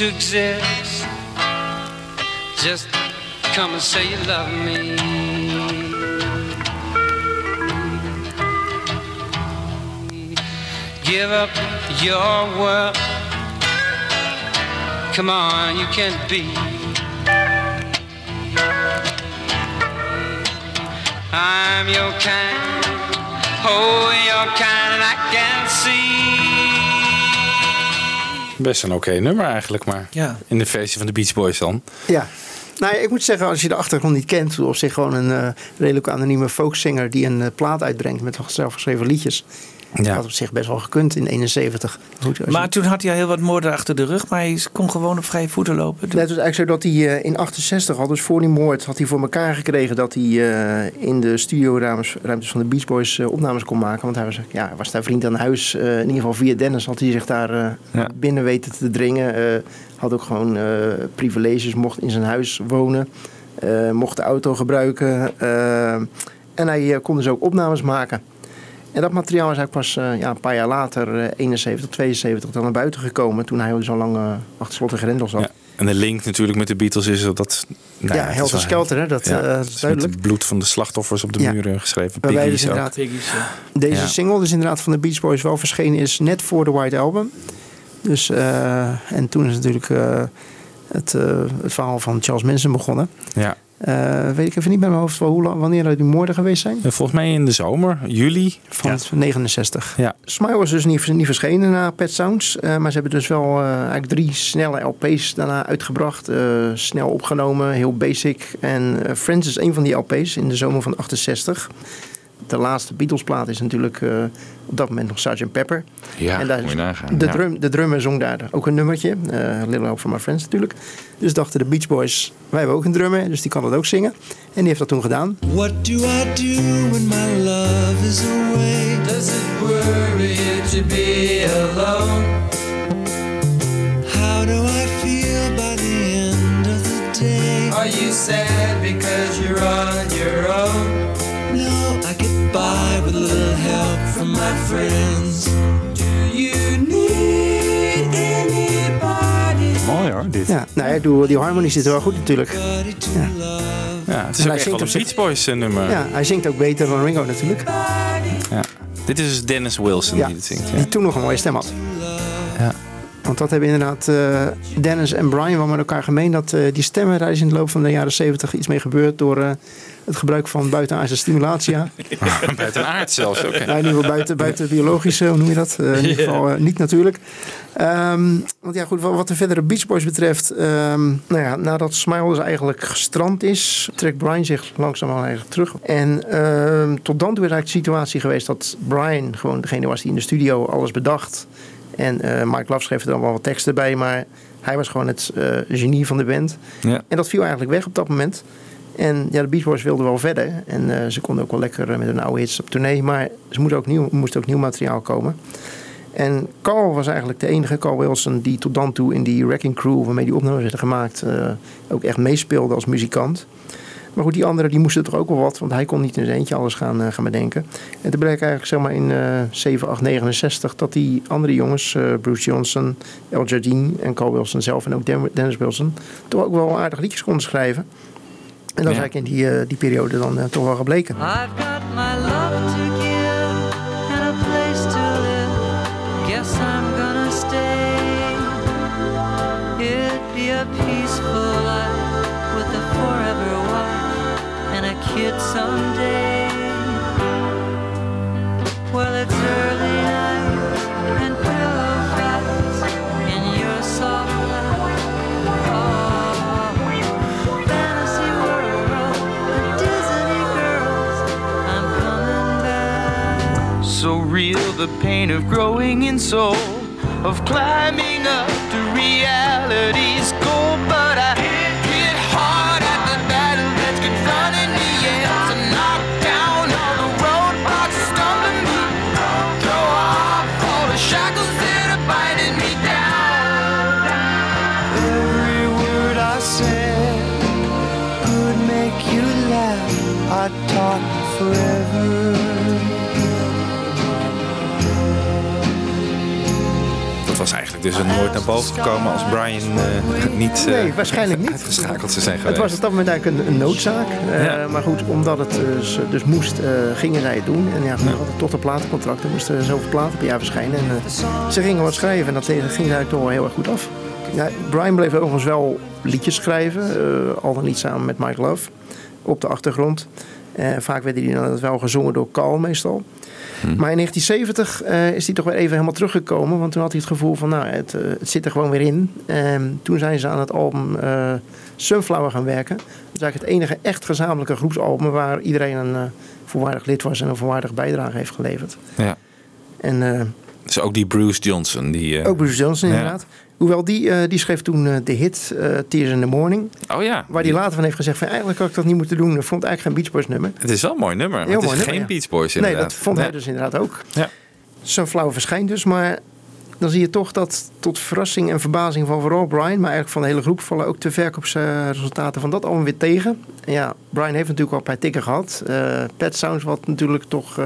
[SPEAKER 5] To
[SPEAKER 23] exist. Just come and say you love me.
[SPEAKER 5] give up your world. Come on, you can't be. I'm your kind, oh, your kind, and I can
[SPEAKER 10] Best een oké nummer eigenlijk, maar
[SPEAKER 8] Ja.
[SPEAKER 10] in de versie van de Beach Boys dan.
[SPEAKER 9] Ja. Nou, ik moet zeggen, als je de achtergrond niet kent, of zich gewoon een eh, redelijk anonieme folkzanger die een eh, plaat uitbrengt met zelfgeschreven liedjes.
[SPEAKER 10] Ja.
[SPEAKER 9] had op zich best wel gekund in 71. Goed, als je-
[SPEAKER 8] Maar toen had hij al heel wat moorden achter de rug, maar hij kon gewoon op vrije voeten lopen.
[SPEAKER 9] Het was eigenlijk zo dat hij eh, in 68 al, dus voor die moord, had hij voor elkaar gekregen dat hij eh, in de studioruimtes ruimtes van de Beach Boys eh, opnames kon maken. Want hij was, ja, was daar vriend aan huis. Eh, in ieder geval via Dennis had hij zich daar eh,
[SPEAKER 10] Ja.
[SPEAKER 9] binnen weten te dringen. Eh, had ook gewoon eh, privileges, mocht in zijn huis wonen. eh, mocht de auto gebruiken. en hij kon dus ook opnames maken. En dat materiaal is eigenlijk pas eh, ja, een paar jaar later, eh, 71, 72, dan naar buiten gekomen. Toen hij al zo lang eh, achter slot en grendel zat.
[SPEAKER 10] Ja. En de link natuurlijk met de Beatles is dat... Nou
[SPEAKER 9] Ja,
[SPEAKER 10] is
[SPEAKER 9] Helter
[SPEAKER 10] wel-
[SPEAKER 9] Skelter, hè, dat,
[SPEAKER 10] Ja,
[SPEAKER 9] eh,
[SPEAKER 10] het
[SPEAKER 9] is
[SPEAKER 10] is
[SPEAKER 9] duidelijk.
[SPEAKER 10] Het bloed van de slachtoffers op de
[SPEAKER 9] Ja.
[SPEAKER 10] muren geschreven. Piggy's
[SPEAKER 9] dus inderdaad deze
[SPEAKER 10] Ja.
[SPEAKER 9] single dus inderdaad van de Beach Boys wel verschenen is net voor de White Album. Dus, eh, en toen is natuurlijk eh, het, eh, het verhaal van Charles Manson begonnen.
[SPEAKER 10] Ja.
[SPEAKER 9] Eh, weet ik even niet bij mijn hoofd wel hoe lang, wanneer die moorden geweest zijn.
[SPEAKER 10] En Volgens mij in de zomer, juli.
[SPEAKER 9] Van 69.
[SPEAKER 10] Ja.
[SPEAKER 9] Smile was dus niet, niet verschenen na Pet Sounds. eh, maar ze hebben dus wel eh, eigenlijk drie snelle LP's daarna uitgebracht. eh, snel opgenomen, heel basic. En eh, Friends is een van die LP's in de zomer van 68. De laatste Beatles-plaat is natuurlijk eh, op dat moment nog Sgt. Pepper.
[SPEAKER 24] Ja,
[SPEAKER 9] en daar
[SPEAKER 24] moet
[SPEAKER 9] is-
[SPEAKER 24] je nagaan,
[SPEAKER 9] De,
[SPEAKER 24] ja.
[SPEAKER 9] drum, de drummer zong daar ook een nummertje. eh Little Help from My Friends natuurlijk. Dus dachten de Beach Boys, wij hebben ook een drummer. Dus die kan dat ook zingen. En die heeft dat toen gedaan.
[SPEAKER 22] What do I do when my love is away? Does it worry you to be alone? How do I feel by the end of the day? Are you sad because you're on your own? My friends. Do you need anybody?
[SPEAKER 3] Mooi hoor, dit.
[SPEAKER 9] Ja, nou ja, doe- die harmonie zit er wel goed natuurlijk. Ja.
[SPEAKER 10] Ja, het is
[SPEAKER 9] En
[SPEAKER 10] ook
[SPEAKER 9] hij
[SPEAKER 10] echt wel een Beach Boys eh, nummer.
[SPEAKER 9] Ja, hij zingt ook beter dan Ringo natuurlijk.
[SPEAKER 10] Ja. Dit is dus Dennis Wilson
[SPEAKER 9] Ja,
[SPEAKER 10] die het zingt. Ja.
[SPEAKER 9] die toen nog een mooie stem had.
[SPEAKER 10] Ja.
[SPEAKER 9] Want dat hebben inderdaad eh, Dennis en Brian wel met elkaar gemeen. Dat eh, die stemmen, daar is in de loop van de jaren 70 iets mee gebeurd door eh, het gebruik van buitenaardse stimulatia.
[SPEAKER 10] Buiten aard zelfs ook.
[SPEAKER 9] Nou, in ieder geval buiten, buiten biologische, hoe noem je dat? Eh, in ieder geval eh, niet natuurlijk. Ehm, want ja, goed, wat de verdere Beach Boys betreft. ehm, nou ja, nadat Smile dus eigenlijk gestrand is, trekt Brian zich langzaam eigenlijk terug. En ehm, tot dan toe is eigenlijk de situatie geweest dat Brian gewoon degene was die in de studio alles bedacht. En eh Mike Love schreef er dan wel wat teksten bij, maar hij was gewoon het genie van de band.
[SPEAKER 10] Ja.
[SPEAKER 9] En dat viel eigenlijk weg op dat moment. En ja, de Beach Boys wilden wel verder. En eh, ze konden ook wel lekker eh, met hun oude hits op tournee. Maar ze moest ook nieuw, moest ook nieuw materiaal komen. En Carl was eigenlijk de enige, Carl Wilson, die tot dan toe in die Wrecking Crew, waarmee die opnames werden gemaakt, eh, ook echt meespeelde als muzikant. Maar goed, die anderen die moesten toch ook wel wat, want hij kon niet in zijn eentje alles gaan, gaan bedenken. En toen bleek eigenlijk zeg maar in eh 7, 8, 69 dat die andere jongens, Bruce Johnson, El Jardine en Carl Wilson zelf en ook Den- Dennis Wilson, toch ook wel aardig liedjes konden schrijven. En dat is eigenlijk in die, eh, die periode dan eh, toch wel gebleken.
[SPEAKER 22] I've got my love to the
[SPEAKER 5] pain of growing in soul, of climbing up to reality's goal. But I hit hard at the battle that's confronting me. To knock down all the roadblocks stumbling me, throw off all the shackles that are binding me down.
[SPEAKER 22] Every word I said could make you laugh. I'd talk forever.
[SPEAKER 10] Dus nooit naar boven gekomen als Brian eh, niet eh,
[SPEAKER 9] Nee, waarschijnlijk niet.
[SPEAKER 10] uitgeschakeld zou zijn
[SPEAKER 9] Het
[SPEAKER 10] geweest.
[SPEAKER 9] was op dat moment eigenlijk een, een noodzaak. Eh,
[SPEAKER 10] Ja.
[SPEAKER 9] Maar goed, omdat het dus, dus moest, eh, gingen zij het doen. En ja, we hadden toch platencontract. Er moesten zoveel platen per jaar verschijnen. En eh, ze gingen wat schrijven en dat ging eigenlijk toch wel heel erg goed af. Ja, Brian bleef overigens wel liedjes schrijven. eh, al dan niet samen met Mike Love. Op de achtergrond. Eh, vaak werden die dan wel gezongen door Carl meestal. Maar in 1970 eh, is hij toch weer even helemaal teruggekomen. Want toen had hij het gevoel van, nou, het, eh, het zit er gewoon weer in. En toen zijn ze aan het album eh, Sunflower gaan werken. Dat is eigenlijk het enige echt gezamenlijke groepsalbum... waar iedereen een volwaardig lid was en een volwaardige bijdrage heeft geleverd.
[SPEAKER 10] Ja.
[SPEAKER 9] En
[SPEAKER 10] Dus ook die Bruce Johnson. Die,
[SPEAKER 9] ook Bruce Johnson
[SPEAKER 10] ja.
[SPEAKER 9] Hoewel die, eh, die schreef toen eh, de hit eh, Tears in the Morning.
[SPEAKER 10] Oh ja.
[SPEAKER 9] Waar hij later van heeft gezegd van eigenlijk had ik dat niet moeten doen. Ik vond eigenlijk geen Beach Boys nummer.
[SPEAKER 10] Het is wel een mooi nummer. Maar
[SPEAKER 9] Heel
[SPEAKER 10] het is
[SPEAKER 9] mooi
[SPEAKER 10] geen
[SPEAKER 9] nummer, ja.
[SPEAKER 10] Beach Boys
[SPEAKER 9] Nee,
[SPEAKER 10] inderdaad.
[SPEAKER 9] dat vond hij
[SPEAKER 10] Nee.
[SPEAKER 9] dus inderdaad ook.
[SPEAKER 10] Ja.
[SPEAKER 9] Sunflower verschijnt dus, maar dan zie je toch dat tot verrassing en verbazing van vooral Brian, maar eigenlijk van de hele groep, vallen ook de verkoopsresultaten van dat allemaal weer tegen. En ja, Brian heeft natuurlijk al een paar tikken gehad. Eh Pet Sounds, wat natuurlijk toch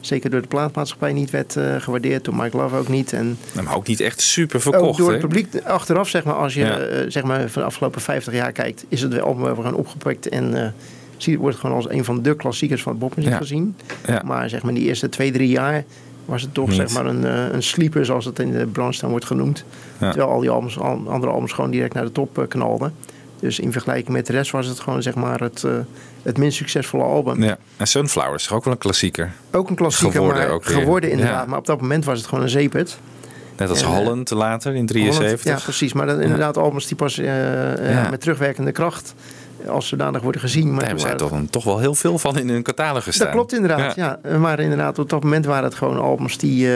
[SPEAKER 9] zeker door de plaatmaatschappij niet werd eh, gewaardeerd, door Mike Love ook niet. En
[SPEAKER 10] Maar ook niet echt super verkocht.
[SPEAKER 9] ook door het publiek achteraf, zeg maar, als je
[SPEAKER 10] Ja.
[SPEAKER 9] eh, zeg maar, van de afgelopen 50 jaar kijkt, is het album wel gewoon opgepikt en eh, zie- wordt het gewoon als een van de klassiekers van het popmuziek
[SPEAKER 10] Ja.
[SPEAKER 9] gezien.
[SPEAKER 10] Ja.
[SPEAKER 9] Maar zeg maar die eerste twee, drie jaar was het toch
[SPEAKER 10] Niet.
[SPEAKER 9] zeg maar een, een sleeper, zoals het in de branche dan wordt genoemd. Terwijl al die albums, al- andere albums gewoon direct naar de top knalden. Dus in vergelijking met de rest was het gewoon zeg maar het, het minst succesvolle album.
[SPEAKER 10] Ja. En Sunflower is toch ook wel een klassieker.
[SPEAKER 9] Ook een klassieker,
[SPEAKER 10] Geworden
[SPEAKER 9] maar
[SPEAKER 10] ook weer.
[SPEAKER 9] geworden inderdaad.
[SPEAKER 10] Ja.
[SPEAKER 9] Maar op dat moment was het gewoon een zeepert.
[SPEAKER 10] Net als
[SPEAKER 9] En, eh,
[SPEAKER 10] Holland later in 73.
[SPEAKER 9] Holland, ja, precies. Maar dat, inderdaad, albums die pas eh, eh, met terugwerkende kracht als zodanig worden gezien. Maar
[SPEAKER 10] Daar hebben zij toch, toch wel heel veel van in hun catalogus staan.
[SPEAKER 9] dat klopt inderdaad, ja. Maar inderdaad, op dat moment waren het gewoon albums die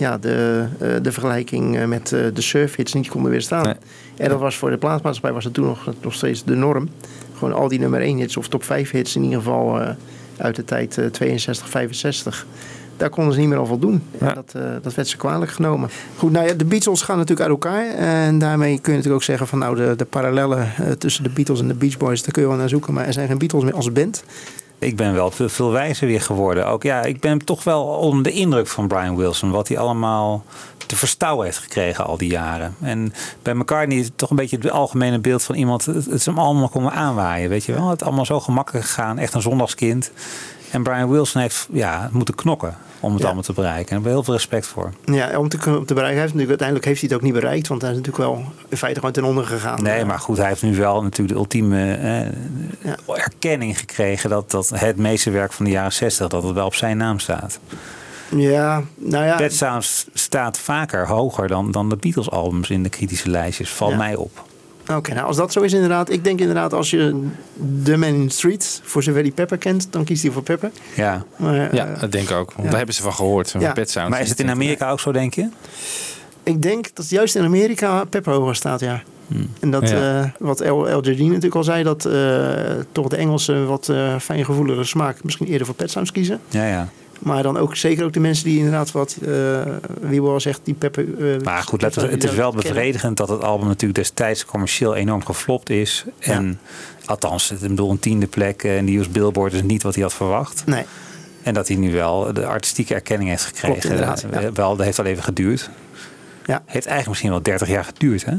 [SPEAKER 9] ja, de, de vergelijking met eh, de surfhits niet konden weerstaan. En dat was voor de plaatsmaatschappij was het toen nog, nog steeds de norm. Gewoon al die nummer 1 hits of top 5 hits in ieder geval eh, uit de tijd eh, 62, 65. Daar konden ze niet meer aan voldoen. En dat, eh, dat werd ze kwalijk genomen. Goed, nou ja, de Beatles gaan natuurlijk uit elkaar. En daarmee kun je natuurlijk ook zeggen van nou de, de parallellen eh, tussen de Beatles en de Beach Boys, daar kun je wel naar zoeken. Maar er zijn geen Beatles meer als band.
[SPEAKER 3] Ik ben wel veel, veel wijzer weer geworden. Ook ja, ik ben toch wel onder de indruk van Brian Wilson. Wat hij allemaal te verstouwen heeft gekregen al die jaren. En bij McCartney is toch een beetje het algemene beeld van iemand. Het, het is hem allemaal komen aanwaaien, weet je wel. Het is allemaal zo gemakkelijk gegaan. Echt een zondagskind. En Brian Wilson heeft ja, moeten knokken om het
[SPEAKER 9] Ja.
[SPEAKER 3] allemaal te bereiken. En daar heb ik heel veel respect voor.
[SPEAKER 9] Ja, om te, om te bereiken. Hij heeft natuurlijk, uiteindelijk heeft hij het ook niet bereikt. Want hij is natuurlijk wel in feite gewoon ten onder gegaan.
[SPEAKER 3] Nee, maar goed, hij heeft nu wel natuurlijk de ultieme eh, erkenning gekregen dat, dat het meeste werk van de jaren 60 dat het wel op zijn naam staat.
[SPEAKER 9] Ja, nou ja.
[SPEAKER 3] Pet Sounds staat vaker hoger dan, dan de Beatles albums in de kritische lijstjes. Valt
[SPEAKER 9] Ja.
[SPEAKER 3] mij op.
[SPEAKER 9] Oké, nou als dat zo is inderdaad. Ik denk inderdaad als je The Man in the Street voor zover die Pepper kent, dan kiest hij voor Pepper.
[SPEAKER 3] Ja,
[SPEAKER 9] Maar,
[SPEAKER 10] Ja,
[SPEAKER 9] eh,
[SPEAKER 10] dat denk ik ook. Want
[SPEAKER 9] ja.
[SPEAKER 10] daar hebben ze van gehoord. Van
[SPEAKER 9] Ja.
[SPEAKER 10] Pet Sounds.
[SPEAKER 3] maar is het in Amerika ook zo, denk je?
[SPEAKER 9] Ik denk dat juist in Amerika Pepper hoger staat, ja. En dat,
[SPEAKER 10] Ja.
[SPEAKER 9] eh, wat L. LJD natuurlijk al zei, dat eh, toch de Engelsen wat eh fijngevoeligere smaak misschien eerder voor Pet Sounds kiezen.
[SPEAKER 3] Ja, ja.
[SPEAKER 9] Maar dan ook zeker ook de mensen die inderdaad wat, eh wie wel zegt, die Pepper... eh,
[SPEAKER 3] Maar goed, we- het is wel bevredigend dat het album natuurlijk destijds commercieel enorm geflopt is. En althans, ik bedoel, een tiende plek eh, in de US Billboard is niet wat hij had verwacht.
[SPEAKER 9] Nee.
[SPEAKER 3] En dat hij nu wel de artistieke erkenning heeft gekregen.
[SPEAKER 9] Klopt,
[SPEAKER 3] Eh,
[SPEAKER 9] ja.
[SPEAKER 3] Wel, dat heeft al even geduurd.
[SPEAKER 9] Ja.
[SPEAKER 3] Heeft eigenlijk misschien wel 30 jaar geduurd, hè?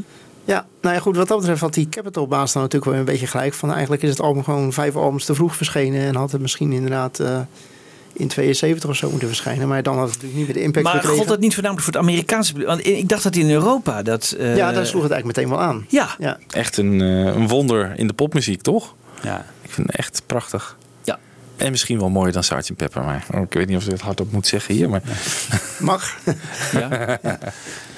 [SPEAKER 9] Ja, nou ja, goed, wat dat betreft had die Capital-baas dan natuurlijk wel een beetje gelijk. Van eigenlijk is het album gewoon vijf albums te vroeg verschenen. En had het misschien inderdaad eh, in 72 of zo moeten verschijnen. Maar dan had het natuurlijk niet meer de impact
[SPEAKER 8] Maar
[SPEAKER 9] gekregen.
[SPEAKER 8] gold dat niet voornamelijk voor het Amerikaanse publiek? Want ik dacht dat in Europa dat... eh,
[SPEAKER 9] Ja, daar sloeg het eigenlijk meteen wel aan.
[SPEAKER 8] Ja.
[SPEAKER 9] ja.
[SPEAKER 10] Echt een, eh, een wonder in de popmuziek, toch?
[SPEAKER 3] Ja.
[SPEAKER 10] Ik vind het echt prachtig. En misschien wel mooier dan Sgt. Pepper. Maar ik weet niet of ik het hardop moet zeggen hier. Maar...
[SPEAKER 9] Mag.
[SPEAKER 3] Ja.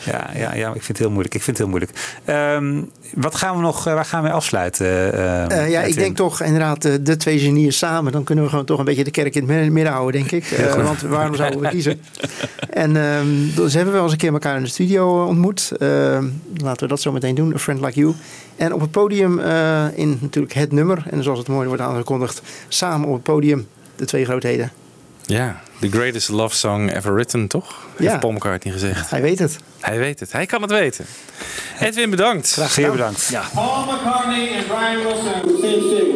[SPEAKER 3] Ja, ja, ja, ik vind het heel moeilijk. Ik vind het heel moeilijk. Ehm, wat gaan we nog, eh, waar gaan we afsluiten? eh,
[SPEAKER 9] Eh, ja, ik denk toch inderdaad eh, de twee genieën samen. Dan kunnen we gewoon toch een beetje de kerk in het midden- houden, denk ik. Eh, want waarom zouden we kiezen? En ehm, dus hebben we wel eens een keer elkaar in de studio ontmoet. Ehm, laten we dat zo meteen doen. A Friend Like You. En op het podium eh, in natuurlijk het nummer. En zoals het mooi wordt aangekondigd. Samen op het podium de twee grootheden.
[SPEAKER 10] Ja, the greatest love song ever written, toch? Heeft
[SPEAKER 9] Ja.
[SPEAKER 10] Paul McCartney gezegd.
[SPEAKER 9] Hij weet het.
[SPEAKER 10] Hij weet het. Hij kan het weten. Edwin, bedankt.
[SPEAKER 3] Graag zeer bedankt.
[SPEAKER 8] Ja.
[SPEAKER 13] Paul McCartney and Brian Wilson.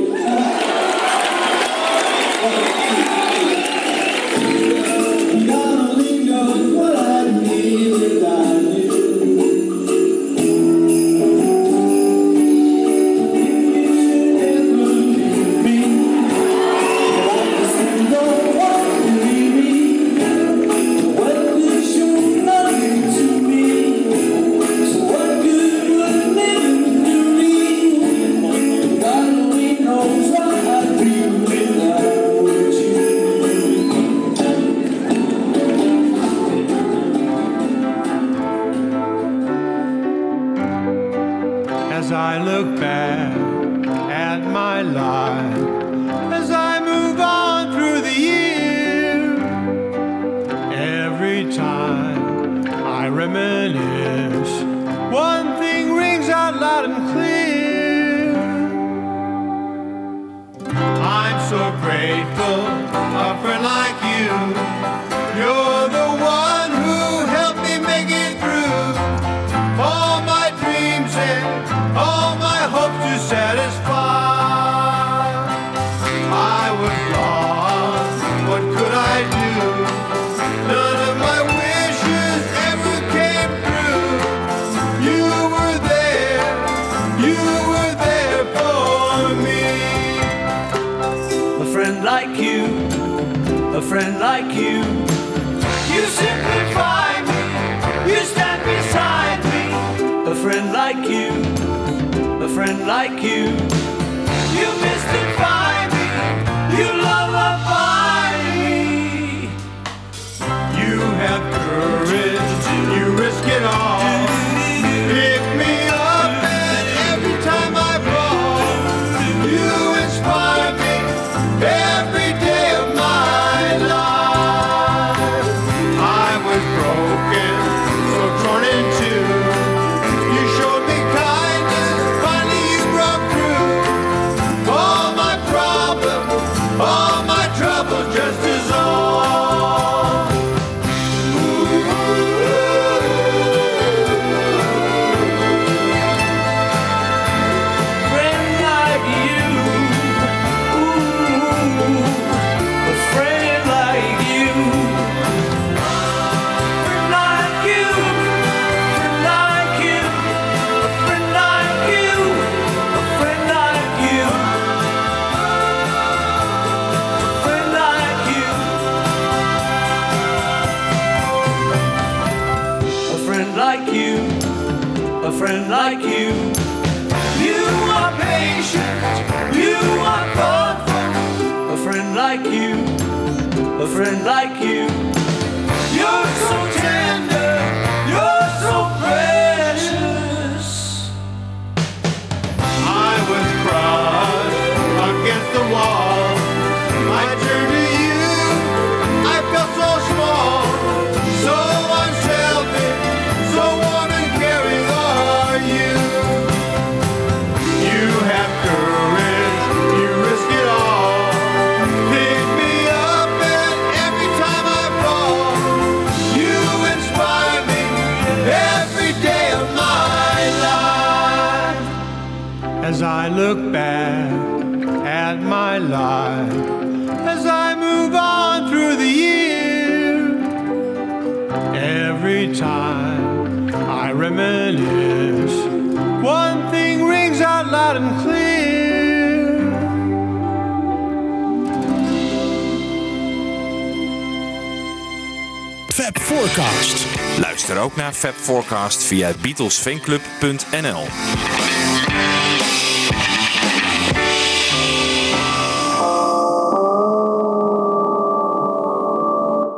[SPEAKER 25] Fab Forecast
[SPEAKER 26] via BeatlesFanclub.nl.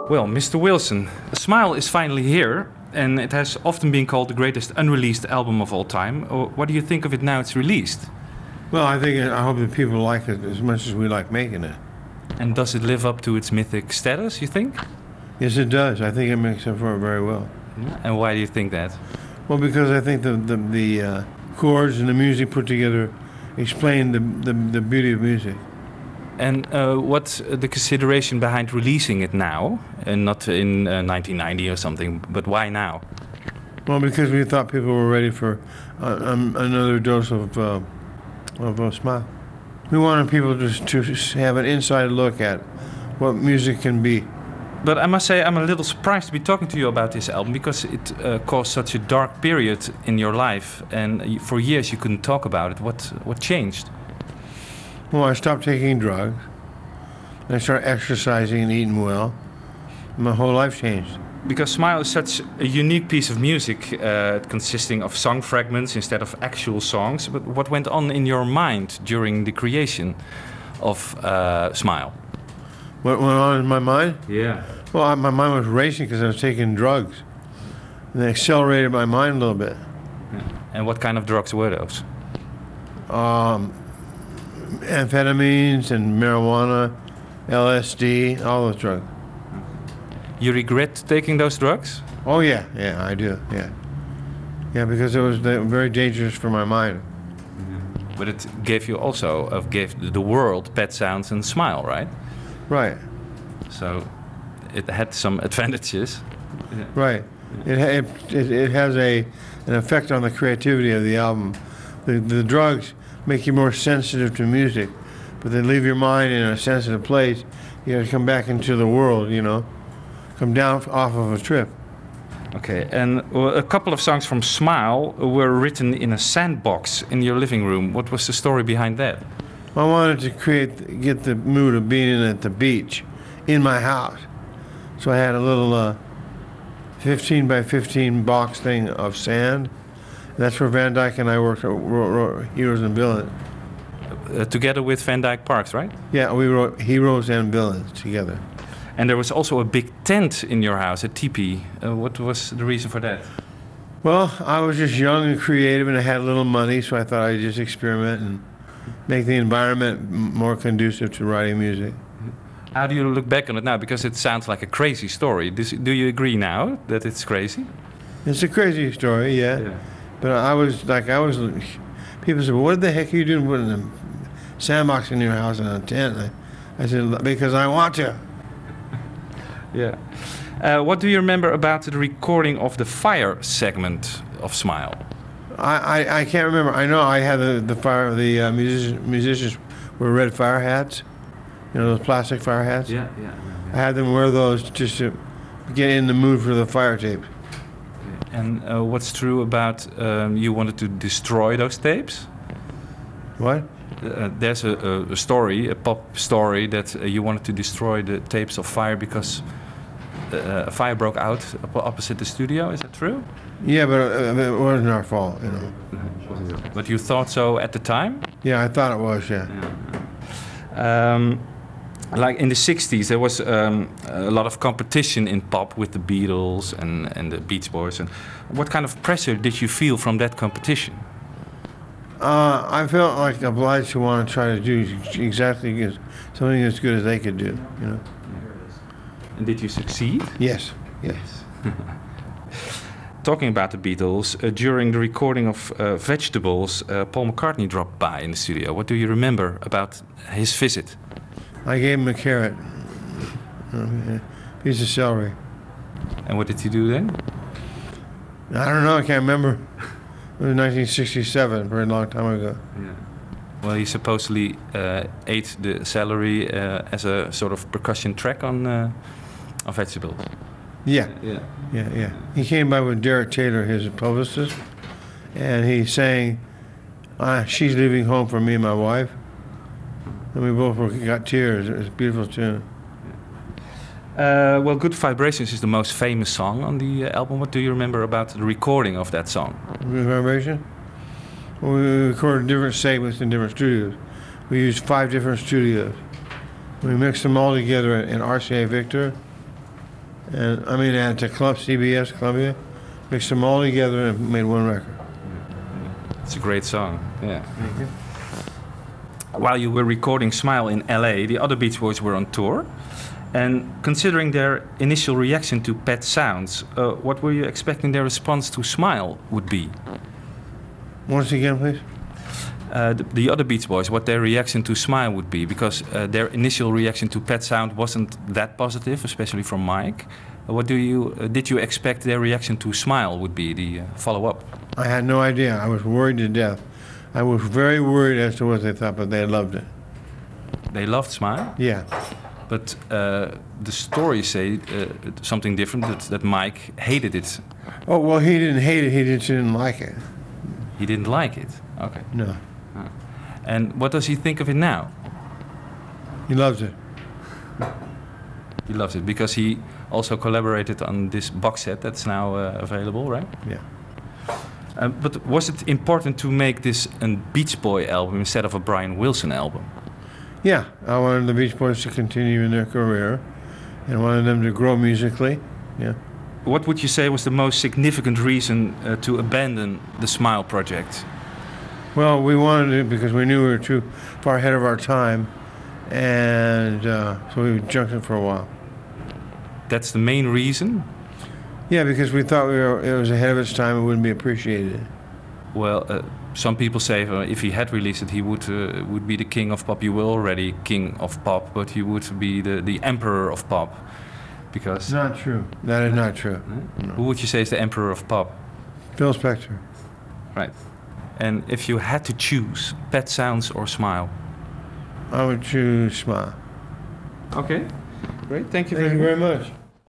[SPEAKER 10] Well, Mr. Wilson, Smile is finally here, and it has often been called the greatest unreleased album of all time. Uh, What do you think of it now it's released?
[SPEAKER 24] Well, I think I hope that people like it as much as we like making it.
[SPEAKER 10] And does it live up to its mythic status, you think?
[SPEAKER 24] Yes, it does. I think it makes up for it very well.
[SPEAKER 10] And why do you think that?
[SPEAKER 24] Well, because I think the the, the uh, chords and the music put together explain the, the, the beauty of music.
[SPEAKER 10] And uh, what's the consideration behind releasing it now and not in uh, 1990 or something? But why now?
[SPEAKER 24] Well, because we thought people were ready for uh, um, another dose of uh, of a smile. We wanted people to to have an inside look at what music can be.
[SPEAKER 10] But I must say, I'm a little surprised to be talking to you about this album because it uh, caused such a dark period in your life, and for years you couldn't talk about it. What what changed?
[SPEAKER 24] Well, I stopped taking drugs. I started exercising and eating well. My whole life changed.
[SPEAKER 10] Because Smile is such a unique piece of music, uh, consisting of song fragments instead of actual songs. But what went on in your mind during the creation of uh, Smile?
[SPEAKER 24] What went on in my mind?
[SPEAKER 10] Yeah.
[SPEAKER 24] Well, I, my mind was racing because I was taking drugs. And they accelerated my mind a little bit.
[SPEAKER 10] And what kind of drugs were those?
[SPEAKER 24] um, amphetamines and marijuana, LSD, all those drugs.
[SPEAKER 10] You regret taking those drugs?
[SPEAKER 24] Oh yeah, yeah, I do. Yeah, yeah, because it was very dangerous for my mind.
[SPEAKER 10] But it gave you also, uh, gave the world Pet Sounds and Smile, right?
[SPEAKER 24] Right.
[SPEAKER 10] So it had some advantages.
[SPEAKER 24] Right. It, it, it, has a an effect on the creativity of the album. The, the drugs make you more sensitive to music, but they leave your mind in a sensitive place. You got to come back into the world, you know, come down off of a trip.
[SPEAKER 10] Okay, and a couple of songs from Smile were written in a sandbox in your living room. What was the story behind that?
[SPEAKER 24] I wanted to create, get the mood of being at the beach, in my house. So I had a little uh, 15 by 15 box thing of sand. That's where Van Dyke and I worked, wrote, wrote Heroes and Villains.
[SPEAKER 10] Uh, together with Van Dyke Parks, right?
[SPEAKER 24] Yeah, we wrote Heroes and Villains together.
[SPEAKER 10] And there was also a big tent in your house, a teepee. Uh, what was the reason for that?
[SPEAKER 24] Well, I was just young and creative, and I had a little money, so I thought I'd just experiment and make the environment more conducive to writing music.
[SPEAKER 10] How do you look back on it now? Because it sounds like a crazy story. Do you agree now that it's crazy?
[SPEAKER 24] It's a crazy story, yeah. But I was like, I was. People said, well, "What the heck are you doing putting a sandbox in your house and a tent?" And I, I said, "Because I want to."
[SPEAKER 10] Yeah. Uh, what do you remember about the recording of the fire segment of Smile?
[SPEAKER 24] I, I, I can't remember. I know I had the the fire. The uh, musicians, musicians wear red fire hats. You know those plastic fire hats.
[SPEAKER 10] Yeah, yeah.
[SPEAKER 24] I had them wear those just to get in the mood for the fire tape.
[SPEAKER 10] And uh, what's true about um, you wanted to destroy those tapes?
[SPEAKER 24] What?
[SPEAKER 10] Uh, there's a, a, a story, a pop story, that uh, you wanted to destroy the tapes of fire because uh, a fire broke out opposite the studio. Is that true?
[SPEAKER 24] Yeah, but uh, it wasn't our fault, you know.
[SPEAKER 10] But you thought so at the time?
[SPEAKER 24] Yeah, I thought it was. Yeah.
[SPEAKER 10] Um, like in the 60s, there was um, a lot of competition in pop with the Beatles and, and the Beach Boys. And what kind of pressure did you feel from that competition?
[SPEAKER 24] Uh, I felt like obliged to want to try to do exactly as, something as good as they could do. You know.
[SPEAKER 10] And did you succeed?
[SPEAKER 24] Yes. Yes.
[SPEAKER 10] Talking about the Beatles, uh, during the recording of uh, Vegetables, uh, Paul McCartney dropped by in the studio. What do you remember about his visit?
[SPEAKER 24] I gave him a carrot, a piece of celery.
[SPEAKER 10] And what did he do then?
[SPEAKER 24] I don't know. I can't remember. It was 1967, very long time ago. Yeah.
[SPEAKER 10] Well, he supposedly uh, ate the celery uh, as a sort of percussion track on, uh, on Vegetables.
[SPEAKER 24] Yeah.
[SPEAKER 10] Yeah.
[SPEAKER 24] Yeah, yeah. He came by with Derek Taylor, his publicist, and he sang, uh, She's Leaving Home for Me and My Wife. And we both were, got tears. It was a beautiful tune.
[SPEAKER 10] Uh, well, Good Vibrations is the most famous song on the uh, album. What do you remember about the recording of that song?
[SPEAKER 24] Good Vibration? Well, we recorded different segments in different studios. We used five different studios. We mixed them all together in RCA Victor, and I mean at the club CBS Columbia. Mixed them all together and made one record.
[SPEAKER 10] It's a great song. Yeah. Thank you. While you were recording Smile in LA, the other Beach Boys were on tour. And considering their initial reaction to Pet Sounds, uh, what were you expecting their response to Smile would be?
[SPEAKER 24] Once again, please.
[SPEAKER 10] Uh, the, the other Beach Boys, what their reaction to Smile would be, because uh, their initial reaction to Pet Sound wasn't that positive, especially from Mike. Uh, what do you uh, did you expect their reaction to Smile would be the uh, follow up?
[SPEAKER 24] I had no idea. I was worried to death. I was very worried as to what they thought, but they loved it.
[SPEAKER 10] They loved Smile.
[SPEAKER 24] Yeah.
[SPEAKER 10] But uh, the stories say uh, something different. That, that Mike hated it.
[SPEAKER 24] Oh well, he didn't hate it. He just didn't like it.
[SPEAKER 10] He didn't like it. Okay.
[SPEAKER 24] No.
[SPEAKER 10] And what does he think of it now?
[SPEAKER 24] He loves it.
[SPEAKER 10] He loves it because he also collaborated on this box set that's now uh, available, right?
[SPEAKER 24] Yeah.
[SPEAKER 10] Uh, but was it important to make this a Beach Boy album instead of a Brian Wilson album?
[SPEAKER 24] Yeah, I wanted the Beach Boys to continue in their career, and wanted them to grow musically. Yeah.
[SPEAKER 10] What would you say was the most significant reason uh, to abandon the Smile project?
[SPEAKER 24] Well, we wanted it because we knew we were too far ahead of our time, and uh, so we junked it for a while.
[SPEAKER 10] That's the main reason.
[SPEAKER 24] Yeah, because we thought we were, it was ahead of its time it wouldn't be appreciated.
[SPEAKER 10] Well, uh, some people say uh, if he had released it, he would uh, would be the king of pop. You were already king of pop, but he would be the, the emperor of pop, because
[SPEAKER 24] Not true. That is not true.
[SPEAKER 10] who would you say is the emperor of pop?
[SPEAKER 24] Phil Spector.
[SPEAKER 10] Right. And if you had to choose, Pet Sounds or Smile?
[SPEAKER 24] I would choose Smile.
[SPEAKER 10] Okay. Great. Thank you
[SPEAKER 24] Thank
[SPEAKER 10] very
[SPEAKER 24] you very much.